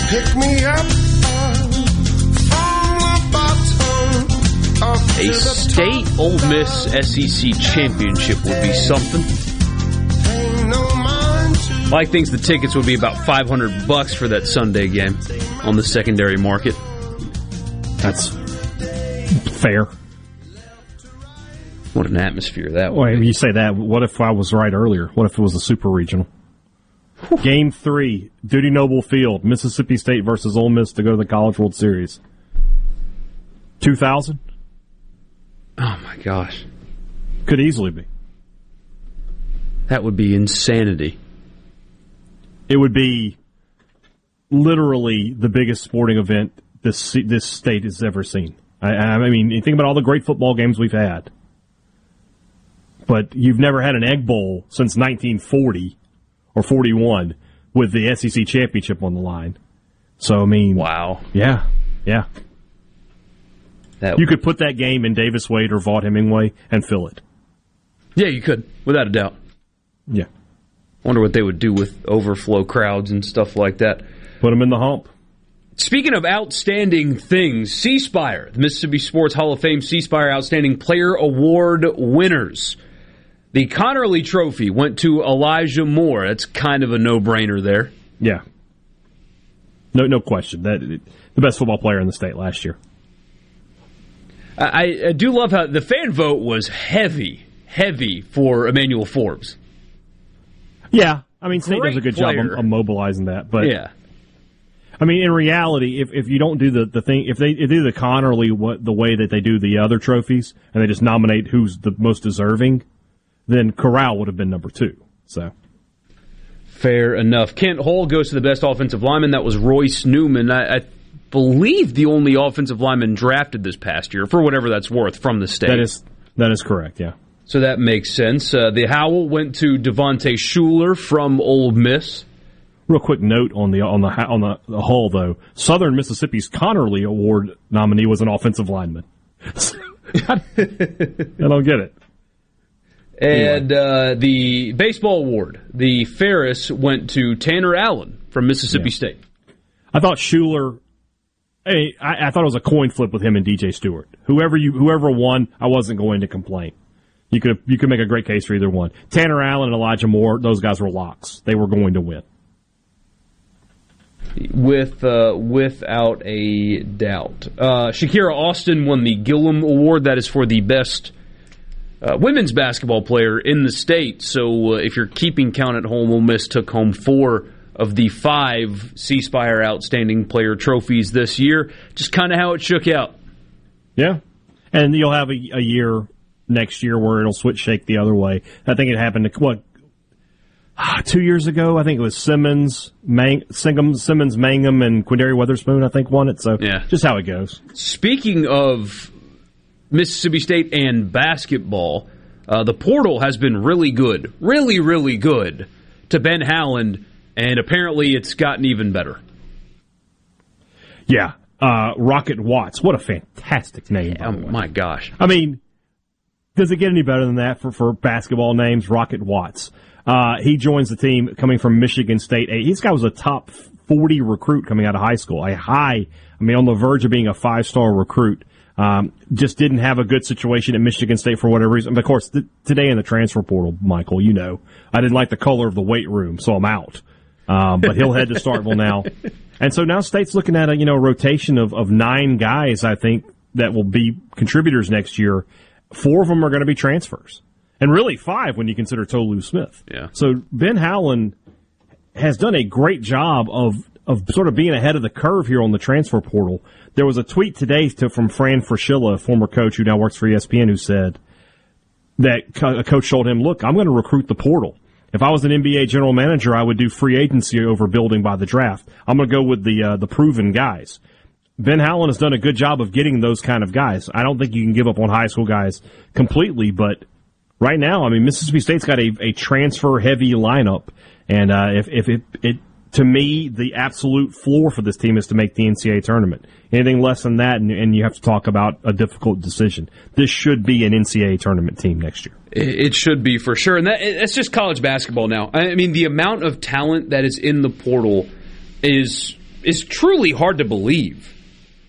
Pick me up from the bottom of A state Ole Miss SEC championship would be something. Mike thinks the tickets would be about 500 bucks for that Sunday game on the secondary market. That's fair. What an atmosphere that Wait, you say that. What if I was right earlier? What if it was a super regional? Game three, Dudy Noble Field, Mississippi State versus Ole Miss to go to the College World Series. 2000? Oh my gosh. could easily be. That would be insanity. It would be literally the biggest sporting event this this state has ever seen. I, I mean, you think about all the great football games we've had, but you've never had an Egg Bowl since 1940 or 41 with the SEC championship on the line. So I mean, wow, yeah, yeah. That you could put that game in Davis Wade or Vaught Hemingway and fill it. Yeah, you could, without a doubt. Yeah. Wonder what they would do with overflow crowds and stuff like that. Put them in the hump. Speaking of outstanding things, C Spire, the Mississippi Sports Hall of Fame C Spire Outstanding Player Award winners. The Connerly Trophy went to Elijah Moore. That's kind of a no-brainer there. Yeah. No, no question. That the best football player in the state last year. I, I do love how the fan vote was heavy, heavy for Emmanuel Forbes. Yeah, I mean, State Great does a good player. job of, of mobilizing that, but yeah, I mean, in reality, if, if you don't do the, the thing, if they if they do the Connerly what the way that they do the other trophies, and they just nominate who's the most deserving, then Corral would have been number two. So Fair enough. Kent Hull goes to the best offensive lineman. That was Royce Newman. I, I believe the only offensive lineman drafted this past year, for whatever that's worth, from the state. that is that is correct. Yeah. So that makes sense. Uh, the Howell went to Devontae Shuler from Ole Miss. Real quick note on the on the on the, the Hull though, Southern Mississippi's Connerly Award nominee was an offensive lineman. I don't get it. And uh, the baseball award, the Ferriss, went to Tanner Allen from Mississippi State. I thought Shuler. Hey, I, I thought it was a coin flip with him and DJ Stewart. Whoever you whoever won, I wasn't going to complain. You could you could make a great case for either one. Tanner Allen and Elijah Moore, those guys were locks. They were going to win. With uh, without a doubt. Uh, Shakira Austin won the Gillom Award. That is for the best uh, women's basketball player in the state. So uh, if you're keeping count at home, Ole Miss took home four of the five C Spire Outstanding Player trophies this year. Just kind of how it shook out. Yeah, and you'll have a, a year next year where it'll switch shake the other way. I think it happened to what ah, two years ago. I think it was Simmons, Mang, Singham, Simmons, Mangum, and Quinndary Weatherspoon. I think won it. So Yeah. just how it goes. Speaking of Mississippi State and basketball, uh, the portal has been really good, really, really good to Ben Howland, and apparently it's gotten even better. Yeah, uh, Rocket Watts. What a fantastic name! by Oh my gosh! I mean, does it get any better than that for, for basketball names? Rocket Watts. Uh, he joins the team coming from Michigan State. This guy was a top 40 recruit coming out of high school. A high, I mean, on the verge of being a five star recruit. Um, just didn't have a good situation at Michigan State for whatever reason. Of course, th- today in the transfer portal, Michael, you know, I didn't like the color of the weight room, so I'm out. Um, but he'll head to Starkville now. And so now State's looking at a, you know, rotation of, of nine guys, I think, that will be contributors next year. Four of them are going to be transfers. And really five when you consider Tolu Smith. Yeah. So Ben Howland has done a great job of of sort of being ahead of the curve here on the transfer portal. There was a tweet today to, from Fran Fraschilla, a former coach who now works for ESPN, who said that a coach told him, "Look, I'm going to recruit the portal. If I was an NBA general manager, I would do free agency over building by the draft. I'm going to go with the uh, the proven guys." Ben Howland has done a good job of getting those kind of guys. I don't think you can give up on high school guys completely, but right now, I mean, Mississippi State's got a, a transfer heavy lineup, and uh, if if it, it to me the absolute floor for this team is to make the NCAA tournament. Anything less than that, and, and you have to talk about a difficult decision. This should be an NCAA tournament team next year. It should be for sure, and that it's just college basketball now. I mean, the amount of talent that is in the portal is is truly hard to believe.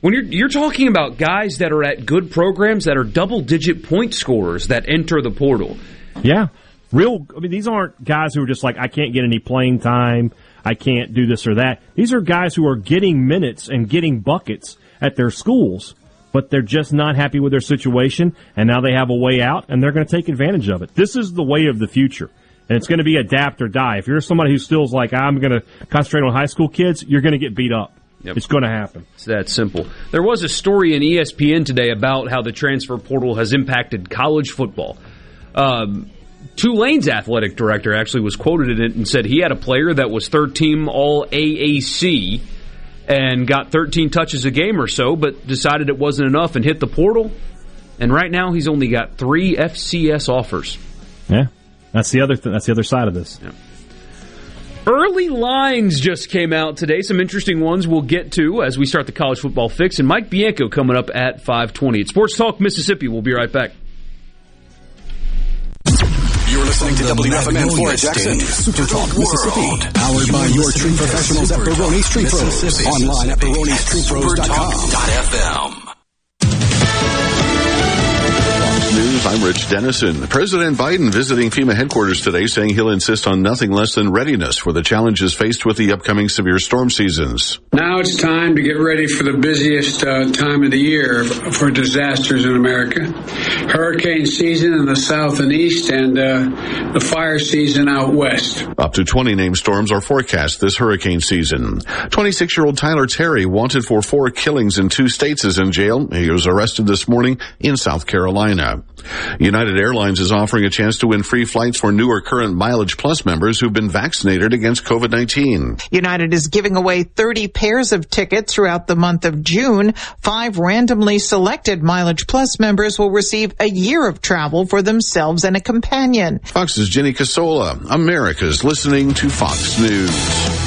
When you're you're talking about guys that are at good programs that are double digit point scorers that enter the portal. Yeah. Real, I mean, these aren't guys who are just like, I can't get any playing time. I can't do this or that. These are guys who are getting minutes and getting buckets at their schools, but they're just not happy with their situation. And now they have a way out and they're going to take advantage of it. This is the way of the future. And it's going to be adapt or die. If you're somebody who still's like, I'm going to concentrate on high school kids, you're going to get beat up. It's going to happen. It's that simple. There was a story in ESPN today about how the transfer portal has impacted college football. Um, Tulane's athletic director actually was quoted in it and said he had a player that was third team All AAC and got 13 touches a game or so, but decided it wasn't enough and hit the portal. And right now he's only got three FCS offers. Yeah. That's the other, th- that's the other side of this. Early lines just came out today. Some interesting ones we'll get to as we start the college football fix. And Mike Bianco coming up at 520. It's Sports Talk Mississippi. We'll be right back. You're listening to WFMN Florida Jackson, Super Talk Mississippi, powered by your tree professionals at Baroni's Tree Pros. Online at baronistreepros.com. News. I'm Rich Denison. President Biden visiting FEMA headquarters today saying he'll insist on nothing less than readiness for the challenges faced with the upcoming severe storm seasons. Now it's time to get ready for the busiest uh, time of the year for disasters in America. Hurricane season in the south and east and uh, the fire season out west. Up to 20 named storms are forecast this hurricane season. 26-year-old Tyler Terry, wanted for four killings in two states, is in jail. He was arrested this morning in South Carolina. United Airlines is offering a chance to win free flights for new or current Mileage Plus members who've been vaccinated against COVID-19. United is giving away 30 pairs of tickets throughout the month of June. Five randomly selected Mileage Plus members will receive a year of travel for themselves and a companion. Fox's Jenny Casola. America's listening to Fox News.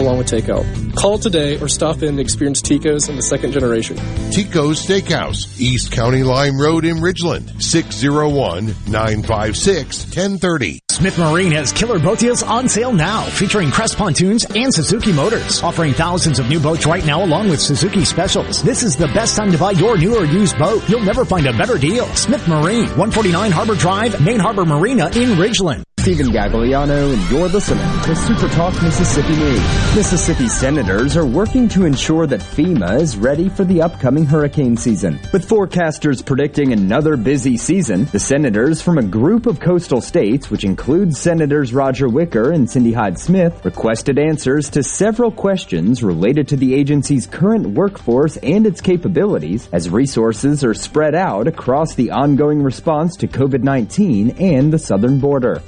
along with takeout. Call today or stop in to experience Tico's in the second generation. Tico's Steakhouse, East County Line Road in Ridgeland, 601-956-1030. Smith Marine has killer boat deals on sale now, featuring Crest pontoons and Suzuki motors, offering thousands of new boats right now along with Suzuki specials. This is the best time to buy your new or used boat. You'll never find a better deal. Smith Marine, 149 Harbor Drive, Main Harbor Marina in Ridgeland. Stephen Gagliano, and you're listening to Super Talk Mississippi News. Mississippi senators are working to ensure that FEMA is ready for the upcoming hurricane season. With forecasters predicting another busy season, the senators from a group of coastal states, which includes Senators Roger Wicker and Cindy Hyde Smith, requested answers to several questions related to the agency's current workforce and its capabilities as resources are spread out across the ongoing response to COVID-19 and the southern border.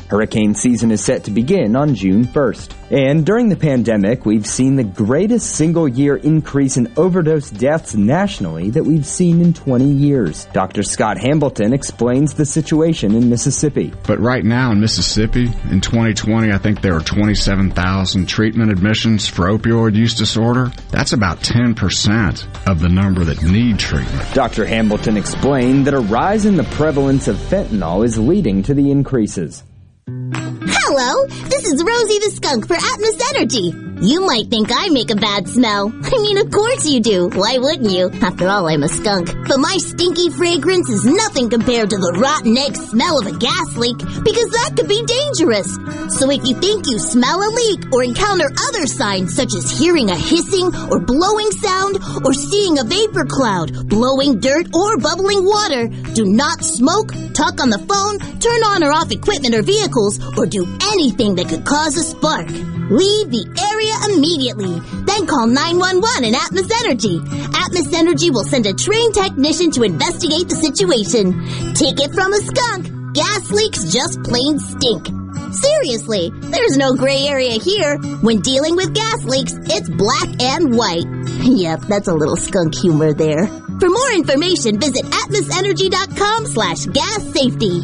Season is set to begin on June 1st. And during the pandemic, we've seen the greatest single year increase in overdose deaths nationally that we've seen in 20 years. Dr. Scott Hambleton explains the situation in Mississippi. But right now in Mississippi, in 2020, I think there are 27,000 treatment admissions for opioid use disorder. That's about 10% of the number that need treatment. Dr. Hambleton explained that a rise in the prevalence of fentanyl is leading to the increases. Hello, this is Rosie the Skunk for Atmos Energy. You might think I make a bad smell. I mean, of course you do. Why wouldn't you? After all, I'm a skunk. But my stinky fragrance is nothing compared to the rotten egg smell of a gas leak, because that could be dangerous. So if you think you smell a leak or encounter other signs such as hearing a hissing or blowing sound or seeing a vapor cloud, blowing dirt or bubbling water, do not smoke, talk on the phone, turn on or off equipment or vehicles, or do anything that could cause a spark. Leave the area immediately. Then call 911 and Atmos Energy. Atmos Energy will send a trained technician to investigate the situation. Take it from a skunk. Gas leaks just plain stink. Seriously, there's no gray area here. When dealing with gas leaks, it's black and white. Yep, that's a little skunk humor there. For more information, visit atmosenergy.com slash gas safety.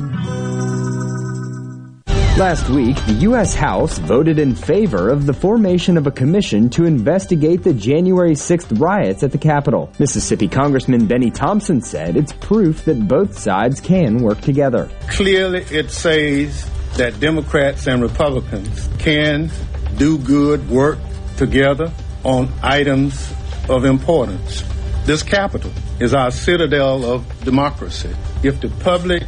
Last week, the U.S. House voted in favor of the formation of a commission to investigate the January 6th riots at the Capitol. Mississippi Congressman Benny Thompson said it's proof that both sides can work together. Clearly, it says that Democrats and Republicans can do good work together on items of importance. This Capitol is our citadel of democracy. If the public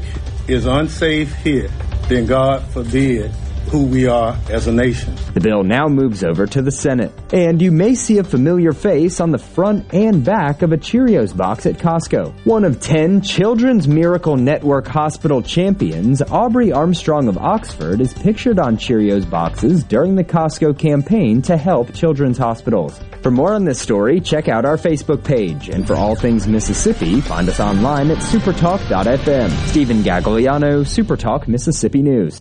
is unsafe here, then God forbid who we are as a nation. The bill now moves over to the Senate. And you may see a familiar face on the front and back of a Cheerios box at Costco. One of 10 Children's Miracle Network hospital champions, Aubrey Armstrong of Oxford, is pictured on Cheerios boxes during the Costco campaign to help children's hospitals. For more on this story, check out our Facebook page. And for all things Mississippi, find us online at supertalk.fm. Stephen Gagliano, Supertalk Mississippi News.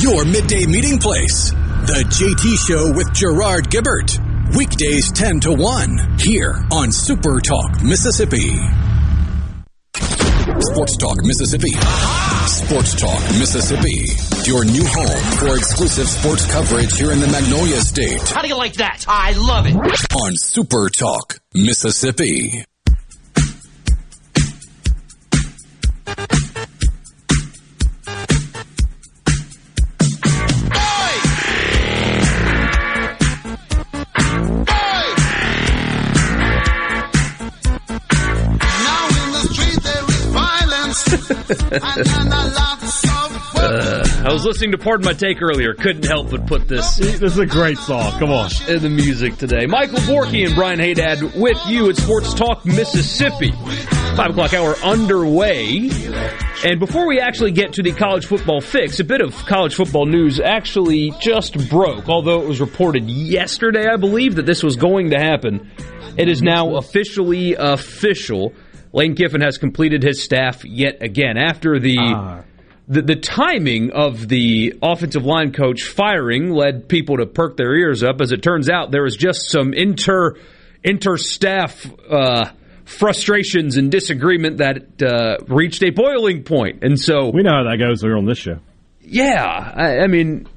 Your midday meeting place. The JT Show with Gerard Gibert. Weekdays 10 to 1 here on Super Talk Mississippi. Sports Talk Mississippi. Sports Talk Mississippi. Your new home for exclusive sports coverage here in the Magnolia State. How do you like that? I love it. On Super Talk Mississippi. Uh, I was listening to Pardon My Take earlier. Couldn't help but put this. This is a great song. Come on. In the music today. Michael Borky and Brian Hadad with you at Sports Talk Mississippi. Five o'clock hour underway. And before we actually get to the college football fix, a bit of college football news actually just broke, although it was reported yesterday, I believe, that this was going to happen. It is now officially official. Lane Kiffin has completed his staff yet again after the. Ah. The, the timing of the offensive line coach firing led people to perk their ears up. As it turns out, there was just some inter inter staff uh, frustrations and disagreement that uh, reached a boiling point. point, and so we know how that goes here on this show. Yeah, I, I mean,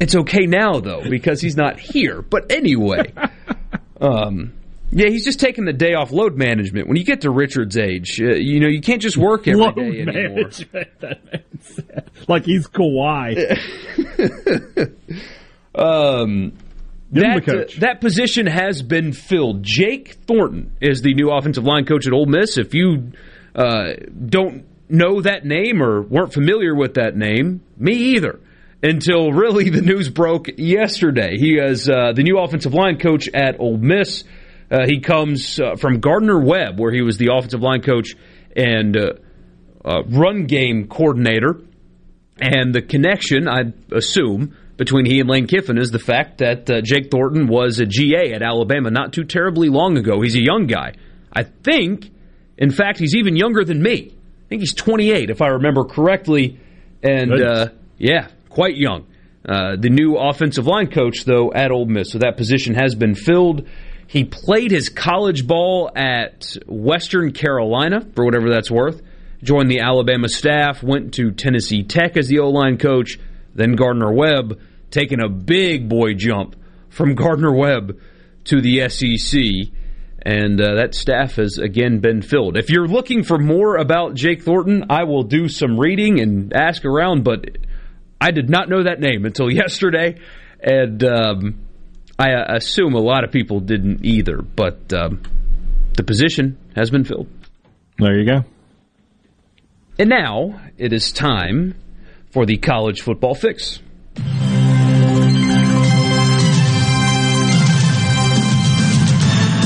it's okay now though because he's not here. But anyway, um, yeah, he's just taking the day off load management. When you get to Richard's age, uh, you know you can't just work every Load day anymore. Like he's Kawhi. Um, that, uh, that position has been filled. Jake Thornton is the new offensive line coach at Ole Miss. If you uh, don't know that name or weren't familiar with that name, me either. Until really the news broke yesterday. He is uh, the new offensive line coach at Ole Miss. Uh, he comes uh, from Gardner Webb, where he was the offensive line coach and uh, uh, run game coordinator. And the connection, I assume, between he and Lane Kiffin is the fact that uh, Jake Thornton was a GA at Alabama not too terribly long ago. He's a young guy. I think, in fact, he's even younger than me. I think he's 28, if I remember correctly. And uh, yeah, quite young. Uh, the new offensive line coach, though, at Ole Miss. So that position has been filled. He played his college ball at Western Carolina, for whatever that's worth. Joined the Alabama staff, went to Tennessee Tech as the O line coach, then Gardner Webb, taking a big boy jump from Gardner Webb to the SEC. And uh, that staff has again been filled. If you're looking for more about Jake Thornton, I will do some reading and ask around, but I did not know that name until yesterday. And um, I uh, assume a lot of people didn't either, but um, the position has been filled. There you go. And now it is time for the college football fix.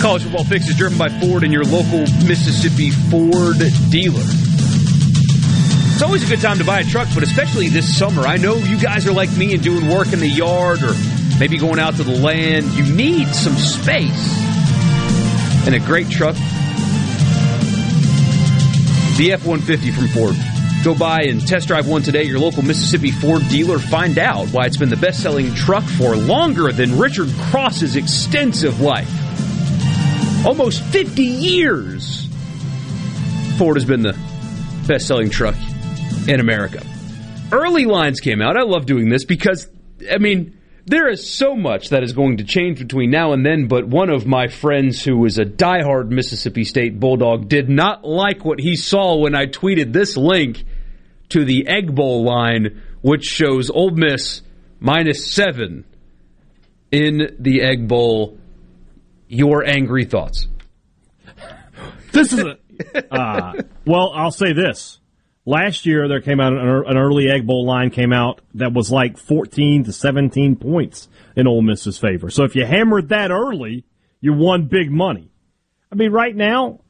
College football fix is driven by Ford and your local Mississippi Ford dealer. It's always a good time to buy a truck, but especially this summer. I know you guys are like me and doing work in the yard or maybe going out to the land. You need some space. And a great truck. The F 150 from Ford. Go by and test drive one today your local Mississippi Ford dealer. Find out why it's been the best selling truck for longer than Richard Cross's extensive life. Almost 50 years. Ford has been the best selling truck in America. Early lines came out. I love doing this because, I mean, there is so much that is going to change between now and then, but one of my friends who is a diehard Mississippi State Bulldog did not like what he saw when I tweeted this link to the Egg Bowl line, which shows Ole Miss minus seven in the Egg Bowl. Your angry thoughts? This is a. Uh, well, I'll say this. Last year, there came out an early Egg Bowl line came out that was like 14 to 17 points in Ole Miss's favor. So if you hammered that early, you won big money. I mean, right now,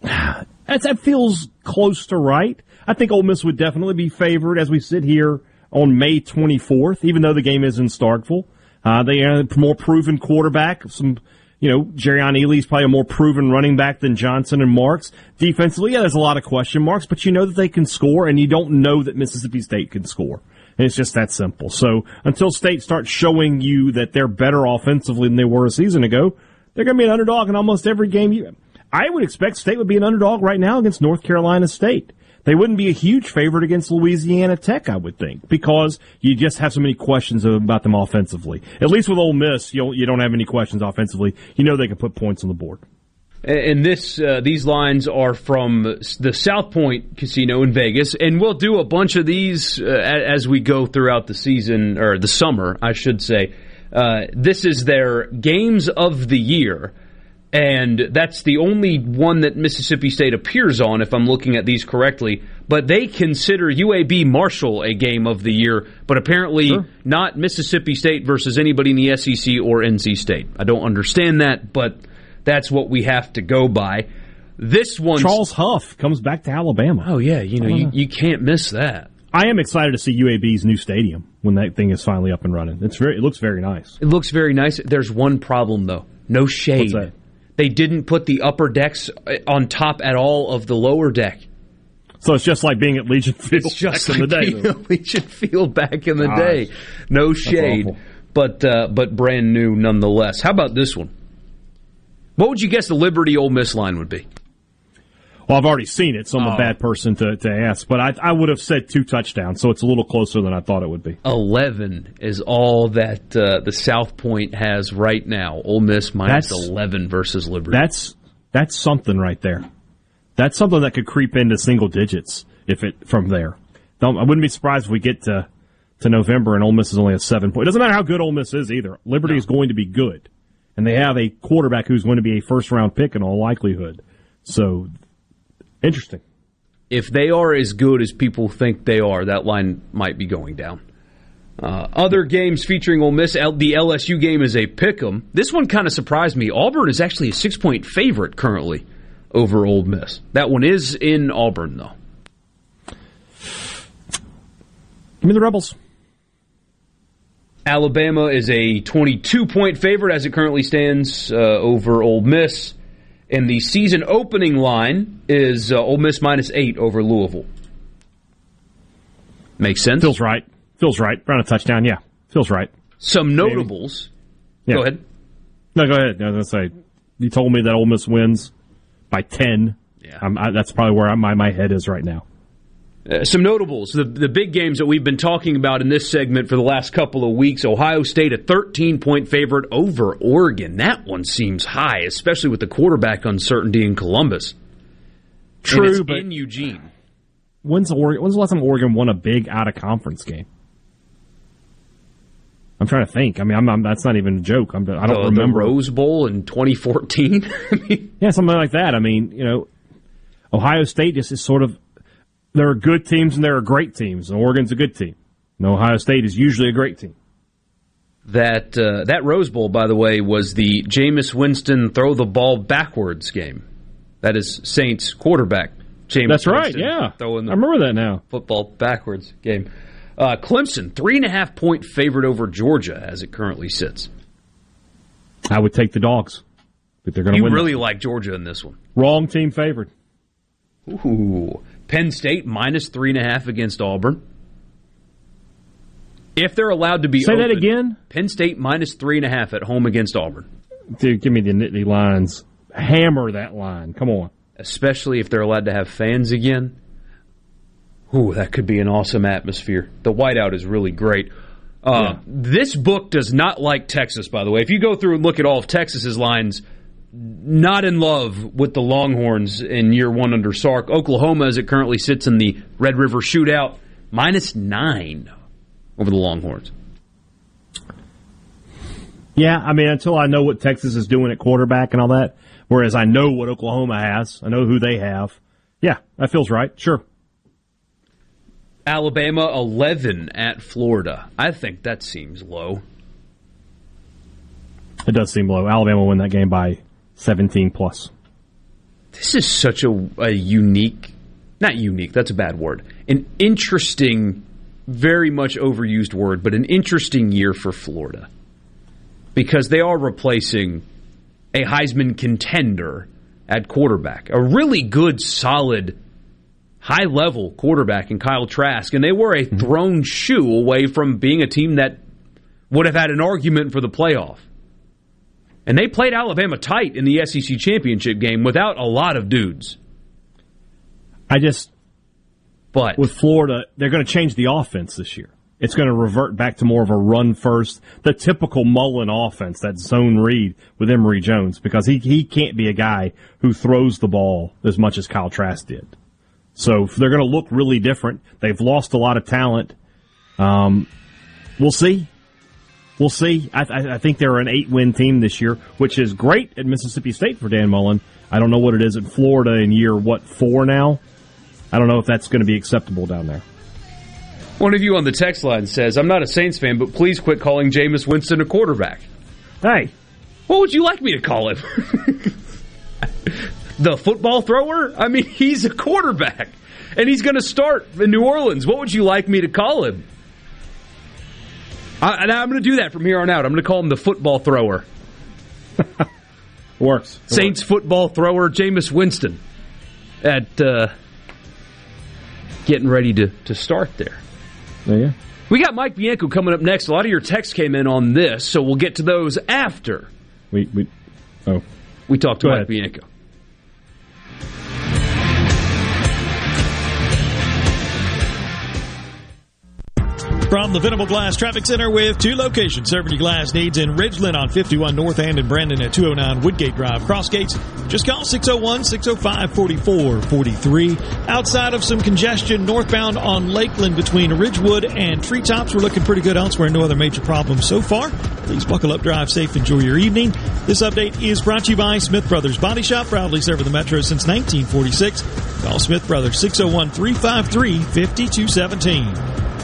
that feels close to right. I think Ole Miss would definitely be favored as we sit here on May 24th, even though the game is in Starkville. Uh, they are a more proven quarterback, some you know, Jerrion Ealy's probably a more proven running back than Johnson and Marks. Defensively, yeah, there's a lot of question marks, but you know that they can score, and you don't know that Mississippi State can score. And it's just that simple. So until State starts showing you that they're better offensively than they were a season ago, they're going to be an underdog in almost every game. You, I would expect State would be an underdog right now against North Carolina State. They wouldn't be a huge favorite against Louisiana Tech, I would think, because you just have so many questions about them offensively. At least with Ole Miss, you you don't have any questions offensively. You know they can put points on the board. And this, uh, these lines are from the South Point Casino in Vegas, and we'll do a bunch of these uh, as we go throughout the season or the summer, I should say. Uh, this is their games of the year and that's the only one that Mississippi State appears on, if I'm looking at these correctly. But they consider UAB Marshall a game of the year, but apparently sure. not Mississippi State versus anybody in the SEC or NC State. I don't understand that, but that's what we have to go by. This one, Charles Huff comes back to Alabama. Oh yeah, you know oh, you, you can't miss that. I am excited to see UAB's new stadium when that thing is finally up and running. It's very, it looks very nice. It looks very nice. There's one problem though, no shade. They didn't put the upper decks uh, on top at all of the lower deck. So it's just like being at Legion Field it's just back like in the day. Being at Legion Field back in the Gosh. day. No shade, but uh, but brand new nonetheless. How about this one? What would you guess the Liberty Ole Miss line would be? Well, I've already seen it, so I'm a oh. bad person to, to ask. But I, I would have said two touchdowns, so it's a little closer than I thought it would be. Eleven is all that uh, the South Point has right now. Ole Miss minus that's, eleven versus Liberty. That's that's something right there. That's something that could creep into single digits if it from there. Don't, I wouldn't be surprised if we get to to November and Ole Miss is only a seven point. It doesn't matter how good Ole Miss is either. Liberty no. is going to be good, and they have a quarterback who's going to be a first round pick in all likelihood. So Interesting. If they are as good as people think they are, that line might be going down. Uh, other games featuring Ole Miss, the LSU game is a pick 'em. This one kind of surprised me. Auburn is actually a six point favorite currently over Ole Miss. That one is in Auburn, though. Give me the Rebels. Alabama is a 22 point favorite as it currently stands uh, over Ole Miss. And the season opening line is uh, Ole Miss minus eight over Louisville. Makes sense. Feels right. Feels right. Run a touchdown. Yeah. Feels right. Some notables. Yeah. Go ahead. No, go ahead. I was going to say, you told me that Ole Miss wins by 10. Yeah. I, that's probably where my, my head is right now. Uh, some notables, the, the big games that we've been talking about in this segment for the last couple of weeks. Ohio State, a 13 point favorite over Oregon. That one seems high, especially with the quarterback uncertainty in Columbus. True, but in Eugene. When's, Oregon, when's the last time Oregon won a big out of conference game? I'm trying to think. I mean, I'm, I'm, that's not even a joke. I'm, I don't the, remember Rose Bowl in 2014. yeah, something like that. I mean, you know, Ohio State just is sort of there are good teams and there are great teams, and Oregon's a good team. And Ohio State is usually a great team. That uh, that Rose Bowl, by the way, was the Jameis Winston throw the ball backwards game. That is Saints quarterback James That's right. Winston Yeah, throwing the I remember that now. football backwards game. Uh, Clemson three and a half point favorite over Georgia as it currently sits. I would take the dogs, but they're going to win. You really like Georgia in this one. Wrong team favored. Ooh. Penn State minus three and a half against Auburn. If they're allowed to be Say that again? Penn State minus three and a half at home against Auburn. Dude, give me the Nittany Lions. Hammer that line. Come on. Especially if they're allowed to have fans again. Ooh, that could be an awesome atmosphere. The whiteout is really great. Uh, This book does not like Texas, by the way. If you go through and look at all of Texas's lines, not in love with the Longhorns in year one under Sark. Oklahoma, as it currently sits in the Red River Shootout, minus nine over the Longhorns. Yeah, I mean, until I know what Texas is doing at quarterback and all that, whereas I know what Oklahoma has, I know who they have. Yeah, that feels right. Sure. Alabama 11 at Florida. I think that seems low. It does seem low. Alabama win that game by 17 plus. This is such a, a unique, not unique, that's a bad word, an interesting, very much overused word, but an interesting year for Florida. Because they are replacing a Heisman contender at quarterback, a really good, solid, high level quarterback in Kyle Trask, and they were a mm-hmm. thrown shoe away from being a team that would have had an argument for the playoff. And they played Alabama tight in the SEC championship game without a lot of dudes. I just, but with Florida, they're going to change the offense this year. It's going to revert back to more of a run first, the typical Mullen offense, that zone read with Emory Jones, because he he can't be a guy who throws the ball as much as Kyle Trask did. So they're going to look really different. They've lost a lot of talent. Um, we'll see. We'll see. I, I, I think they're an eight win team this year, which is great at Mississippi State for Dan Mullen. I don't know what it is at Florida in year what four now. I don't know if that's going to be acceptable down there. One of you on the text line says, I'm not a Saints fan, but please quit calling Jameis Winston a quarterback. Hey. What would you like me to call him? the football thrower? I mean, he's a quarterback. And he's going to start in New Orleans. What would you like me to call him? I, I'm going to do that from here on out. I'm going to call him the football thrower. Works. It Saints football thrower Jameis Winston at uh, getting ready to, to start there. Yeah. We got Mike Bianco coming up next. A lot of your texts came in on this, so we'll get to those after We we oh we talk to Go Mike. Bianco. From the Venable Glass Traffic Center with two locations serving your glass needs in Ridgeland on 51 North and in Brandon at 209 Woodgate Drive. Cross gates, just call 601 605 4443. Outside of some congestion northbound on Lakeland between Ridgewood and Treetops, we're looking pretty good elsewhere. No other major problems so far. Please buckle up, drive safe, enjoy your evening. This update is brought to you by Smith Brothers Body Shop, proudly serving the Metro since 1946. Call Smith Brothers 601 353 5217.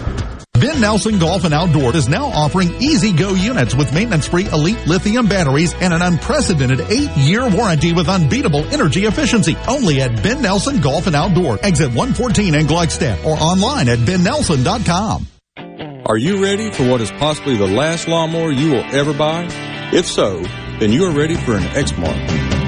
Ben Nelson Golf and Outdoor is now offering easy go units with maintenance free elite lithium batteries and an unprecedented eight year warranty with unbeatable energy efficiency. Only at Ben Nelson Golf and Outdoor, exit 114 in Gluckstadt or online at bennelson.com. Are you ready for what is possibly the last lawnmower you will ever buy? If so, then you are ready for an Exmark.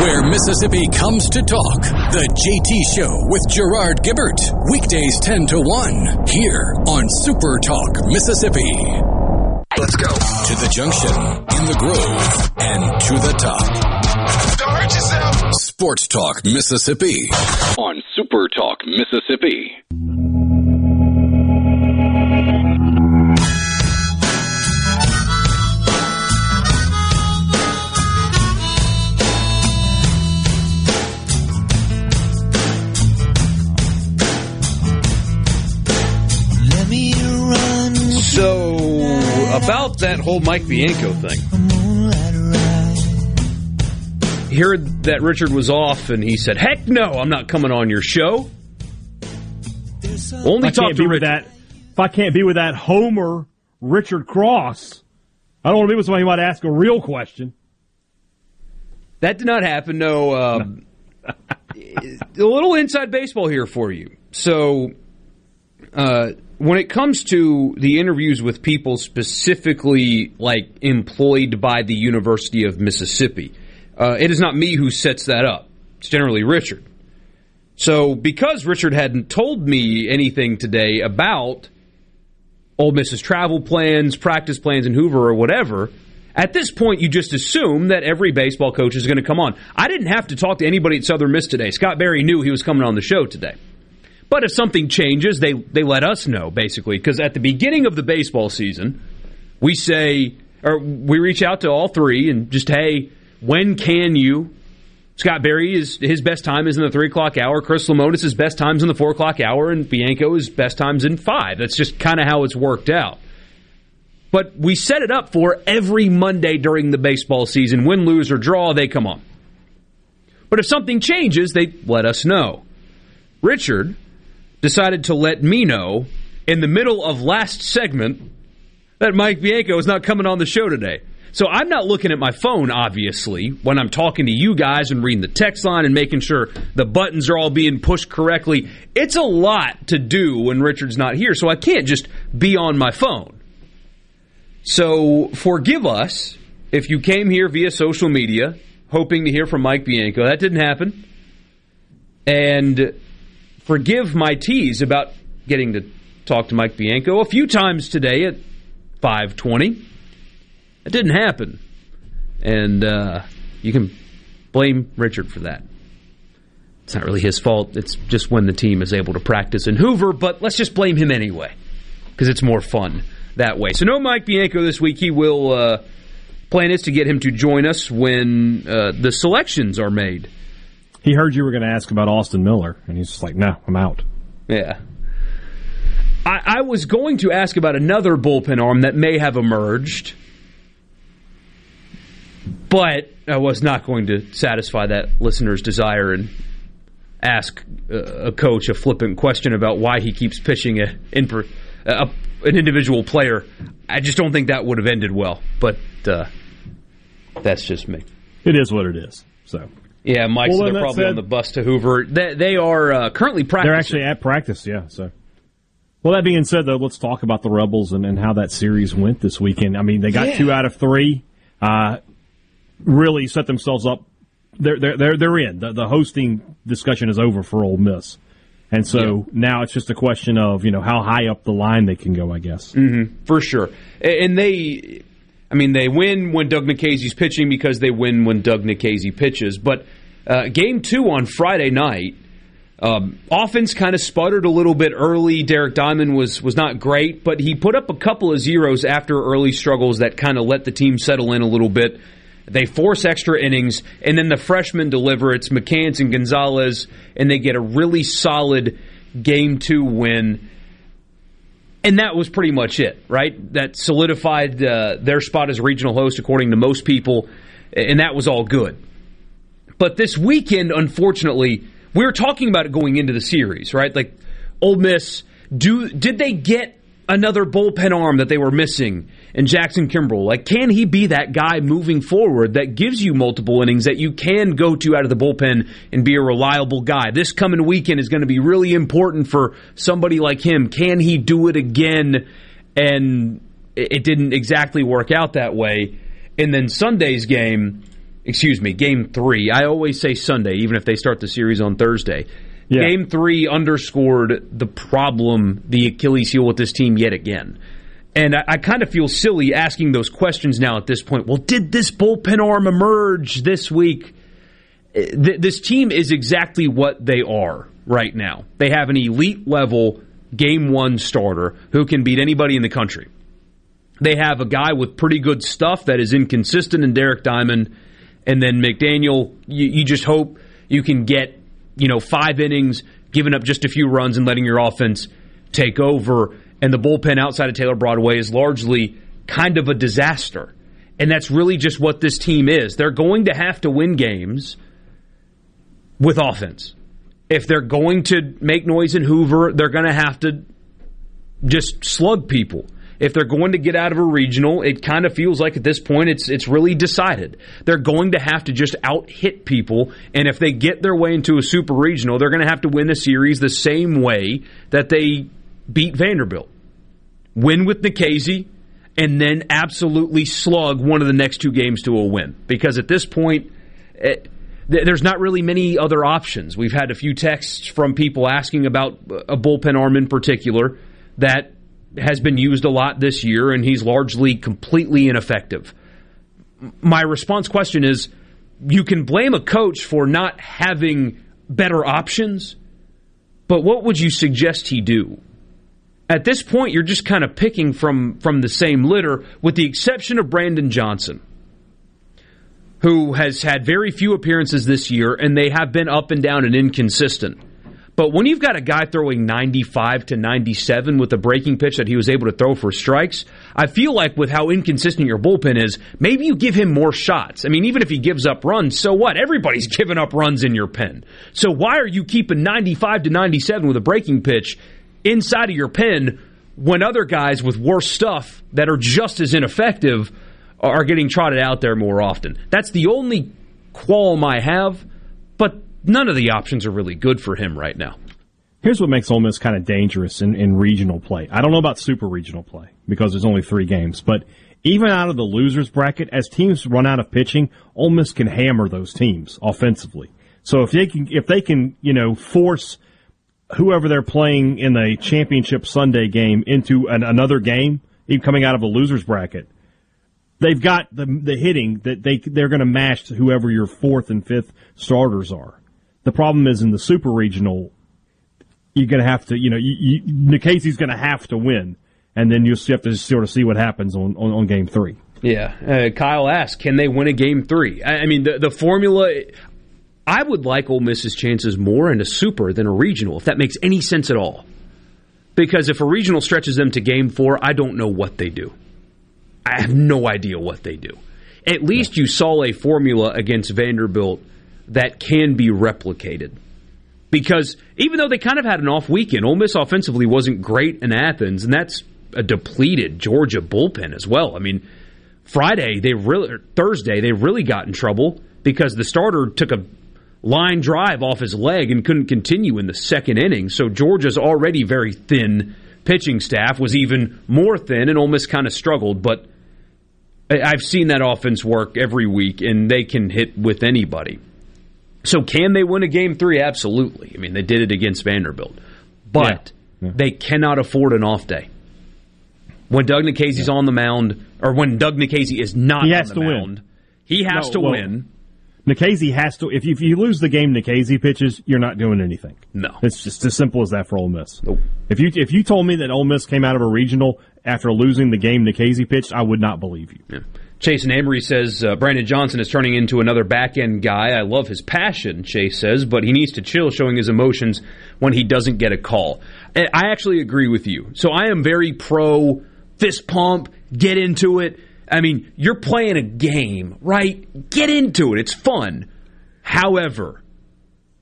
Where Mississippi comes to talk. The JT Show with Gerard Gibert. Weekdays 10 to 1. Here on Super Talk Mississippi. Let's go. To the junction, in the grove, and to the top. Don't hurt yourself. Sports Talk Mississippi. On Super Talk Mississippi. That whole Mike Bianco thing. Heard that Richard was off and he said, heck no, I'm not coming on your show. Only talk to Richard. that. If I can't be with that Homer Richard Cross, I don't want to be with somebody who might ask a real question. That did not happen. No. Um, a little inside baseball here for you. So, uh, when it comes to the interviews with people specifically like employed by the University of Mississippi, uh, it is not me who sets that up. It's generally Richard. So, because Richard hadn't told me anything today about Ole Miss's travel plans, practice plans in Hoover or whatever, at this point you just assume that every baseball coach is going to come on. I didn't have to talk to anybody at Southern Miss today. Scott Berry knew he was coming on the show today. But if something changes, they they let us know basically because at the beginning of the baseball season, we say or we reach out to all three and just hey, when can you? Scott Berry is his best time is in the three o'clock hour. Chris Lemonis' is best times in the four o'clock hour, and Bianco Bianco's best times in five. That's just kind of how it's worked out. But we set it up for every Monday during the baseball season, win, lose, or draw, they come on. But if something changes, they let us know. Richard decided to let me know in the middle of last segment that Mike Bianco is not coming on the show today. So I'm not looking at my phone, obviously, when I'm talking to you guys and reading the text line and making sure the buttons are all being pushed correctly. It's a lot to do when Richard's not here, so I can't just be on my phone. So forgive us if you came here via social media hoping to hear from Mike Bianco. That didn't happen. And forgive my tease about getting to talk to Mike Bianco a few times today at 520. It didn't happen. And uh, you can blame Richard for that. It's not really his fault. It's just when the team is able to practice in Hoover, but let's just blame him anyway because it's more fun that way. So no Mike Bianco this week. He will uh, plan is to get him to join us when uh, the selections are made. He heard you were going to ask about Austin Miller, and he's just like, "No, I'm out." Yeah. I, I was going to ask about another bullpen arm that may have emerged, but I was not going to satisfy that listener's desire and ask a coach a flippant question about why he keeps pitching a, in a, an individual player. I just don't think that would have ended well, but uh, that's just me. It is what it is. So Yeah, Mike, Well, so they're probably said- on the bus to Hoover. They, they are uh, currently practicing. they're actually at practice. Yeah. So, well, that being said, though, let's talk about the Rebels and, and how that series went this weekend. I mean, they got Yeah. two out of three. Uh, really set themselves up. They're they're they're, they're in. The, the hosting discussion is over for Ole Miss, and so yeah. now it's just a question of you know how high up the line they can go. I guess mm-hmm, for sure, and they. I mean, they win when Doug Nikhazy's pitching because they win when Doug Nikhazy pitches. But uh, game two on Friday night, um, offense kind of sputtered a little bit early. Derek Diamond was was not great, but he put up a couple of zeros after early struggles that kind of let the team settle in a little bit. They force extra innings, and then the freshmen deliver. It's McCants and Gonzalez, and they get a really solid game two win. And that was pretty much it, right? That solidified uh, their spot as regional host, according to most people, and that was all good. But this weekend, unfortunately, we were talking about it going into the series, right? Like Ole Miss, do did they get another bullpen arm that they were missing in Jackson Kimbrell? Like, can he be that guy moving forward that gives you multiple innings that you can go to out of the bullpen and be a reliable guy? This coming weekend is going to be really important for somebody like him. Can he do it again? And it didn't exactly work out that way. And then Sunday's game excuse me, game three. I always say Sunday, even if they start the series on Thursday. Yeah. Game three underscored the problem, the Achilles heel with this team yet again. And I, I kind of feel silly asking those questions now at this point. Well, did this bullpen arm emerge this week? Eh, th- this team is exactly what they are right now. They have an elite level game one starter who can beat anybody in the country. They have a guy with pretty good stuff that is inconsistent in Derek Diamond and then McDaniel, you, you just hope you can get you know five innings, giving up just a few runs and letting your offense take over. And the bullpen outside of Taylor Broadway is largely kind of a disaster. And that's really just what this team is. They're going to have to win games with offense. If they're going to make noise in Hoover, they're going to have to just slug people if they're going to get out of a regional, it kind of feels like at this point it's it's really decided. They're going to have to just out hit people, and if they get their way into a super regional, they're going to have to win the series the same way that they beat Vanderbilt. Win with Nikhazy, and then absolutely slug one of the next two games to a win. Because at this point, it, eh, there's not really many other options. We've had a few texts from people asking about a bullpen arm in particular that has been used a lot this year, and he's largely completely ineffective. My response question is you can blame a coach for not having better options, but what would you suggest he do? At this point, you're just kind of picking from, from the same litter, with the exception of Brandon Johnson, who has had very few appearances this year, and they have been up and down and inconsistent. But when you've got a guy throwing 95 to 97 with a breaking pitch that he was able to throw for strikes, I feel like with how inconsistent your bullpen is, maybe you give him more shots. I mean, even if he gives up runs, so what? Everybody's giving up runs in your pen. So why are you keeping 95 to 97 with a breaking pitch inside of your pen when other guys with worse stuff that are just as ineffective are getting trotted out there more often? That's the only qualm I have, but none of the options are really good for him right now. Here's what makes Ole Miss kind of dangerous in, in regional play. I don't know about super regional play because there's only three games, but even out of the losers bracket, as teams run out of pitching, Ole Miss can hammer those teams offensively. So if they can, if they can, you know, force whoever they're playing in the championship Sunday game into an, another game, even coming out of a losers bracket, they've got the the hitting that they they're going to match whoever your fourth and fifth starters are. The problem is in the super regional, you're going to have to, you know, you, you, going to have to win, and then you'll have to sort of see what happens on, on, on game three. Yeah. Uh, Kyle asked, can they win a game three? I, I mean, the, the formula. I would like Ole Miss's chances more in a super than a regional, if that makes any sense at all. Because if a regional stretches them to game four, I don't know what they do. I have no idea what they do. At least you saw a formula against Vanderbilt that can be replicated. Because even though they kind of had an off weekend, Ole Miss offensively wasn't great in Athens, and that's a depleted Georgia bullpen as well. I mean, Friday they really Thursday they really got in trouble because the starter took a line drive off his leg and couldn't continue in the second inning. So Georgia's already very thin pitching staff was even more thin, and Ole Miss kind of struggled. But I've seen that offense work every week, and they can hit with anybody. So, can they win a game three? Absolutely. I mean, they did it against Vanderbilt, but yeah. Yeah. they cannot afford an off day. When Doug Nikhazy's yeah. on the mound, or when Doug Nikhazy is not he has to mound, win. he has no, to well, win. Nikhazy has to. If you, if you lose the game Nikhazy pitches, you're not doing anything. No, it's just as simple as that for Ole Miss. Nope. If you if you told me that Ole Miss came out of a regional after losing the game Nikhazy pitched, I would not believe you. Yeah. Chase and Amory says uh, Brandon Johnson is turning into another back end guy. I love his passion, Chase says, but he needs to chill showing his emotions when he doesn't get a call. I actually agree with you. So I am very pro fist pump, get into it. I mean, you're playing a game, right? Get into it. It's fun. However,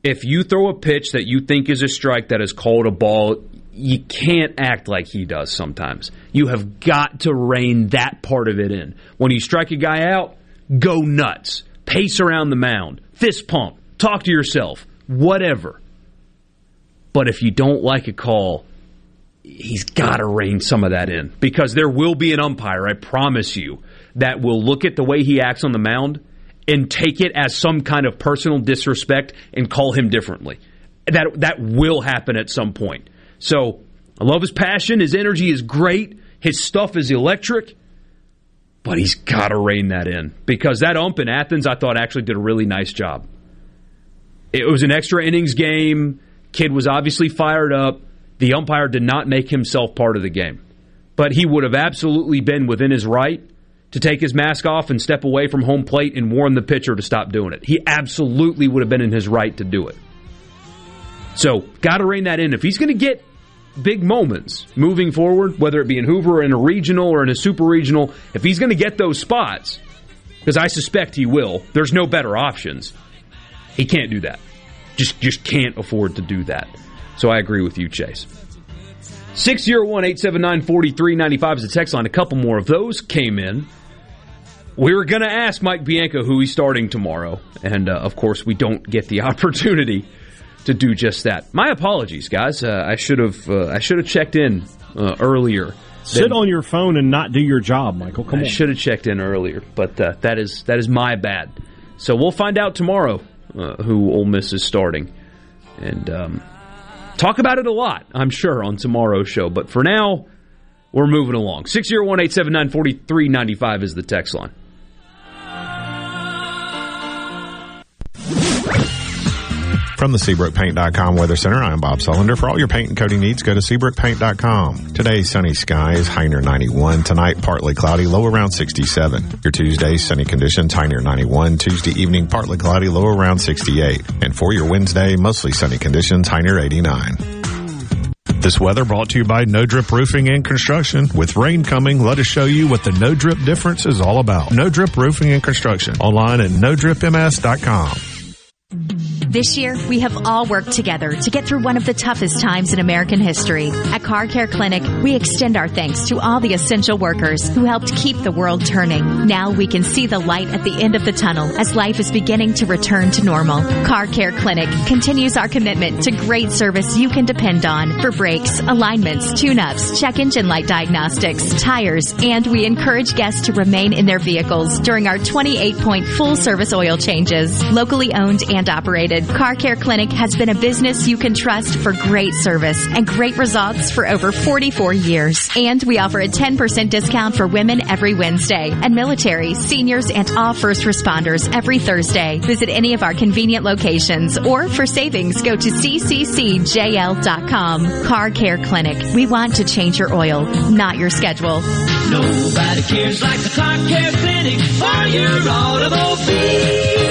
if you throw a pitch that you think is a strike that is called a ball, you can't act like he does sometimes. You have got to rein that part of it in. When you strike a guy out, go nuts. Pace around the mound, fist pump, talk to yourself, whatever. But if you don't like a call, he's got to rein some of that in because there will be an umpire, I promise you, that will look at the way he acts on the mound and take it as some kind of personal disrespect and call him differently. That that will happen at some point. So I love his passion. His energy is great. His stuff is electric. But he's got to rein that in because that ump in Athens, I thought actually did a really nice job. It was an extra innings game. Kid was obviously fired up. The umpire did not make himself part of the game. But he would have absolutely been within his right to take his mask off and step away from home plate and warn the pitcher to stop doing it. He absolutely would have been in his right to do it. So, got to rein that in. If he's going to get big moments moving forward, whether it be in Hoover or in a regional or in a super regional, if he's going to get those spots, because I suspect he will, there's no better options. He can't do that. Just just can't afford to do that. So I agree with you, Chase. 601 879 4395 is the text line. A couple more of those came in. We were going to ask Mike Bianco who he's starting tomorrow, and uh, of course, we don't get the opportunity to do just that. My apologies, guys. Uh, I should have uh, I should have checked in uh, earlier. Sit on your phone and not do your job, Michael. Come I on. should have checked in earlier, but uh, that is that is my bad. So we'll find out tomorrow uh, who Ole Miss is starting, and um, talk about it a lot, I'm sure, on tomorrow's show. But for now, we're moving along. Six zero one eight seven nine forty three ninety five is the text line. From the SeabrookPaint.com Weather Center, I'm Bob Sullender. For all your paint and coating needs, go to SeabrookPaint.com. Today, sunny skies, high near 91. Tonight, partly cloudy, low around 67. Your Tuesday, sunny conditions, high near 91. Tuesday evening, partly cloudy, low around 68. And for your Wednesday, mostly sunny conditions, high near 89. This weather brought to you by No Drip Roofing and Construction. With rain coming, let us show you what the No Drip difference is all about. No Drip Roofing and Construction. Online at NoDripMS.com. This year, we have all worked together to get through one of the toughest times in American history. At Car Care Clinic, we extend our thanks to all the essential workers who helped keep the world turning. Now we can see the light at the end of the tunnel as life is beginning to return to normal. Car Care Clinic continues our commitment to great service you can depend on for brakes, alignments, tune-ups, check engine light diagnostics, tires, and we encourage guests to remain in their vehicles during our 28-point full service oil changes. Locally owned and operated, Car Care Clinic has been a business you can trust for great service and great results for over 44 years. And we offer a 10% discount for women every Wednesday and military, seniors, and all first responders every Thursday. Visit any of our convenient locations or for savings, go to cccjl.com. Car Care Clinic. We want to change your oil, not your schedule. Nobody cares like the Car Care Clinic for your automobile.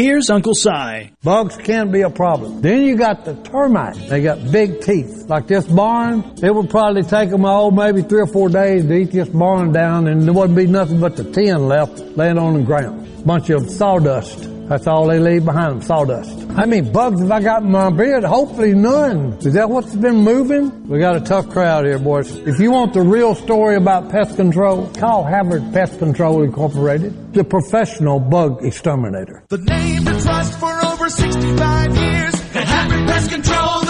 Here's Uncle Si. Bugs can be a problem. Then you got the termites. They got big teeth. Like this barn, it would probably take them, oh, maybe three or four days to eat this barn down, and there wouldn't be nothing but the tin left laying on the ground. Bunch of sawdust. That's all they leave behind them, sawdust. How many bugs have I got in my beard? Hopefully none. Is that what's been moving? We got a tough crowd here, boys. If you want the real story about pest control, call Havard Pest Control Incorporated, the professional bug exterminator. The name to trust for over 65 years. At Havard Pest Control,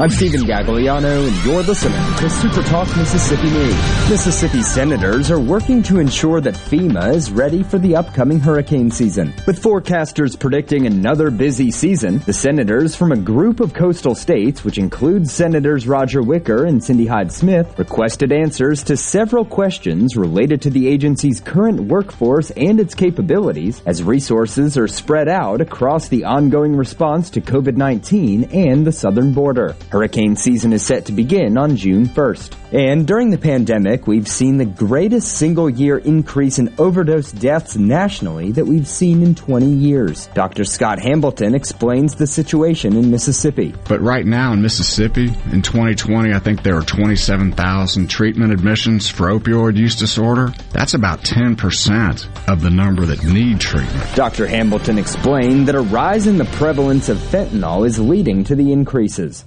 I'm Stephen Gagliano, and you're listening to Super Talk Mississippi News. Mississippi senators are working to ensure that FEMA is ready for the upcoming hurricane season. With forecasters predicting another busy season, the senators from a group of coastal states, which includes Senators Roger Wicker and Cindy Hyde Smith, requested answers to several questions related to the agency's current workforce and its capabilities as resources are spread out across the ongoing response to COVID-19 and the southern border. Hurricane season is set to begin on June 1st. And during the pandemic, we've seen the greatest single year increase in overdose deaths nationally that we've seen in 20 years. Dr. Scott Hambleton explains the situation in Mississippi. But right now in Mississippi, in 2020, I think there are 27,000 treatment admissions for opioid use disorder. That's about 10% of the number that need treatment. Dr. Hambleton explained that a rise in the prevalence of fentanyl is leading to the increases.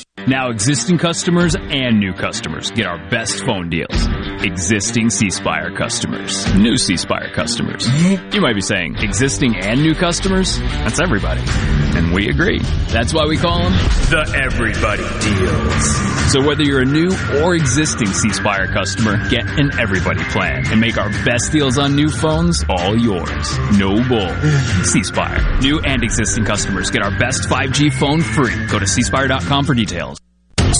Now, existing customers and new customers get our best phone deals. Existing C Spire customers, new C Spire customers. You might be saying, existing and new customers? That's everybody. And we agree. That's why we call them the Everybody Deals. So whether you're a new or existing C Spire customer, get an Everybody plan and make our best deals on new phones all yours. No bull. C Spire. New and existing customers get our best 5G phone free. Go to cspire.com for details.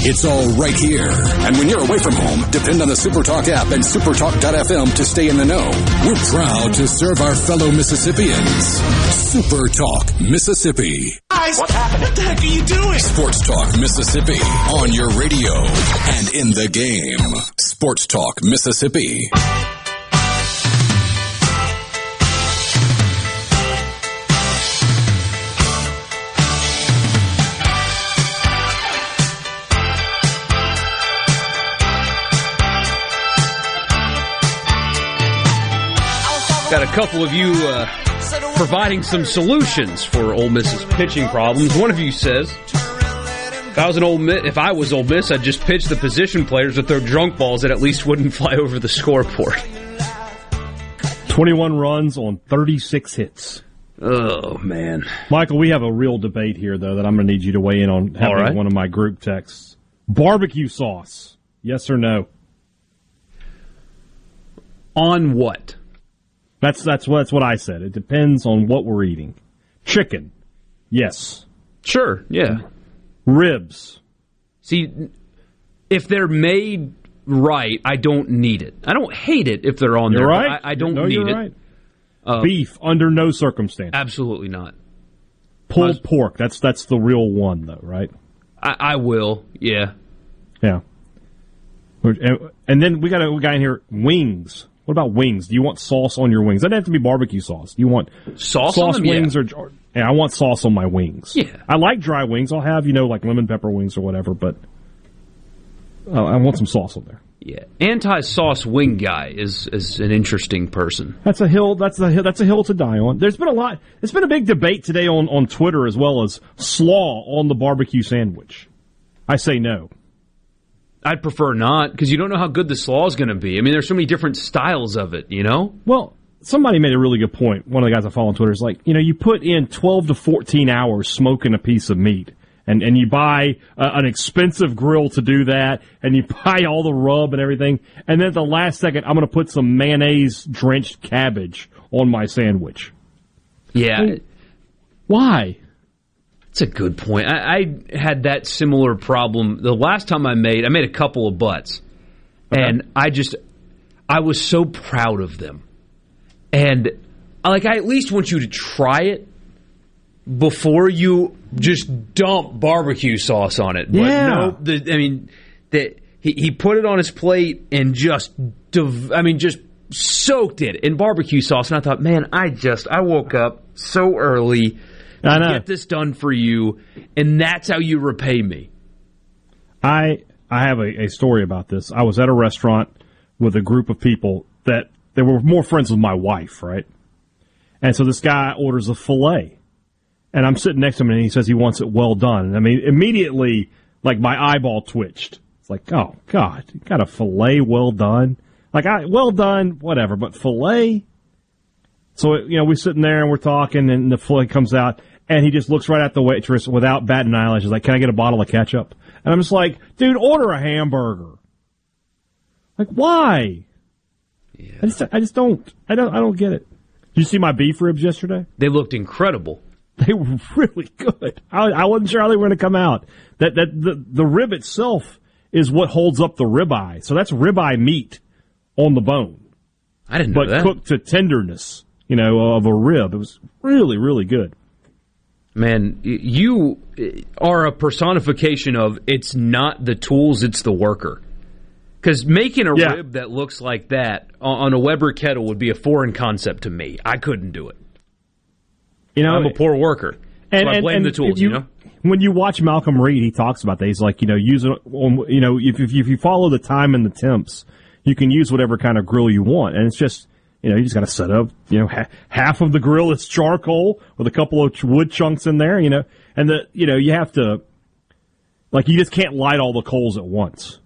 It's all right here. And when you're away from home, depend on the Supertalk app and supertalk.fm to stay in the know. We're proud to serve our fellow Mississippians. Supertalk Mississippi. Guys, what happened? What the heck are you doing? Sports Talk Mississippi on your radio and in the game. Sports Talk Mississippi. Got a couple of you uh, providing some solutions for Ole Miss's pitching problems. One of you says, "If I was an Ole Miss, if I was Ole Miss, I'd just pitch the position players to throw drunk balls that at least wouldn't fly over the scoreboard." 21 runs on 36 hits. Oh man, Michael, we have a real debate here though that I'm going to need you to weigh in on. Having right. one of my group texts: barbecue sauce, yes or no? On what? That's that's what that's what I said. It depends on what we're eating. Chicken, yes. Sure, yeah. Ribs. See, if they're made right, I don't need it. I don't hate it if they're on You're there. right. I, I don't No, need it. right. Uh, Beef under no circumstance. Absolutely not. Pulled pork. That's that's the real one though, right? I, I will. Yeah. Yeah. And, and then we got a guy in here. Wings. What about wings? Do you want sauce on your wings? Doesn't have to be barbecue sauce. Do you want Sauce on them? wings Yeah. or, I want sauce on my wings. Yeah. I like dry wings. I'll have you know like lemon pepper wings or whatever. But uh, I want some sauce on there. Yeah, anti-sauce wing guy is is an interesting person. That's a hill. That's a hill. That's a hill to die on. There's been a lot. It's been a big debate today on on Twitter as well as slaw on the barbecue sandwich. I say no. I'd prefer not because you don't know how good the slaw is going to be. I mean, there's so many different styles of it. You know. Well, somebody made a really good point. One of the guys I follow on Twitter is like, you know, you put in 12 to 14 hours smoking a piece of meat and and you buy uh, an expensive grill to do that, and you buy all the rub and everything, and then at the last second, I'm going to put some mayonnaise drenched cabbage on my sandwich. Yeah. Mean, why? That's a good point. I, I, had that similar problem the last time I made. I made a couple of butts, okay. and I just I was so proud of them, and like I at least want you to try it before you just dump barbecue sauce on it. But yeah. no, the, I mean, that he, he put it on his plate and just, div- I mean, just soaked it in barbecue sauce. And I thought, man, I just, I woke up so early to get this done for you, and that's how you repay me. I I have a, a story about this. I was at a restaurant with a group of people that they were more friends with my wife, right? And so this guy orders a fillet and I'm sitting next to him and he says he wants it well done. I mean, immediately, like my eyeball twitched. It's like, oh God, you got a fillet well done. Like, I, well done, whatever, but fillet. So you know, we're sitting there and we're talking, and the fillet comes out, and he just looks right at the waitress without batting an eyelash. He's like, "Can I get a bottle of ketchup?" And I'm just like, "Dude, order a hamburger." Like, why? Yeah. I just, I just don't, I don't, I don't get it. Did you see my beef ribs yesterday? They looked incredible. They were really good. I, I wasn't sure how they were going to come out. That that the the rib itself is what holds up the ribeye. So that's ribeye meat on the bone. I didn't know but cooked to tenderness, you know, of a rib. It was really really good. Man, you eh, are a personification of it's not the tools, it's the worker. Because making a Yeah. rib that looks like that on a Weber kettle would be a foreign concept to me. I couldn't do it. You know, I'm a eh, poor worker. So I blame the tools, if you, know? When you watch Malcolm Reed, he talks about that. He's like, you know, use you know, if, if, if you follow the time and the temps, you can use whatever kind of grill you want. And it's just, you know, you just got to set up, you know, ha- half of the grill is charcoal with a couple of ch- wood chunks in there, you know, and the, you know, you have to, like, you just can't light all the coals at once.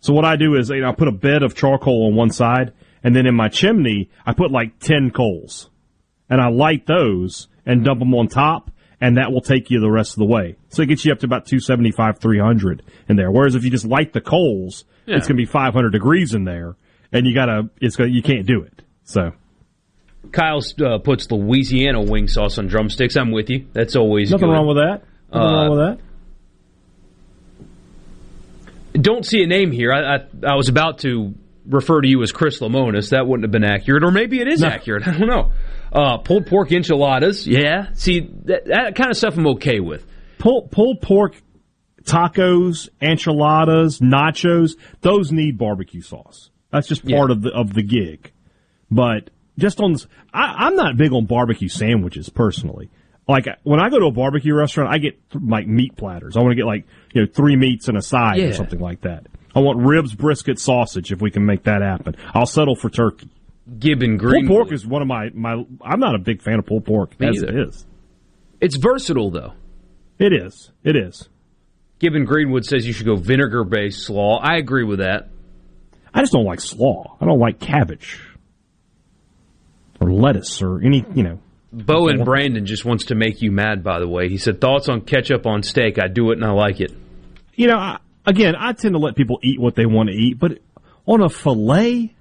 So what I do is, you know, I put a bed of charcoal on one side, and then in my chimney, I put like 10 coals. And I light those and dump them on top, and that will take you the rest of the way. So it gets you up to about 275, 300 in there. Whereas if you just light the coals, Yeah. it's going to be 500 degrees in there, and you gotta, it's gonna, you can't do it. So. Kyle uh, puts Louisiana wing sauce on drumsticks. I'm with you. That's always Nothing good. wrong with that. Nothing Uh, wrong with that. Don't see a name here. I, I, I was about to refer to you as Chris Lemonis. That wouldn't have been accurate, or maybe it is No. accurate. I don't know. Uh, pulled pork enchiladas. Yeah. See, that, that kind of stuff I'm okay with. Pulled, pulled pork tacos, enchiladas, nachos, those need barbecue sauce. That's just part of the of the gig. But just on, this, I, I'm not big on barbecue sandwiches personally. Like when I go to a barbecue restaurant, I get like meat platters. I want to get like you know three meats and a side Yeah. or something like that. I want ribs, brisket, sausage if we can make that happen. I'll settle for turkey. Gibbon Pulled Greenwood. pork is one of my my. I'm not a big fan of pulled pork Me as either. it is. It's versatile though. It is. It is. Gibbon Greenwood says you should go vinegar based slaw. I agree with that. I just don't like slaw. I don't like cabbage or lettuce or any, you know. Bo and Brandon just wants to make you mad. By the way, he said thoughts on ketchup on steak. I do it and I like it. You know, I, again, I tend to let people eat what they want to eat, but on a fillet,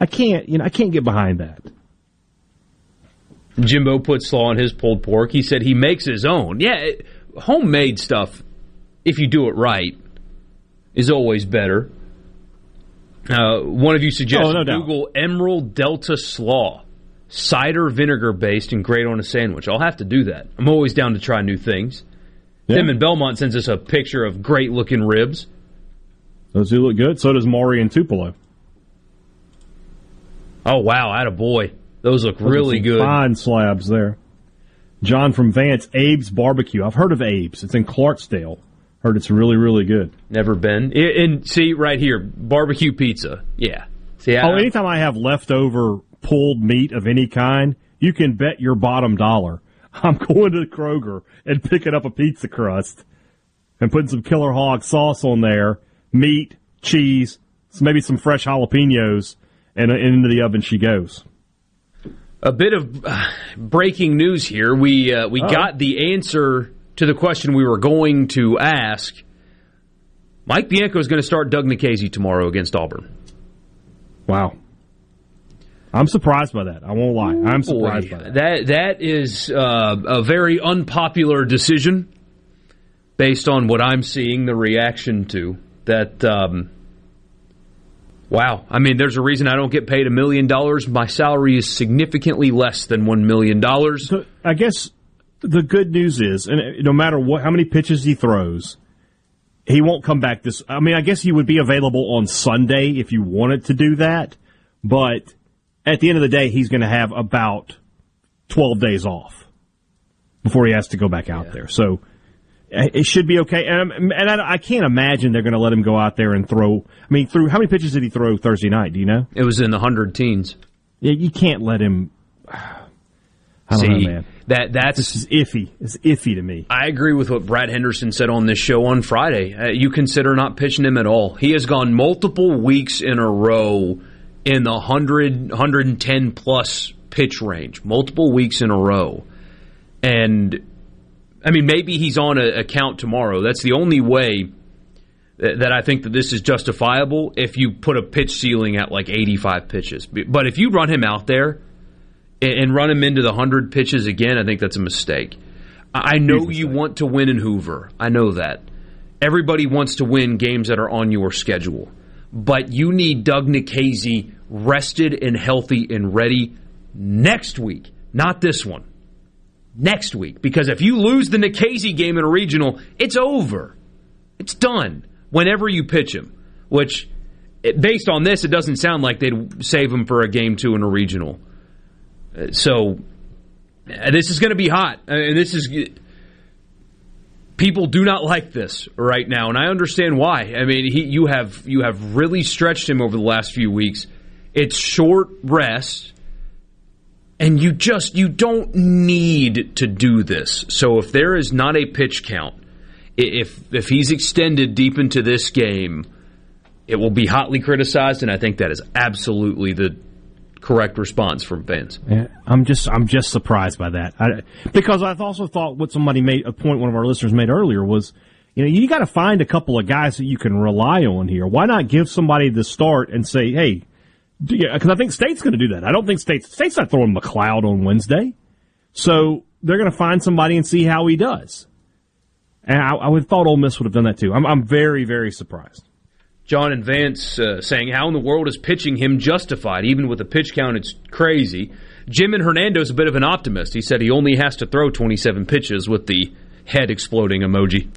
I can't, you know, I can't get behind that. Jimbo put slaw on his pulled pork. He said he makes his own. Yeah, it, homemade stuff, if you do it right, is always better. Uh, one of you suggested Oh, no. Google Emerald Delta Slaw. Cider vinegar based and great on a sandwich. I'll have to do that. I'm always down to try new things. Tim in Belmont sends us a picture of great looking ribs. Those do look good. So does Maury and Tupelo. Oh, wow. Atta boy. Those look Those really good. Fine slabs there. John from Vance, Abe's Barbecue. I've heard of Abe's. It's in Clarksdale. Heard it's really, really good. Never been. And see right here, barbecue pizza. Yeah. See, I, Oh, anytime I have leftover pulled meat of any kind, you can bet your bottom dollar I'm going to Kroger and picking up a pizza crust and putting some killer hog sauce on there, meat, cheese, maybe some fresh jalapenos, and, and into the oven she goes. A bit of uh, breaking news here. We uh, we Oh. got the answer to the question we were going to ask. Mike Bianco is going to start Doug Nikhazy tomorrow against Auburn. Wow. I'm surprised by that. I won't lie. I'm surprised Boy, by that. that that is uh, a very unpopular decision based on what I'm seeing the reaction to. That um, wow, I mean, there's a reason I don't get paid a million dollars. My salary is significantly less than one million dollars. So I guess the good news is, and no matter what, how many pitches he throws, he won't come back this. I mean, I guess he would be available on Sunday if you wanted to do that, but at the end of the day, he's going to have about twelve days off before he has to go back out there. So uh, it should be okay. And, and I, I can't imagine they're going to let him go out there and throw. I mean, through how many pitches did he throw Thursday night? Do you know? It was in the hundred teens. Yeah, you can't let him. I See, know, man. That that's this is iffy. It's iffy to me. I agree with what Brad Henderson said on this show on Friday. Uh, you consider not pitching him at all. He has gone multiple weeks in a row in the 100, 110 plus pitch range, multiple weeks in a row. And, I mean, maybe he's on a, a count tomorrow. That's the only way that, that I think that this is justifiable if you put a pitch ceiling at like 85 pitches. But if you run him out there and, run him into the 100 pitches again, I think that's a mistake. I I know you want to win in Hoover. I know that. Everybody wants to win games that are on your schedule. But you need Doug Nikhazy rested and healthy and ready next week, not this one. Next week. Because if you lose the Nikhazy game in a regional, it's over. It's done whenever you pitch him. Which, based on this, it doesn't sound like they'd save him for a game two in a regional. So, uh, this is going to be hot. Uh, And this is. People do not like this right now, and I understand why. I mean, he, you have you have really stretched him over the last few weeks. It's short rest, and you just you don't need to do this. So if there is not a pitch count, if if he's extended deep into this game, it will be hotly criticized, and I think that is absolutely the correct response from fans. Yeah, I'm just I'm just surprised by that I, because I've also thought what somebody made a point one of our listeners made earlier was you know you got to find a couple of guys that you can rely on here. Why not give somebody the start and say, hey, because I think State's going to do that. I don't think State's State's not throwing MacLeod on Wednesday, so they're going to find somebody and see how he does. And I, I would have thought Ole Miss would have done that too. I'm, I'm very very surprised. John and Vance uh, saying, How in the world is pitching him justified? Even with a pitch count, it's crazy. Jim and Hernando's a bit of an optimist. He said he only has to throw 27 pitches with the head exploding emoji.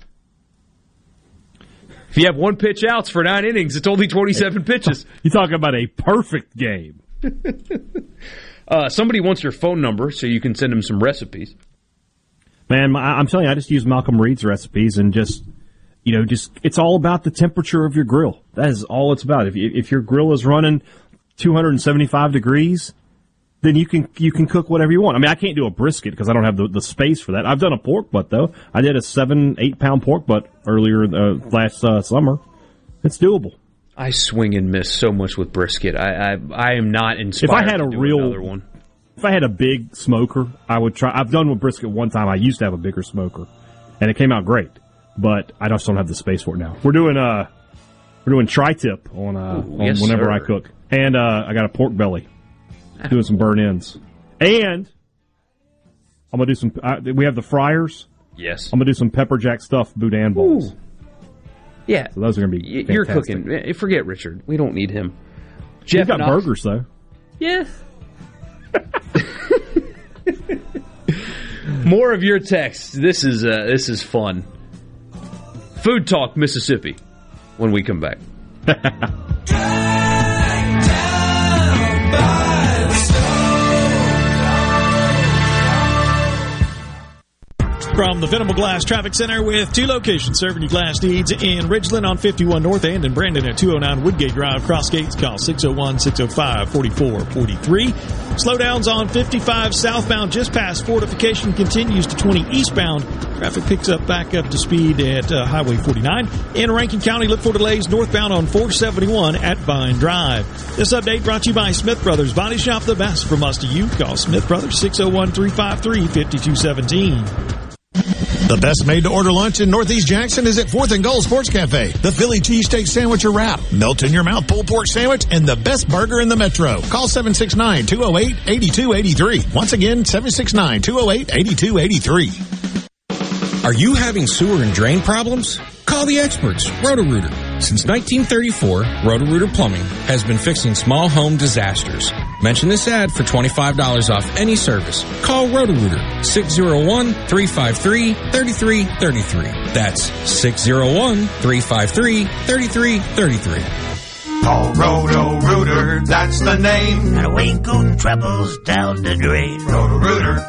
If you have one pitch outs for nine innings, it's only 27 pitches. You're talking about a perfect game. Uh, somebody wants your phone number so you can send him some recipes. Man, I'm telling you, I just use Malcolm Reed's recipes and just, you know, just it's all about the temperature of your grill. That is all it's about. If you, if your grill is running 275 degrees, then you can you can cook whatever you want. I mean, I can't do a brisket because I don't have the, the space for that. I've done a pork butt though. I did a seven eight pound pork butt earlier uh, last uh, summer. It's doable. I swing and miss so much with brisket. I I, I am not inspired. If I had to a real one. If I had a big smoker, I would try. I've done with brisket one time. I used to have a bigger smoker, and it came out great. But I just don't have the space for it now. We're doing uh, we're doing tri-tip on uh, Ooh, on yes, whenever sir. I cook, and uh, I got a pork belly, doing some burn ends, and I'm gonna do some. Uh, we have the fryers. Yes, I'm gonna do some pepper jack stuffed boudin balls. Yeah, so those are gonna be. Y- You're cooking. Eh, Forget Richard. We don't need him. We've got burgers though. Yeah. More of your texts. This is uh, this is fun. Food Talk Mississippi. When we come back. From the Venable Glass Traffic Center with two locations serving your glass needs in Ridgeland on 51 North and in Brandon at 209 Woodgate Drive. Cross gates call 601-605-4443. Slowdowns on 55 southbound just past fortification continues to 20 eastbound. Traffic picks up back up to speed at uh, Highway 49. In Rankin County, look for delays northbound on 471 at Vine Drive. This update brought to you by Smith Brothers Body Shop, the best from us to you. Call Smith Brothers 601 353 5217. The best made to order lunch in Northeast Jackson is at 4th and Gold Sports Cafe. The Philly cheesesteak sandwich or wrap, melt in your mouth pulled pork sandwich, and the best burger in the metro. Call 769-208-8283. Once again, 769-208-8283. Are you having sewer and drain problems? Call the experts, Roto-Rooter. Since 1934, Roto-Rooter Plumbing has been fixing small home disasters. Mention this ad for $25 off any service. Call Roto-Rooter 601-353-3333. That's 601-353-3333. Call Roto-Rooter, that's the name. And away go troubles down the drain. Roto-Rooter.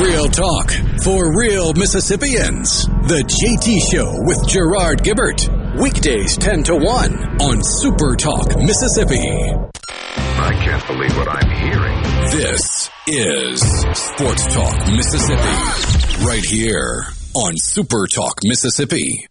Real talk for real Mississippians. The JT Show with Gerard Gibert. Weekdays 10 to 1 on Super Talk Mississippi. I can't believe what I'm hearing. This is Sports Talk Mississippi. Right here on Super Talk Mississippi.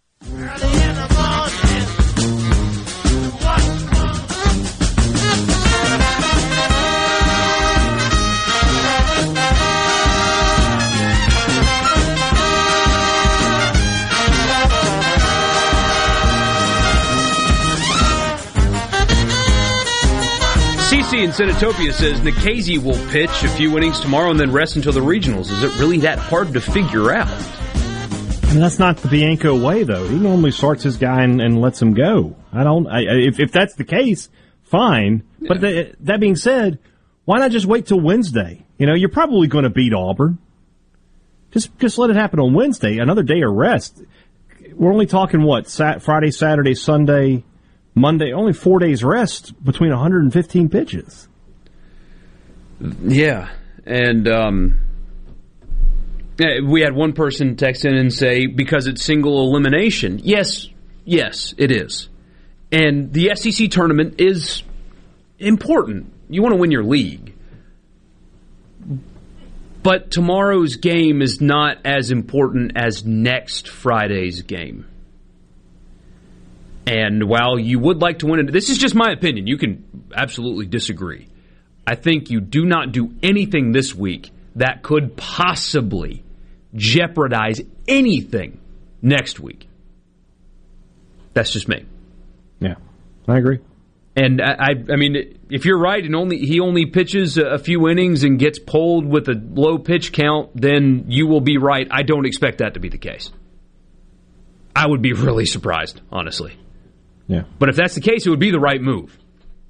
CC in Senatobia says Nikhazy will pitch a few innings tomorrow and then rest until the regionals. Is it really that hard to figure out? I mean, that's not the Bianco way, though. He normally starts his guy and, and lets him go. I don't. I, if if that's the case, fine. Yeah. But the, that being said, why not just wait till Wednesday? You know, you're probably going to beat Auburn. Just just let it happen on Wednesday. Another day of rest. We're only talking what Sat- Friday, Saturday, Sunday, Monday. Only four days rest between 115 pitches. Yeah, and um, we had one person text in and say because it's single elimination. Yes, yes, it is, and the SEC tournament is important. You want to win your league. But tomorrow's game is not as important as next Friday's game. And while you would like to win this is just my opinion. You can absolutely disagree. I think you do not do anything this week that could possibly jeopardize anything next week. That's just me. Yeah, I agree. And I, I, I mean, if you're right, and only he only pitches a few innings and gets pulled with a low pitch count, then you will be right. I don't expect that to be the case. I would be really surprised, honestly. Yeah. But if that's the case, it would be the right move,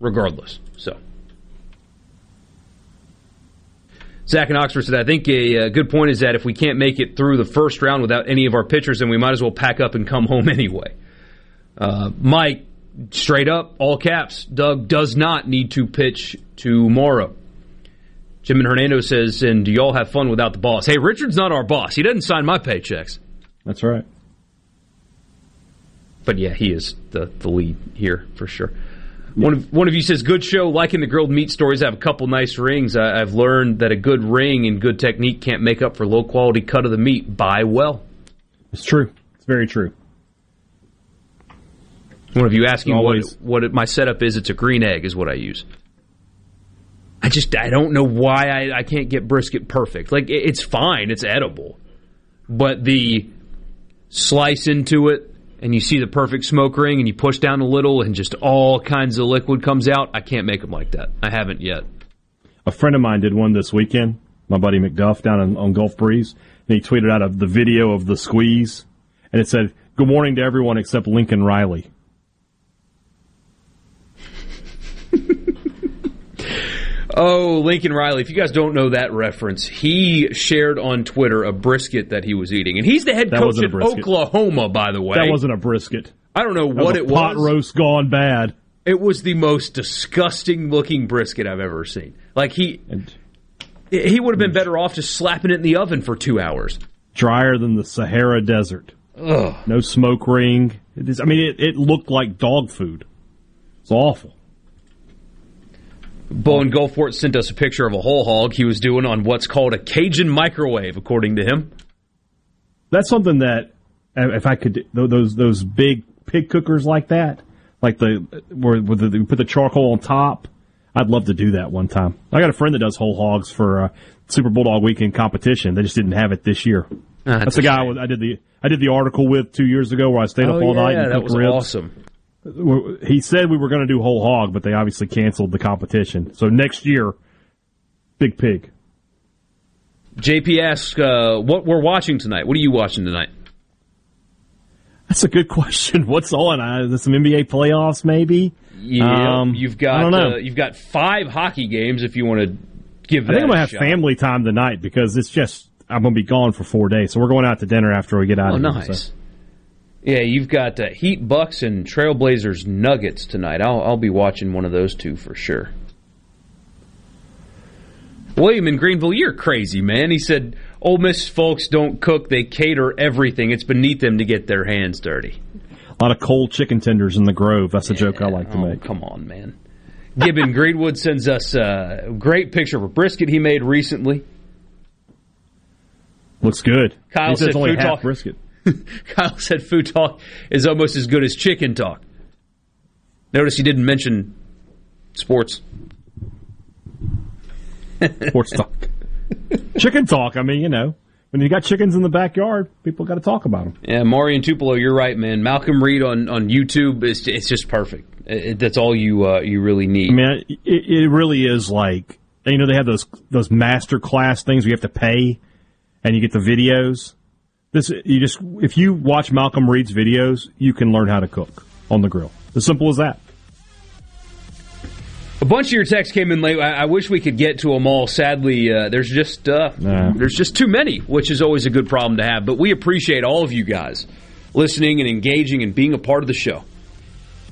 regardless. So. Zach and Oxford said, I think a, a, good point is that if we can't make it through the first round without any of our pitchers, then we might as well pack up and come home anyway. Uh, Mike, straight up, all caps, Doug does not need to pitch tomorrow. Jim and Hernando says, and do y'all have fun without the boss? Hey, Richard's not our boss. He doesn't sign my paychecks. That's right. But yeah, he is the, the lead here for sure. One of, one of you says, good show, liking the grilled meat stories. I have a couple nice rings. I, I've learned that a good ring and good technique can't make up for low quality cut of the meat. Buy well. It's true. It's very true. One of you asking Always. what what my setup is, it's a green egg is what I use. I just I don't know why I, I can't get brisket perfect. Like it- it's fine, it's edible, but the slice into it and you see the perfect smoke ring and you push down a little and just all kinds of liquid comes out. I can't make them like that. I haven't yet. A friend of mine did one this weekend. My buddy McDuff down on, on Gulf Breeze, and he tweeted out of the video of the squeeze, and it said, "Good morning to everyone except Lincoln Riley." Oh, Lincoln Riley. If you guys don't know that reference, he shared on Twitter a brisket that he was eating. And he's the head That coach at. Oklahoma, by the way. That wasn't a brisket. I don't know That what was it pot was. Pot roast gone bad. It was the most disgusting looking brisket I've ever seen. Like he he would have been better off just slapping it in the oven for two hours. Drier than the Sahara Desert. Ugh. No smoke ring. It is, I mean, it, it looked like dog food. It's awful. Bowen Gulfport sent us a picture of a whole hog he was doing on what's called a Cajun microwave, according to him. That's something that if I could those those big pig cookers like that, like the where, where the, you put the charcoal on top. I'd love to do that one time. I got a friend that does whole hogs for uh, Super Bulldog Weekend competition. They just didn't have it this year. Ah, that's that's the guy. I, was- I did the I did the article with two years ago where I stayed Oh, up all night yeah, and that was ribs. awesome. He said we were going to do whole hog, but they obviously canceled the competition. So next year, big pig. JP asks uh, what we're watching tonight. What are you watching tonight? That's a good question. What's on? Uh, some NBA playoffs, maybe? Yeah, Um, you've got I don't know. Uh, you've got five hockey games if you want to give I think I'm gonna have shot. family time tonight because it's just I'm gonna be gone for four days. So we're going out to dinner after we get out Oh, of here. nice. So- Yeah, you've got uh, Heat Bucks and Trailblazers Nuggets tonight. I'll, I'll be watching one of those two for sure. William in Greenville, you're crazy, man. He said, Ole Miss folks don't cook, they cater everything. It's beneath them to get their hands dirty. A lot of cold chicken tenders in the Grove. That's a joke I like to Oh, make. come on, man. Gibbon Greenwood sends us uh, a great picture of a brisket he made recently. Looks good. Kyle he says said only half talk. brisket. Kyle said food talk is almost as good as chicken talk. Notice he didn't mention sports. Sports talk. chicken talk. I mean, you know, when you got chickens in the backyard, people got to talk about them. Yeah, Marion Tupelo, you're right, man. Malcolm Reed on, on YouTube is it's just perfect. It, that's all you uh, you really need. I mean, it, it really is like you know they have those those master class things where you have to pay, and you get the videos. This you just if you watch Malcolm Reed's videos, you can learn how to cook on the grill. As simple as that. A bunch of your texts came in late. I, I wish we could get to them all. Sadly, uh, there's just uh, Nah. there's just too many, which is always a good problem to have. But we appreciate all of you guys listening and engaging and being a part of the show.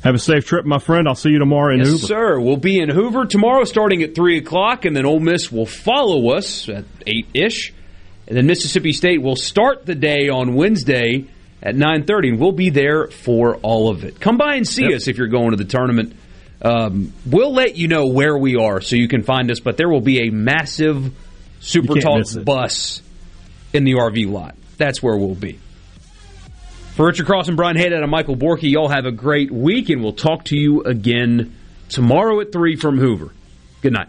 Have a safe trip, my friend. I'll see you tomorrow in yes, Hoover. sir. We'll be in Hoover tomorrow, starting at three o'clock, and then Ole Miss will follow us at eight ish, and then Mississippi State will start the day on Wednesday at nine thirty, and we'll be there for all of it. Come by and see Yep. us if you're going to the tournament. Um, we'll let you know where we are so you can find us, but there will be a massive Super Talk bus in the RV lot. That's where we'll be. For Richard Cross and Brian Hadad and Michael Borky, y'all have a great week, and we'll talk to you again tomorrow at 3 from Hoover. Good night.